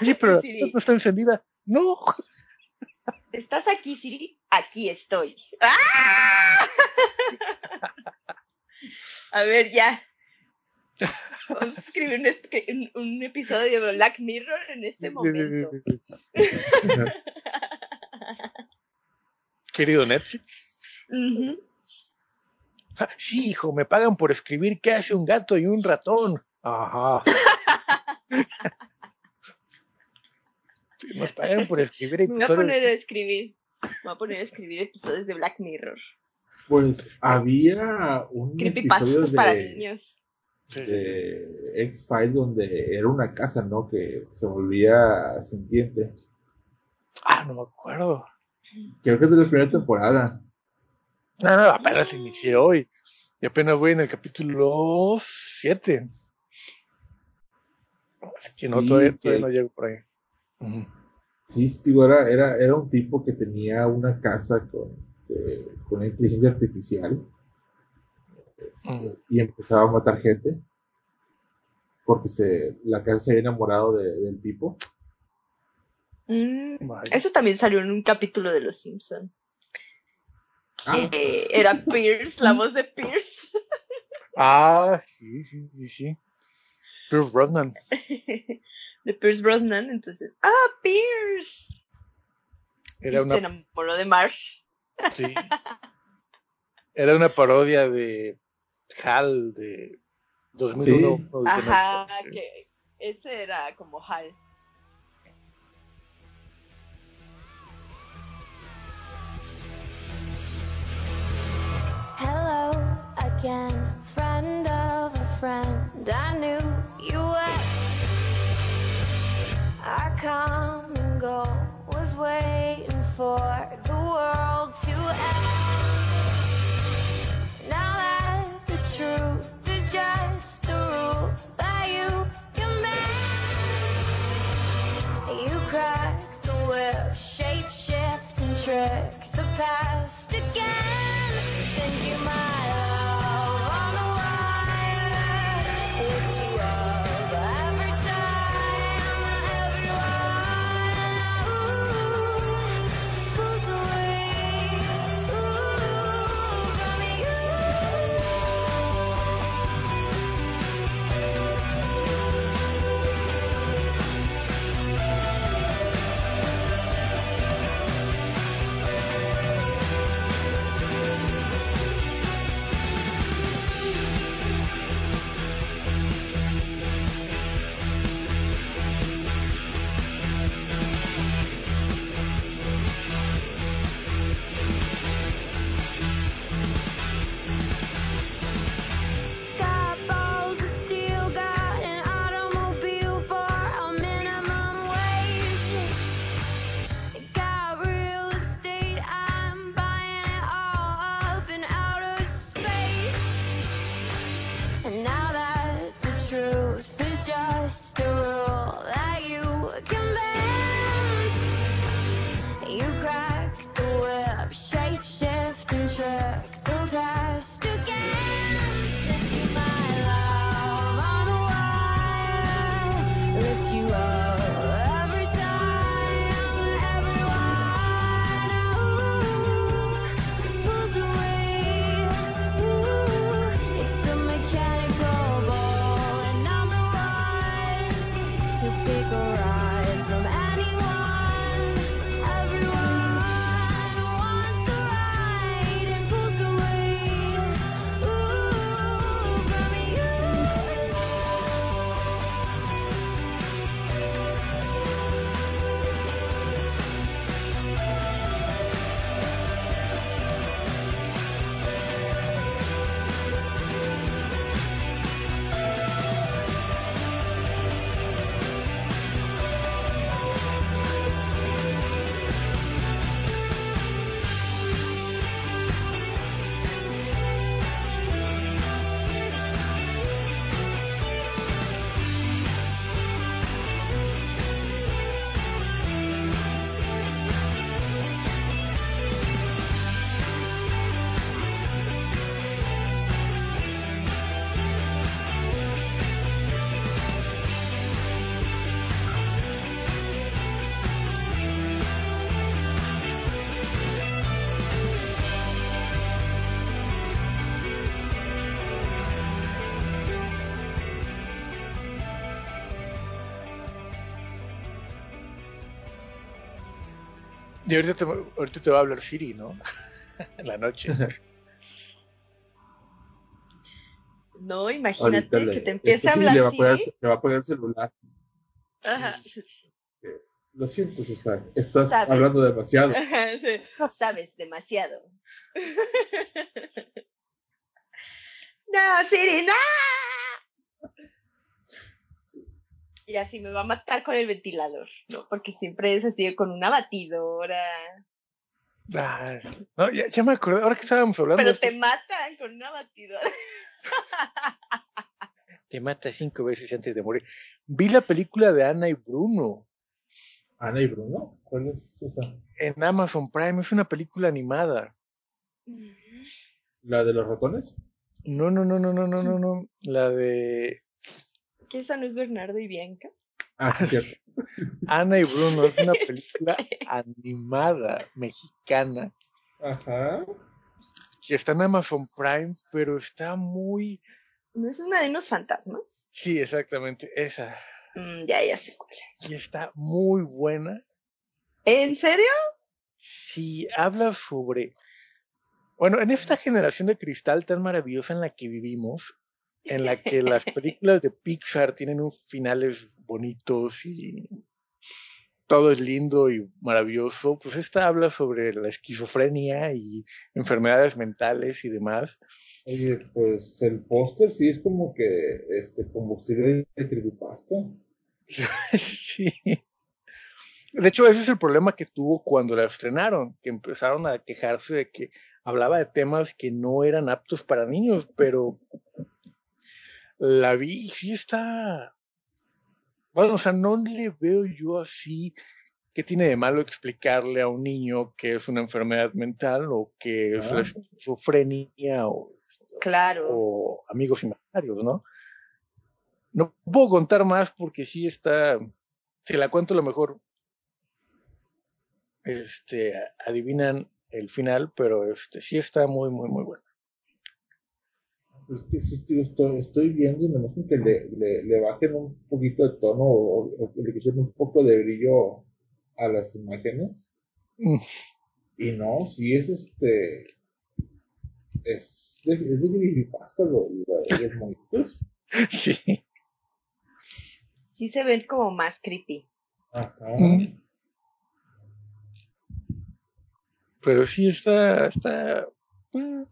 Oye, pero Siri. no está encendida. No. ¿Estás aquí, Siri? Aquí estoy. ¡Ah! A ver, ya. Vamos a escribir un, espe- un- un episodio de Black Mirror en este momento. Querido Netflix. Ah, Sí, hijo, me pagan por escribir qué hace un gato y un ratón. Ajá. Sí, Nos pagan por escribir Me voy a episodios. poner a escribir. Me voy a poner a escribir episodios de Black Mirror. Pues había un episodio Creepypastas para de, niños. De X-Files donde era una casa, ¿no? Que se volvía sintiente. Ah, no me acuerdo. Creo que es de la primera temporada. No, no, apenas inicié hoy. Y apenas voy en el capítulo 7. Que no, Sí, todavía, que- no llego por ahí. Sí, sí, digo, era, era, era un tipo que tenía una casa con, eh, con inteligencia artificial este, y empezaba a matar gente porque se, la casa se había enamorado de- del tipo. Mm. Eso también salió en un capítulo de Los Simpson. Ah, Que era Pierce, la voz de Pierce. Ah, sí, sí, sí, sí. Pierce Brosnan. de Pierce Brosnan. Entonces, ¡ah, Pierce! Era una, Se enamoró de Marsh. sí. Era una parodia de HAL de 2001. Sí. Ajá, que ese era como Hal. Hello again, friend of a friend. I knew you were. Our common goal was waiting for the world to end. Now that the truth is just a rule that you command, you crack the whip, shape shift and trick the past again. Y ahorita te, ahorita te va a hablar Siri, ¿no? en la noche. No, imagínate que te empiece a sí hablar le va a poner, así. le va a poner el celular. Ajá. Lo siento, Susana. Estás Sabes. hablando demasiado. Sí. Sabes demasiado. no, Siri, no. Y así me va a matar con el ventilador, ¿no? Porque siempre es así con una batidora. Ah, no, ya, ya me acordé, ahora que estábamos hablando Pero de esto, te matan con una batidora. te mata cinco veces antes de morir. Vi la película de Ana y Bruno Ana y Bruno, ¿cuál es esa? en Amazon Prime, es una película animada. ¿La de los ratones? No, no, no, no, no, no, no, no. La de ¿Que esa no es Bernardo y Bianca? Ah, sí, cierto. Ana y Bruno, es una película animada mexicana Ajá. que está en Amazon Prime, pero está muy... ¿No es una de unos fantasmas? Sí, exactamente, esa. Mm, ya, ya sé cuál. Y está muy buena. ¿En serio? Si habla sobre... Bueno, en esta generación de cristal tan maravillosa en la que vivimos, en la que las películas de Pixar tienen unos finales bonitos y todo es lindo y maravilloso, pues esta habla sobre la esquizofrenia y enfermedades mentales y demás. Oye, pues el póster sí es como que este combustible de creepypasta. Sí. De hecho, ese es el problema que tuvo cuando la estrenaron, que empezaron a quejarse de que hablaba de temas que no eran aptos para niños, pero la vi y sí está... Bueno, o sea, no le veo yo así qué tiene de malo explicarle a un niño que es una enfermedad mental o que es Ah. la esquizofrenia o Claro. o amigos imaginarios, ¿no? No puedo contar más porque sí está, si la cuento a lo mejor, este, adivinan el final, pero este, sí está muy, muy, muy bueno. Es que sí estoy, estoy, estoy viendo y me imagino que le, le, le bajen un poquito de tono o, le quiten un poco de brillo a las imágenes. Mm, Y no, sí es este. Es de, es de creepypasta lo, lo- los monitos. Sí. Sí se ven como más creepy. Ajá. Mm. Pero sí está, está, mm,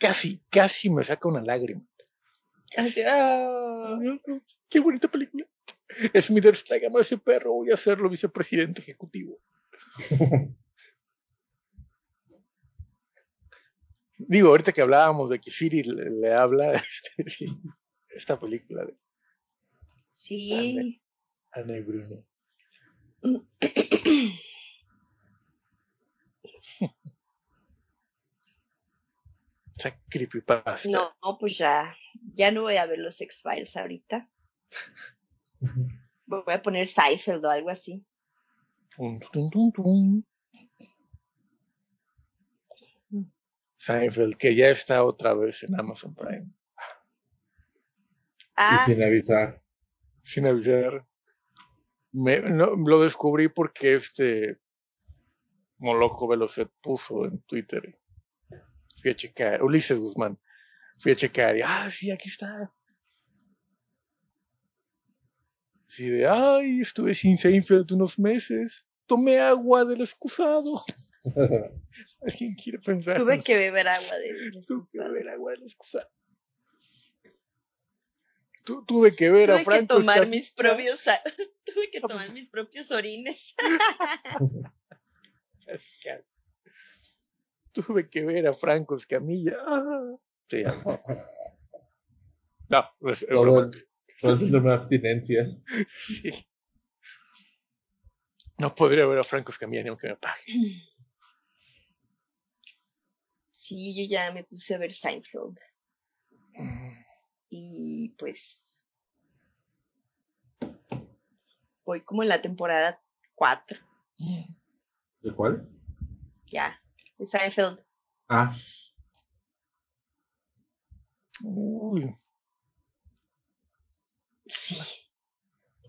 casi, casi me saca una lágrima. Así, ah. Qué bonita película. Smithers, tráigame a ese perro, voy a hacerlo vicepresidente ejecutivo. Digo, ahorita que hablábamos de que Siri le, le habla este, esta película de Sí. Ana y Bruno. Esa creepypasta. No, pues ya. Ya no voy a ver los X-Files ahorita. Voy a poner Seinfeld o algo así. Seinfeld, que ya está otra vez en Amazon Prime. Ah, Y sin avisar. sin avisar. Me, no, lo descubrí porque este Moloco Velocet puso en Twitter. Fui a checar, Ulises Guzmán. Fui a checar y, ah, sí, aquí está. Así de, ay, estuve sin Seinfeld unos meses. Tomé agua del excusado. ¿Alguien quiere pensar? tuve que beber agua de Tuve que beber agua del excusado. Tu- tuve que ver a Tuve que Franco tomar mis propios tuve que tomar mis propios orines. Tuve que ver a Franco Escamilla. Ah. Sí, ya. No, es, es Todo es una abstinencia. Sí. No podría ver a Franco Escamilla ni aunque me pague. Sí, yo ya me puse a ver Seinfeld y pues voy como en la temporada 4, ¿De cuál? ya, de Seinfeld. Ah, Uy, Sí.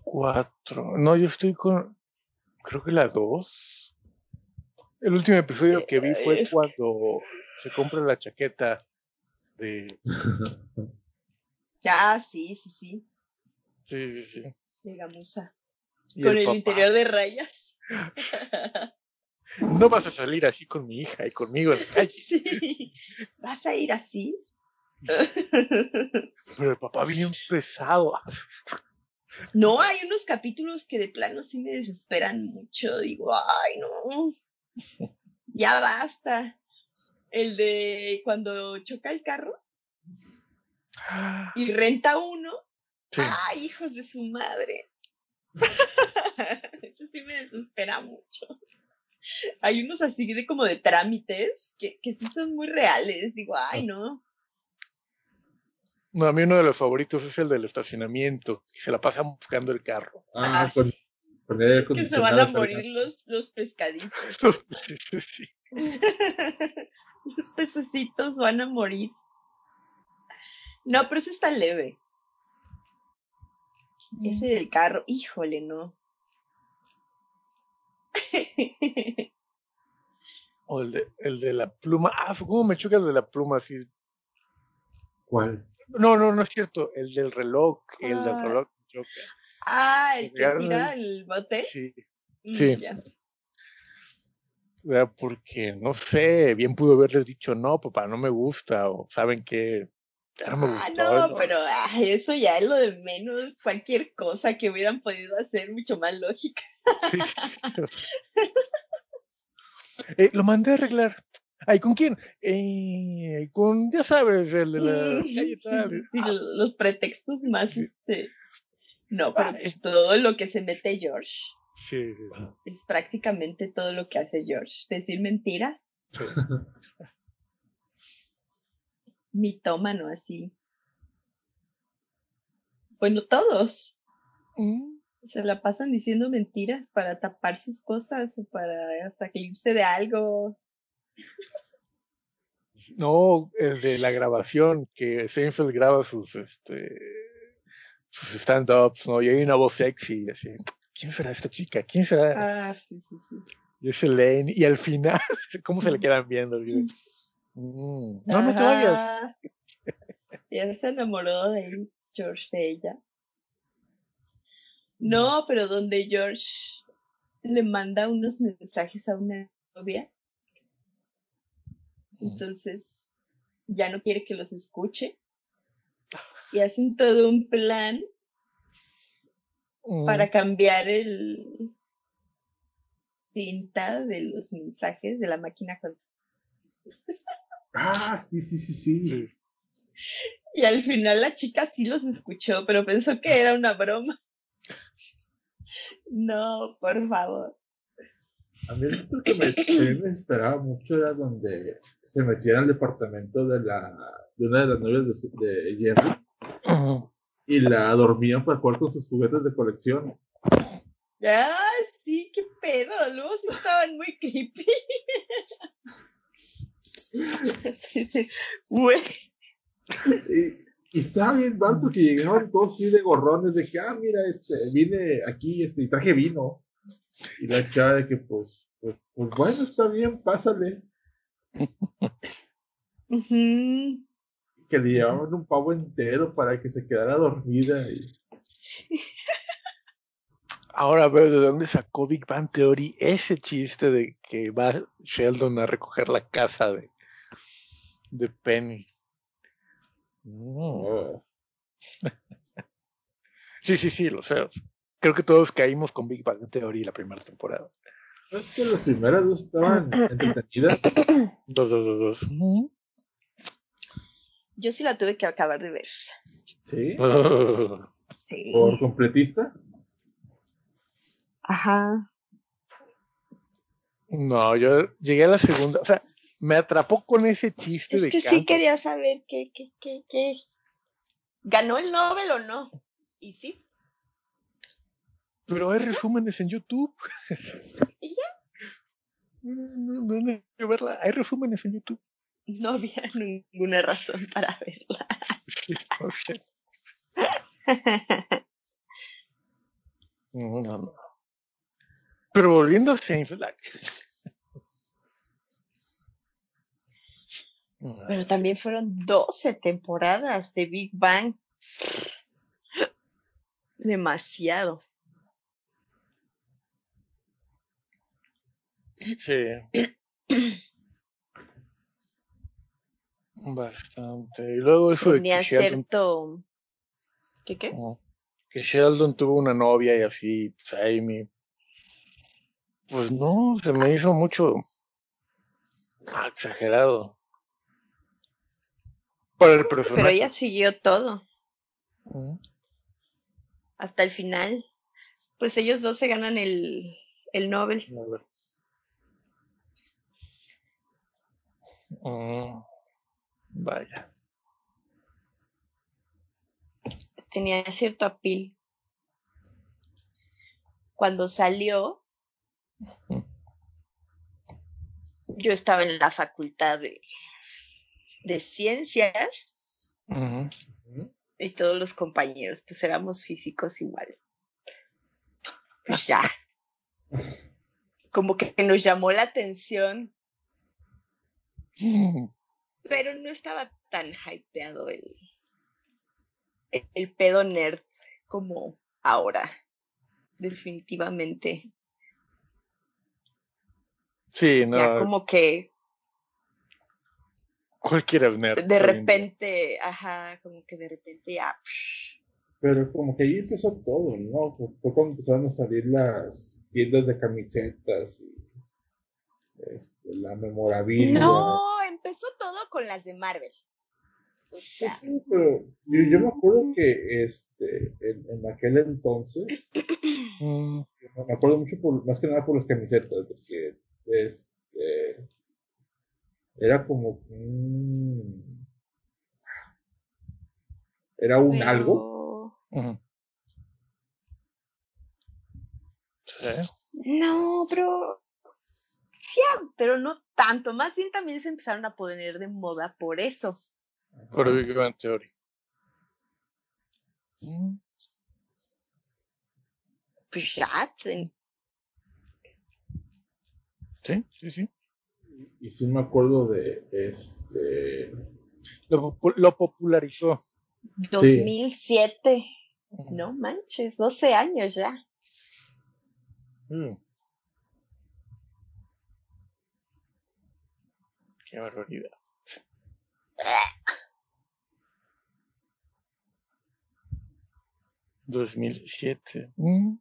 cuatro. No, yo estoy con. Creo que la dos. El último episodio que vi fue Es que- cuando se compra la chaqueta de... Ya, sí, sí, sí. Sí, sí, sí. De gamuza. Y Con el, papá, interior de rayas. No vas a salir así con mi hija y conmigo en la calle. sí. ¿Vas a ir así? Pero el papá bien pesado. no, hay unos capítulos que de plano sí me desesperan mucho. Digo, ay, no. Ya basta. El de cuando choca el carro y renta uno. Sí. Ay, hijos de su madre. Eso sí me desespera mucho. Hay unos así de como de trámites que, que sí son muy reales. Digo, ay, no. No, a mí uno de los favoritos es el del estacionamiento. que se la pasa buscando el carro. Ah, Ah, con, con el Que se van a morir los, los pescaditos. Sí, sí, sí. los pececitos van a morir. No, pero ese está leve. Ese del carro, híjole, no. O el de, el de la pluma. Ah, ¿cómo me choca el de la pluma? Así. ¿Cuál? No, no, no es cierto. El del reloj. El del Ah. reloj me choca. ah, el que Ya, tira el bote. Sí. Mm, sí. Porque, no sé, bien pudo haberles dicho, no, papá, no me gusta. O saben que no me Ah, no, pero ay, eso ya es lo de menos. Cualquier cosa que hubieran podido hacer mucho más lógica. Sí. Eh, lo mandé a arreglar. Ay, ¿con quién? Eh, con, ya sabes, el de la sí, sí, Ah, los pretextos más, este. No, pero Ah, pues es- todo lo que se mete George sí, sí, sí. es prácticamente todo lo que hace George. Decir mentiras, Sí. mitómano así. Bueno, todos Mm, se la pasan diciendo mentiras para tapar sus cosas o para salirse de algo. No, el de la grabación, que Seinfeld graba sus, este, sus stand-ups, ¿no? Y hay una voz sexy, así, ¿quién será esta chica? ¿Quién será? Ah, sí, sí, sí. Y es Elaine, y al final, ¿cómo se le quedan viendo? Y mm, no, no te vayas. Ajá. Ya se enamoró de él, George de ella. No, pero donde George le manda unos mensajes a una novia. Entonces ya no quiere que los escuche. Y hacen todo un plan Mm, para cambiar el cinta de los mensajes de la máquina con Ah, sí, sí, sí, sí. sí. Y al final la chica sí los escuchó, pero pensó que era una broma. No, por favor. A mí el otro que me, que me esperaba mucho era donde se metiera al departamento de la de una de las novias de, de Jerry y la dormían para jugar con sus juguetes de colección. Ah, sí, qué pedo. Luego sí estaban muy creepy. Sí, sí. Güey. Y, y estaba bien mal porque llegaban todos así de gorrones de que, ah, mira, este, vine aquí este, y traje vino. Y la chava de que, pues, pues, pues bueno, está bien, pásale. Que le llevaban un pavo entero para que se quedara dormida. Y, Ahora veo de dónde sacó Big Bang Theory ese chiste de que va Sheldon a recoger la casa de, de Penny. Mm. oh, Sí, sí, sí, lo sé. Creo que todos caímos con Big Bang Theory la primera temporada. es que las primeras dos estaban entretenidas. Dos, dos, dos, dos. Yo sí la tuve que acabar de ver. Sí, Sí. por completista. Ajá. No, yo llegué a la segunda, o sea, me atrapó con ese chiste Es de que sí canto. quería saber qué, qué, qué, qué. ¿Ganó el Nobel o no? Y sí. Pero hay resúmenes en YouTube. ¿Y ya? No, no, no verla. Hay resúmenes en YouTube. No había ninguna razón para verla. Sí, no, no. Pero volviendo a Seinfeld, Pero también fueron 12 temporadas de Big Bang. Demasiado. Sí. Bastante. Y luego eso de Tenía que Sheldon, cierto... ¿Qué qué? Que Sheldon tuvo una novia y así, pues Amy. Pues no, se me hizo mucho ah, exagerado. El Pero ella siguió todo hasta el final. Pues ellos dos se ganan el, el Nobel. Mm, Vaya. Tenía cierto apil. Cuando salió, yo estaba en la facultad de, de ciencias y todos los compañeros, pues éramos físicos igual. Pues ya. Como que nos llamó la atención, pero no estaba tan hypeado el, el, el pedo nerd como ahora. Definitivamente. Sí, no, Ya como que cualquiera es nerd. de repente, ajá, como que de repente ya. psh, Pero como que ahí empezó todo, ¿no? Fue fue cuando empezaron a salir las tiendas de camisetas y este, la memorabilia. No, empezó todo con las de Marvel. O Pues sea, sí, pero yo, yo me acuerdo que este, en, en aquel entonces, me acuerdo mucho por, más que nada por las camisetas, porque este, era como un- era un pero- algo. Sí. No, pero. Sí, pero no tanto. Más bien también se empezaron a poner de moda por eso. Por Big Bang Theory. Pues ya, Sí, sí, sí. Y sí me acuerdo de este, Lo, lo popularizó. 2007. No manches, 12 años ya. Mm. Qué barbaridad. Dos mil siete. Mm.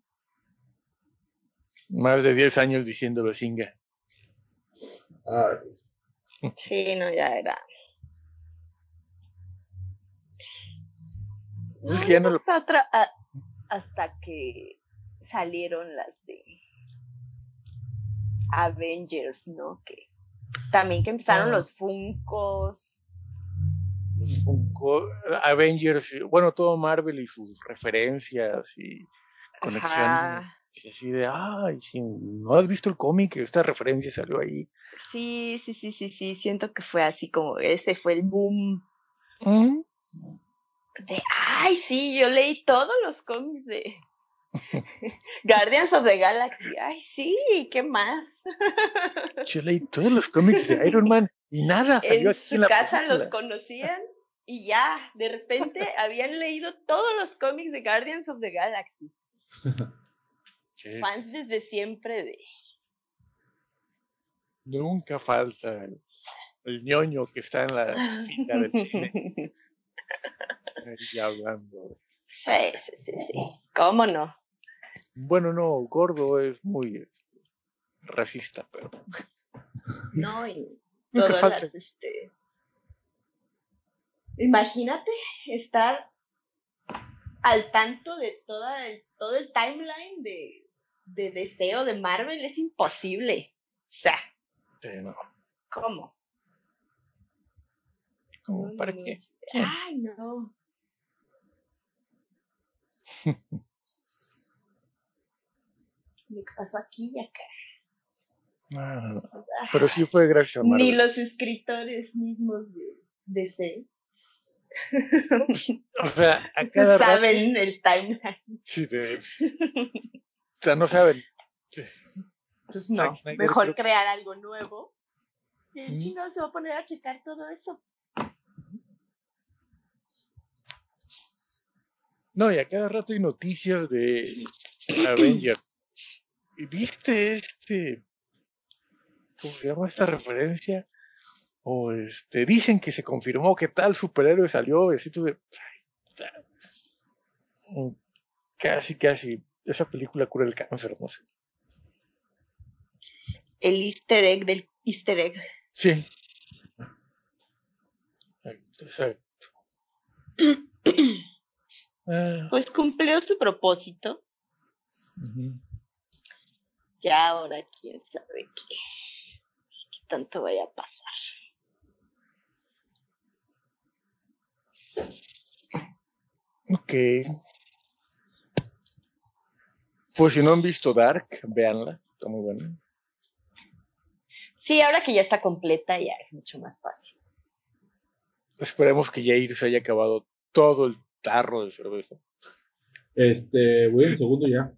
Más de 10 años diciéndolo singa. Ay, Sí, no, ya era. Es que ya no lo- fue otra, a- hasta que salieron las de Avengers, ¿no? Que también que empezaron Ah. los Funcos. los Funko, Avengers, bueno, todo Marvel y sus referencias y conexiones. Ajá. Y así de, ay, si no has visto el cómic, esta referencia salió ahí. Sí, sí, sí, sí, sí. Siento que fue así como ese fue el boom Mm. de, ay, sí, yo leí todos los cómics de Guardians of the Galaxy. Ay, sí, ¿qué más? Yo leí todos los cómics de Iron Man y nada salió en aquí su en la casa película. los conocían y ya, de repente habían leído todos los cómics de Guardians of the Galaxy. Sí, Fans desde siempre de... Nunca falta el, el ñoño que está en la fila del cine ahí hablando. Sí, sí, sí, sí. ¿Cómo no? Bueno, no, gordo es muy este, racista, pero No, y Nunca todas falta. las, este... Imagínate estar al tanto de toda el, todo el timeline de, de deseo de Marvel es imposible. O sea, sí, no. ¿cómo? Como, No, ¿Para no, qué? es- Ay, no. Lo que pasó aquí y acá. No, no, no. Pero sí fue gracias a Ni Marvel. los escritores mismos de DC O sea, a cada rato. saben el timeline. Sí, de- o sea, no saben. Pues no, mejor crear algo nuevo ¿Quién chingado se va a poner a checar todo eso? No, y a cada rato hay noticias de Avengers. ¿Y ¿Viste este? ¿Cómo se llama esta referencia? O este, dicen que se confirmó que tal superhéroe salió, y así tú de. Mm, Casi, casi. Esa película cura el cáncer, no sé. El easter egg del easter egg. Sí. Exacto. Pues cumplió su propósito. ujú. Ya ahora quién sabe qué, qué tanto vaya a pasar. Ok. Pues si no han visto Dark, véanla. Está muy buena. Sí, ahora que ya está completa ya es mucho más fácil. Esperemos que Jair se haya acabado todo el tarro de cerveza. Este, voy en segundo ya.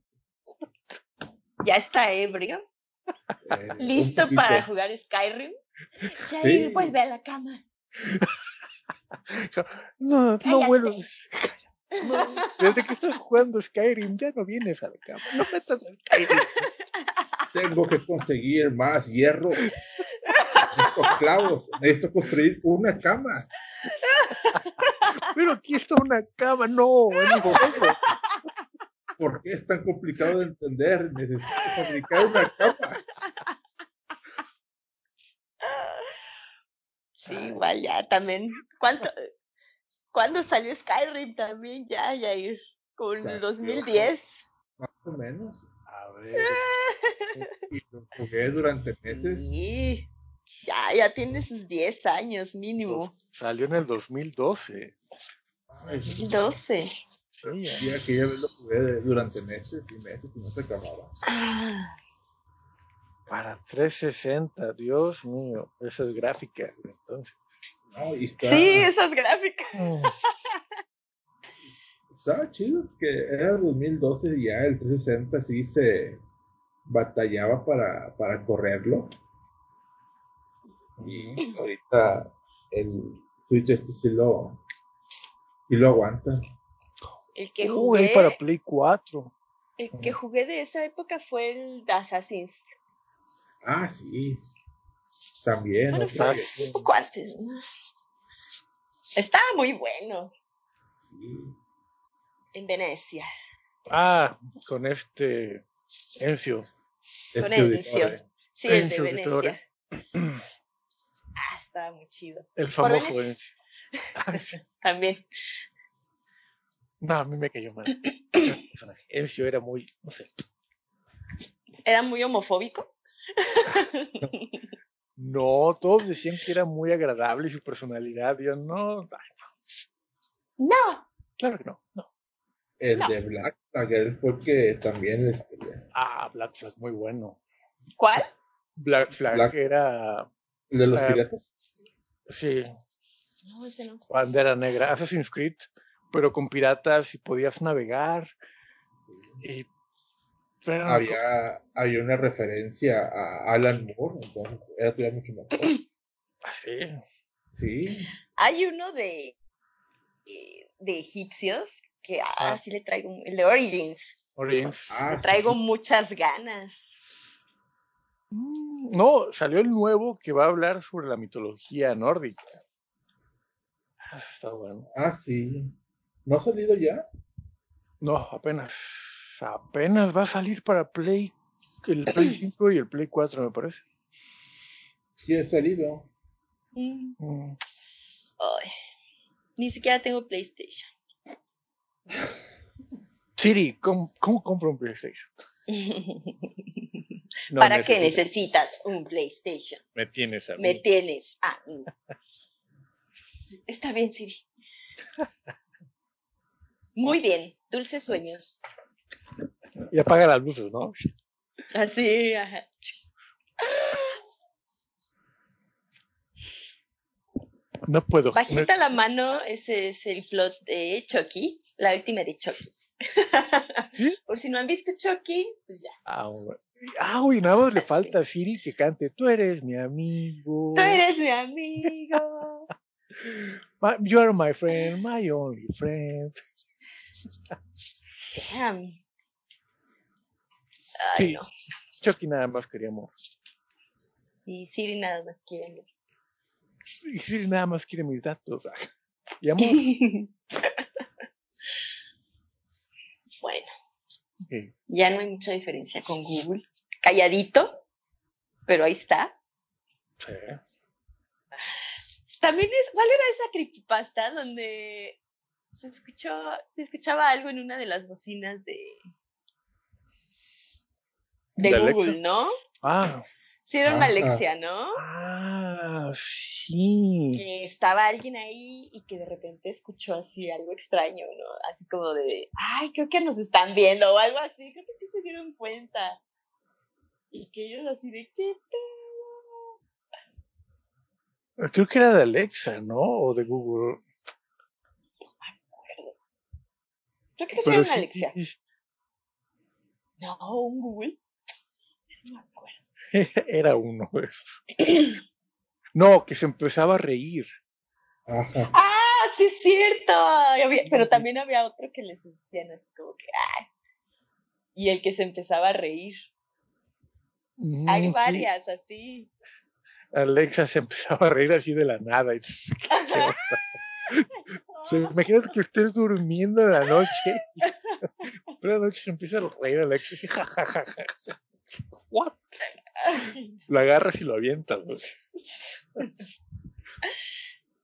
Ya está ebrio, Eh, listo para jugar Skyrim. Sí. Jair, vuelve a la cama. No, no Cállate. No, desde que estás jugando Skyrim ya no vienes a la cama. No metas al Skyrim. Tengo que conseguir más hierro. Estos clavos. Necesito construir una cama. Pero aquí está una cama. No, es mi juego. ¿Por qué es tan complicado de entender? Necesito fabricar una cama. Sí, igual ya también. ¿Cuánto? ¿Cuándo salió Skyrim también? Ya, Jair. En el Salió. 2010. Más o menos. A ver. Y lo jugué durante meses. Sí. Ya, ya tiene sus 10 años mínimo. Salió en el 2012. Ay, sí, 12. Sí, ya. sí, aquella vez lo jugué durante meses y meses y no se acababa. Ah, Para 360, Dios mío, esas gráficas. Entonces. No, y está, Sí, esas gráficas. Estaba chido que era 2012 y ya el 360 sí se batallaba para, para correrlo. Y ahorita el Switch este sí lo, sí lo aguanta. El que Uy, jugué, para Play 4. el que jugué de esa época fue el Assassin's. Ah, sí. También. Bueno, otra fue vez. Un poco antes. ¿no? Estaba muy bueno Sí. en Venecia. Ah, con este Encio. Con Encio. Sí, el de. Venecia. Ah, estaba muy chido. El famoso. Encio. También. No, a mí me cayó mal. Encio era muy, no sé. Era muy homofóbico. No, todos decían que era muy agradable y su personalidad. Yo no, No. claro que no, no. El No. de Black Flag, él fue el que también este, Ah, Black Flag, muy bueno. ¿Cuál? Black Flag Black- era, el de los Eh, piratas. sí, No, ese no. bandera negra, Assassin's Creed, pero con piratas y podías navegar. Y, pero Había, había una referencia a Alan Moore, entonces era mucho mejor. así. Sí, Hay uno de, eh, de egipcios que ah, Ah. sí le traigo, el de Origins. Origins. ah, Le traigo sí. muchas ganas. Mm, No, salió el nuevo que va a hablar sobre la mitología nórdica. Ah, Está bueno. Ah, sí. ¿No ha salido ya? No, apenas. Apenas va a salir para Play. El Play 5 y el Play 4, me parece. Sí, ha salido. Mm, Mm, ay, Ni siquiera tengo PlayStation. Siri, ¿cómo, cómo compro un PlayStation? No ¿Para qué necesito. necesitas un PlayStation? Me tienes a mí. Me tienes a mí. Está bien, Siri. Muy bien. Dulces sueños. Y apaga las luces, ¿no? Así, ajá. No puedo. Bajita la mano, ese es el plot de Chucky, la última de Chucky. ¿Sí? Por si no han visto Chucky, pues ya. Ah, bueno. Ah, nada más le falta a Siri que cante, tú eres mi amigo. Tú eres mi amigo. You are my friend, my only friend. Damn. Ay, Sí. no. Chucky nada más quería amor. Y Siri nada más quiere amor. Y Siri nada más quiere mis datos. Y amor. bueno, ya no hay mucha diferencia con Google. Calladito, pero ahí está. Sí. También es, ¿cuál era esa creepypasta donde se escuchó, se escuchaba algo en una de las bocinas de, de, ¿De Google, Alexa? ¿no? Ah, Sí, era una Ajá. Alexia, ¿no? ah, sí. Que estaba alguien ahí y que de repente escuchó así algo extraño, ¿no? Así como de, ay, creo que nos están viendo o algo así, creo que sí se dieron cuenta. Y que ellos así de, ¿qué pedo? Creo que era de Alexa, ¿no? O de Google. Creo que sí era una sí, Alexia. No, un Google. No me acuerdo. era uno. No, que se empezaba a reír. Ajá. Ah, sí es cierto. Había- pero también había otro que les decían así como que, ay. Y el que se empezaba a reír. Mm, Hay sí. varias así. Alexa se empezaba a reír así de la nada. sea, imagínate que estés durmiendo en la noche. Pero la noche se empieza a reír Alexa. Y ja, ja, ja, ja. What? Lo agarras y lo avientas. ¿no?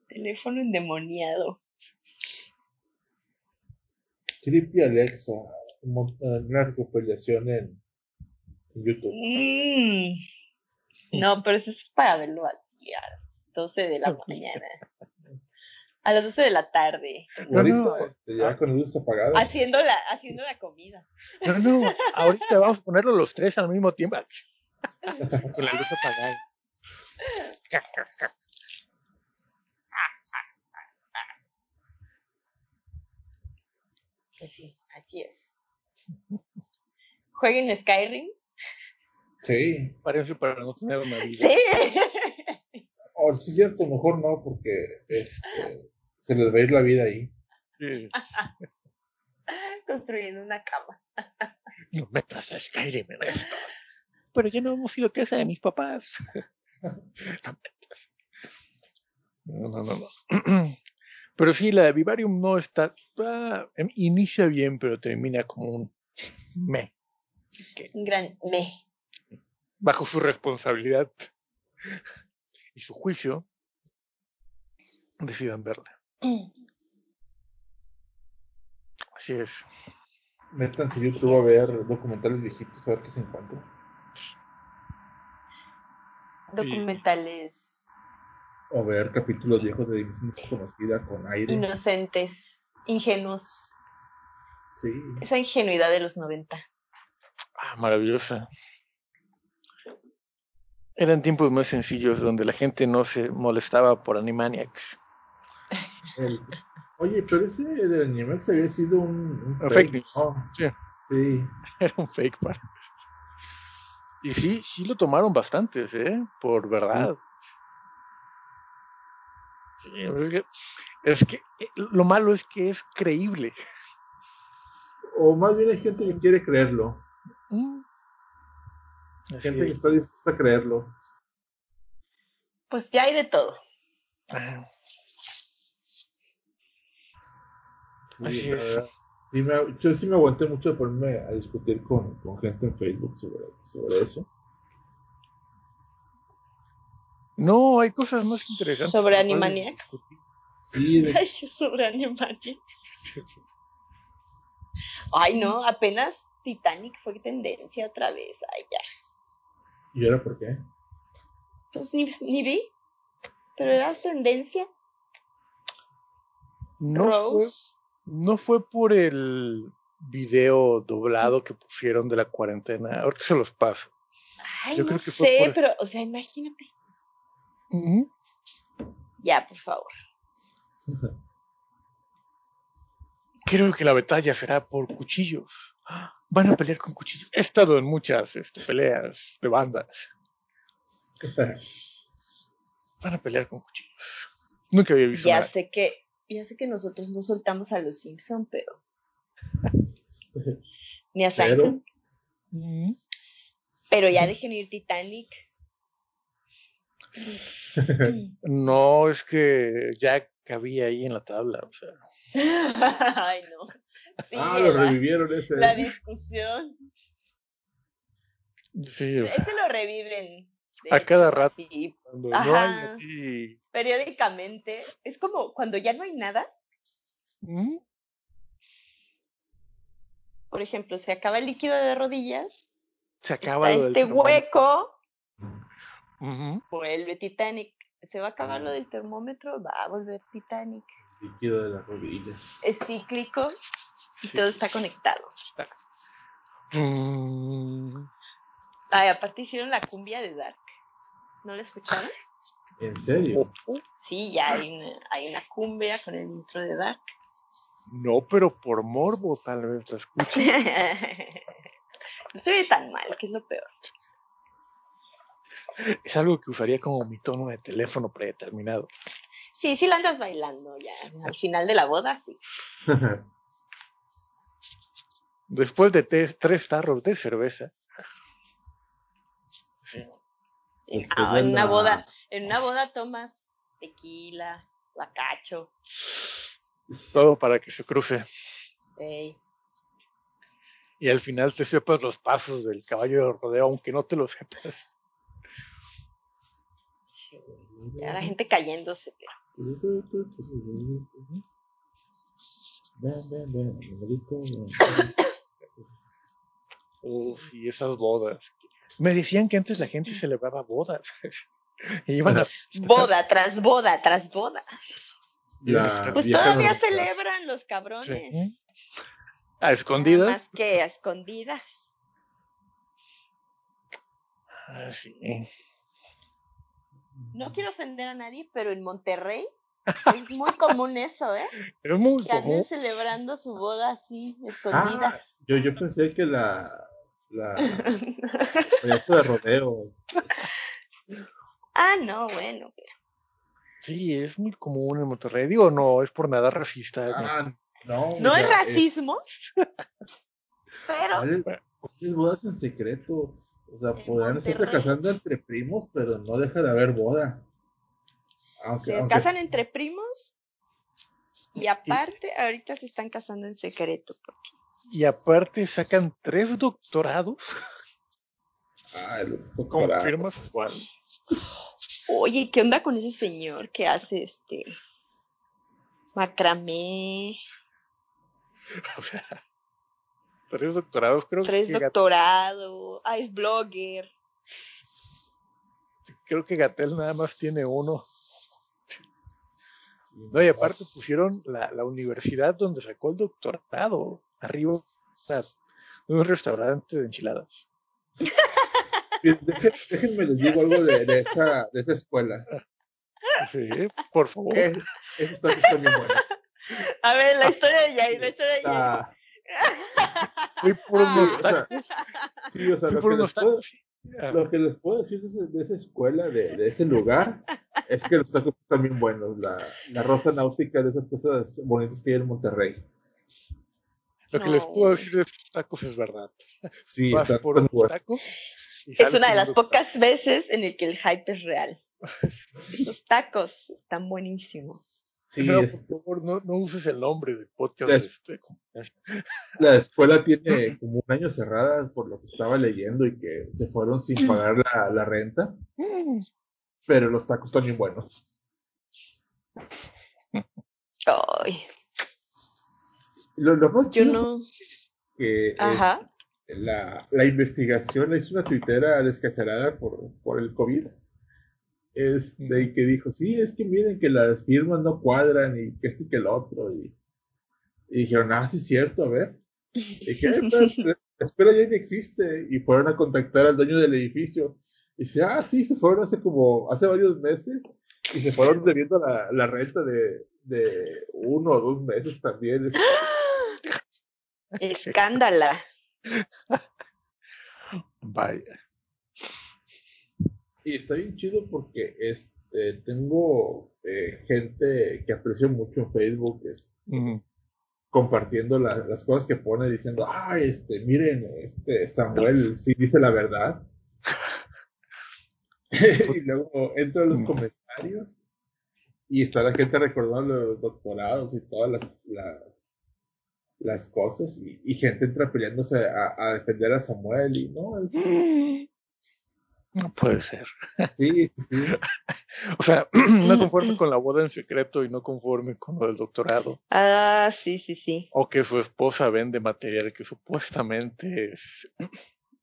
Teléfono endemoniado. Creepy Alexa. eh, Una recopilación en, en YouTube. Mm. No, pero eso es para verlo a las 12 de la mañana. A las 12 de la tarde. No. este, ya con luces apagadas. Haciendo la, haciendo la comida. No, no, ahorita vamos a ponerlo los tres al mismo tiempo. Con la luz apagada. Pues sí, así es. Jueguen Skyrim. Sí. Párense para no tener una vida. Sí. O sí es cierto, mejor no, porque este, se les va a ir la vida ahí. Sí. Construyendo una cama. No metas a Skyrim en esto. Pero ya no hemos ido a casa de mis papás. No metas. No, no, no. no. Pero sí, la de Vivarium no está. ah, inicia bien, pero termina como un me. Un gran me. bajo su responsabilidad y su juicio, decidan verla. Así es. Métanse YouTube a ver documentales viejitos, a ver qué se encuentra. Documentales O ver capítulos viejos de Dimensión Desconocida con aire. inocentes, ingenuos. Sí. Esa ingenuidad de los 90. Ah, maravillosa. Eran tiempos más sencillos donde la gente no se molestaba por Animaniacs. El- Oye, pero ese del Animax había sido un, fake news. Sí. Era un fake para. Y sí, sí lo tomaron bastantes, ¿eh? Por verdad. Sí, es que, es que eh, lo malo es que es creíble. O más bien hay gente que quiere creerlo. Mm. Gente que es. está dispuesta a creerlo. Pues ya hay de todo. Ah, Sí, Así es. Sí me- yo sí me aguanté mucho de ponerme a discutir con, con gente en Facebook sobre, sobre eso. No, hay cosas más interesantes. ¿Sobre Animaniacs? Sí, de- Ay, sobre Animaniacs. Ay, no, apenas Titanic fue tendencia otra vez. Ay, ya. ¿Y ahora por qué? Pues ni, ni vi. Pero era tendencia. No fue, Rose. no fue por el video doblado que pusieron de la cuarentena. Ahorita se los paso. Ay, Yo no creo que fue sé, por- pero, o sea, imagínate. Ya, por favor. Creo que la batalla será por cuchillos. Van a pelear con cuchillos. He estado en muchas este, peleas de bandas. Van a pelear con cuchillos. Nunca había visto Ya nada. sé que, ya sé que nosotros no soltamos a los Simpson, pero ni a Pero- Seinfeld. Mm. Pero ya dejen ir Titanic. No, es que Jack cabía ahí en la tabla. O sea, Ay, no. Sí, ah, lo la, revivieron ese. la discusión. sí, o sea, Ese lo reviven. de A cada rato. así, cuando no hay aquí. periódicamente. Es como cuando ya no hay nada. Mm, Por ejemplo, se acaba el líquido de rodillas. Se acaba está lo del este hueco. Vuelve Titanic. Se va a acabar lo del termómetro. Va a volver Titanic. Líquido de las rodillas. Es cíclico y Sí. todo está conectado. Mm, Ay, aparte hicieron la cumbia de Dark. ¿No la escucharon? ¿En serio? Sí, ya hay una, hay una cumbia con el intro de Dark. No, pero por morbo tal vez la escuche. no se ve tan mal, que es lo peor. Es algo que usaría como mi tono de teléfono predeterminado. Sí, sí la andas bailando ya. Al final de la boda, sí. Después de tres tarros de cerveza. Sí. Después Ah, en una boda, en una boda tomas tequila, bacacho. Todo para que se cruce. Y al final te sepas los pasos del caballo de rodeo, aunque no te lo sepas. Ya la gente cayéndose. pero- Oh, sí, esas bodas. Me decían que antes la gente celebraba bodas. y iban a... Boda tras boda tras boda. La Pues todavía celebran los cabrones. Sí. A Nada escondidas. Más que a escondidas. Ah, sí. No quiero ofender a nadie, pero en Monterrey es muy común eso, ¿eh? Es muy Que anden celebrando su boda así, Ah, escondidas. yo, yo pensé que la. La. Esto de rodeos. Ah, no, bueno, pero Sí, es muy común en Monterrey. Digo, no, es por nada racista. ¿no? Ah, no. no es racismo, pero ¿Cuáles cuáles bodas en secreto? O sea, En podrán estarse Monterrey. casando entre primos, pero no deja de haber boda. Aunque, se aunque- casan entre primos y aparte ahorita se están casando en secreto. porque- Y aparte sacan tres doctorados. Ay, los doctorados. ¿Confirmas cuál? Oye, ¿qué onda con ese señor que hace este macramé, O sea, tres doctorados. Creo tres que, Gat- doctorado, ah, es blogger? creo que Gatel nada más tiene uno. No, y aparte pusieron la, la universidad donde sacó el doctorado. Arriba, un restaurante de enchiladas. Déjenme les digo algo de, de esa, de esa escuela. Sí, por favor. Es- Eso está, está bien bueno. A ver, la historia de Yair, la historia de Yair. La- Fui por unos tacos. sí, o sea, lo que, les puedo. Ah, lo que les puedo decir de, ese- de esa escuela, de, de ese lugar, es que los tacos están bien buenos. La, la rosa náutica de esas cosas bonitas que hay en Monterrey. Lo que No. les puedo decir de estos tacos es verdad. Sí, Vas están, por y Es una de las pocas veces en el que el hype es real. Los tacos están buenísimos. Sí, es- por favor, no, no uses el nombre del podcast. Es- este, como- la escuela tiene como un año cerrada por lo que estaba leyendo y que se fueron sin pagar la, la renta, pero los tacos están bien buenos. Ay, Lo, lo más yo no. que es Ajá. la, la investigación es una tuitera descacerada por, por el COVID. Este, y que dijo, sí, es que miren que las firmas no cuadran y que esto y que el otro. Y, y dijeron, ah, sí es cierto, a ver. Y dije, "Eh, pero, pero, la escuela ya ni existe. Y fueron a contactar al dueño del edificio. Y dice, ah, sí, se fueron hace como, hace varios meses. Y se fueron debiendo la, la renta de, de uno o dos meses también. Es- Escándala. Vaya. Y está bien chido porque este, tengo eh, gente que aprecio mucho en Facebook es, Ujú. compartiendo la- las cosas que pone diciendo, ay, este, miren, este Samuel sí dice la verdad. y luego entro en los Mm. comentarios y está la gente recordando los doctorados y todas las, las, las cosas y, y gente entra peleándose a, a defender a Samuel y no, es, No puede ser. sí, sí, sí. O sea, no conforme con la boda en secreto y no conforme con lo del doctorado. Ah, sí, sí, sí. O que su esposa vende material que supuestamente es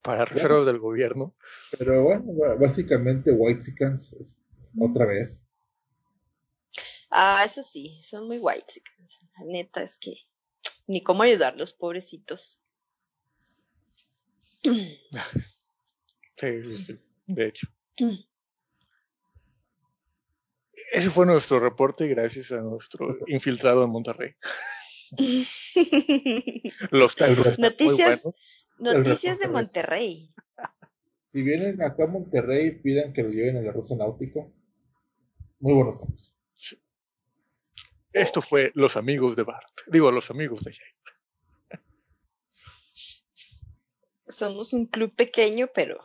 para reservas del gobierno. Pero bueno, básicamente White Chickens otra vez. Ah, eso sí, son muy white. La neta es que ni cómo ayudarlos, pobrecitos. Sí, sí, sí, de hecho. Ese fue nuestro reporte gracias a nuestro infiltrado en Monterrey. Los tacos Noticias. de. Monterrey. Si vienen acá a Monterrey, pidan que lo lleven a la Rosa Náutica. Muy buenos tacos. Esto fue Los Amigos de Bart. Digo, Los Amigos de Jay. Somos un club pequeño, pero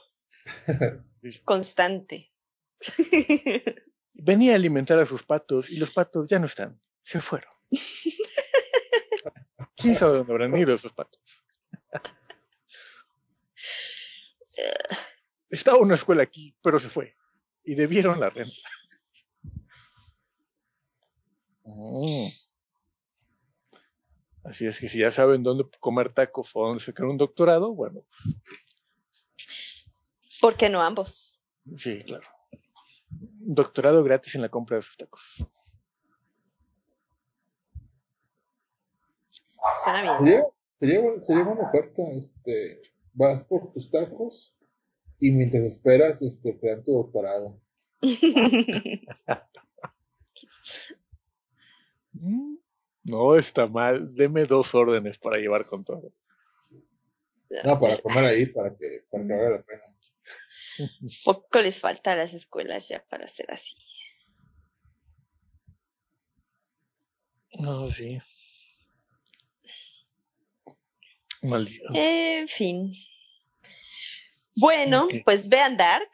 constante. Venía a alimentar a sus patos y los patos ya no están. Se fueron. ¿Quién sabe dónde habrán ido esos patos? Estaba una escuela aquí, pero se fue. Y debieron la renta. Mm. Así es que si ya saben dónde comer tacos o dónde sacar un doctorado, bueno, ¿Por qué no ambos? sí, claro. Doctorado gratis en la compra de sus tacos. Suena bien. Sería, sería, sería buena oferta. Este, vas por tus tacos y mientras esperas, este, te dan tu doctorado. No está mal. Deme dos órdenes para llevar con todo. No, para comer ahí, para que, para que valga la pena. Poco les falta a las escuelas ya para ser así. No, sí. Maldito. En fin. Bueno, pues vean Dark.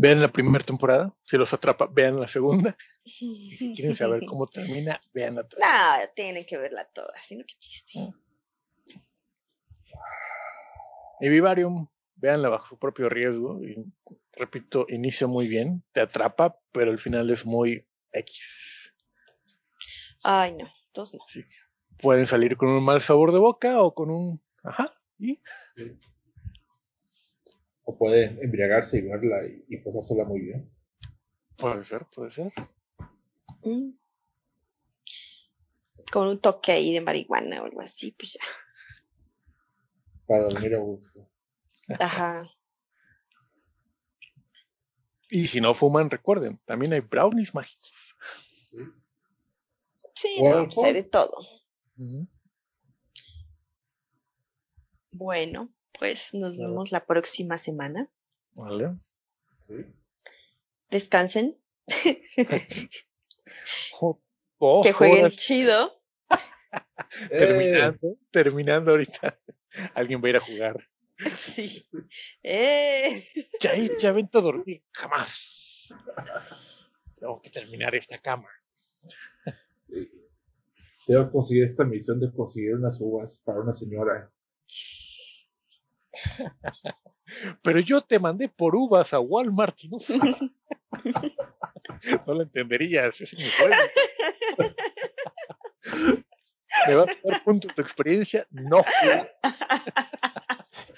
Vean la primera temporada, si los atrapa, vean la segunda. Si quieren saber cómo termina, vean tercera. No, tienen que verla toda, sino que chiste. Y Vivarium, véanla bajo su propio riesgo. Y, repito, inicia muy bien, te atrapa, pero el final es muy X. Ay, no, todos no. Sí. Pueden salir con un mal sabor de boca o con un... Ajá, y O pueden embriagarse y verla y, y pasársela muy bien. puede ser, puede ser. Mm. Con un toque ahí de marihuana o algo así, pues ya. Para dormir a gusto. Ajá. Y si no fuman, recuerden, también hay brownies mágicos. Sí, no, pues hay de todo. Bueno, pues nos Claro. vemos la próxima semana. ¿Vale? ¿sí? Descansen, oh, que jueguen chido. Eh, terminando, terminando ahorita. Alguien va a ir a jugar. Sí. Eh. Ya, ya vente a dormir. Jamás. Tengo que terminar esta cama. tengo que conseguir esta misión de conseguir unas uvas para una señora. Pero yo te mandé por uvas a Walmart y no. No lo entenderías, ese es mi juego. Me va a dar punto tu experiencia. No.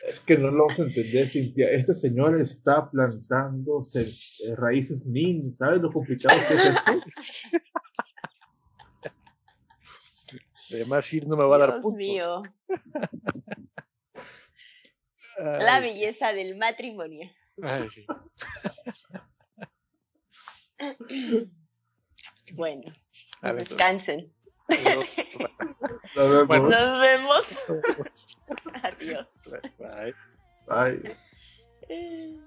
Es que no lo vamos a entender, Cintia. Esta señora está plantando eh, raíces NIN. ¿Sabes lo complicado que es esto? Además, ir no me va a dar Dios punto. mío. La belleza del matrimonio. Bueno, descansen. Nos vemos. Nos vemos. Adiós. Bye. Bye. Eh.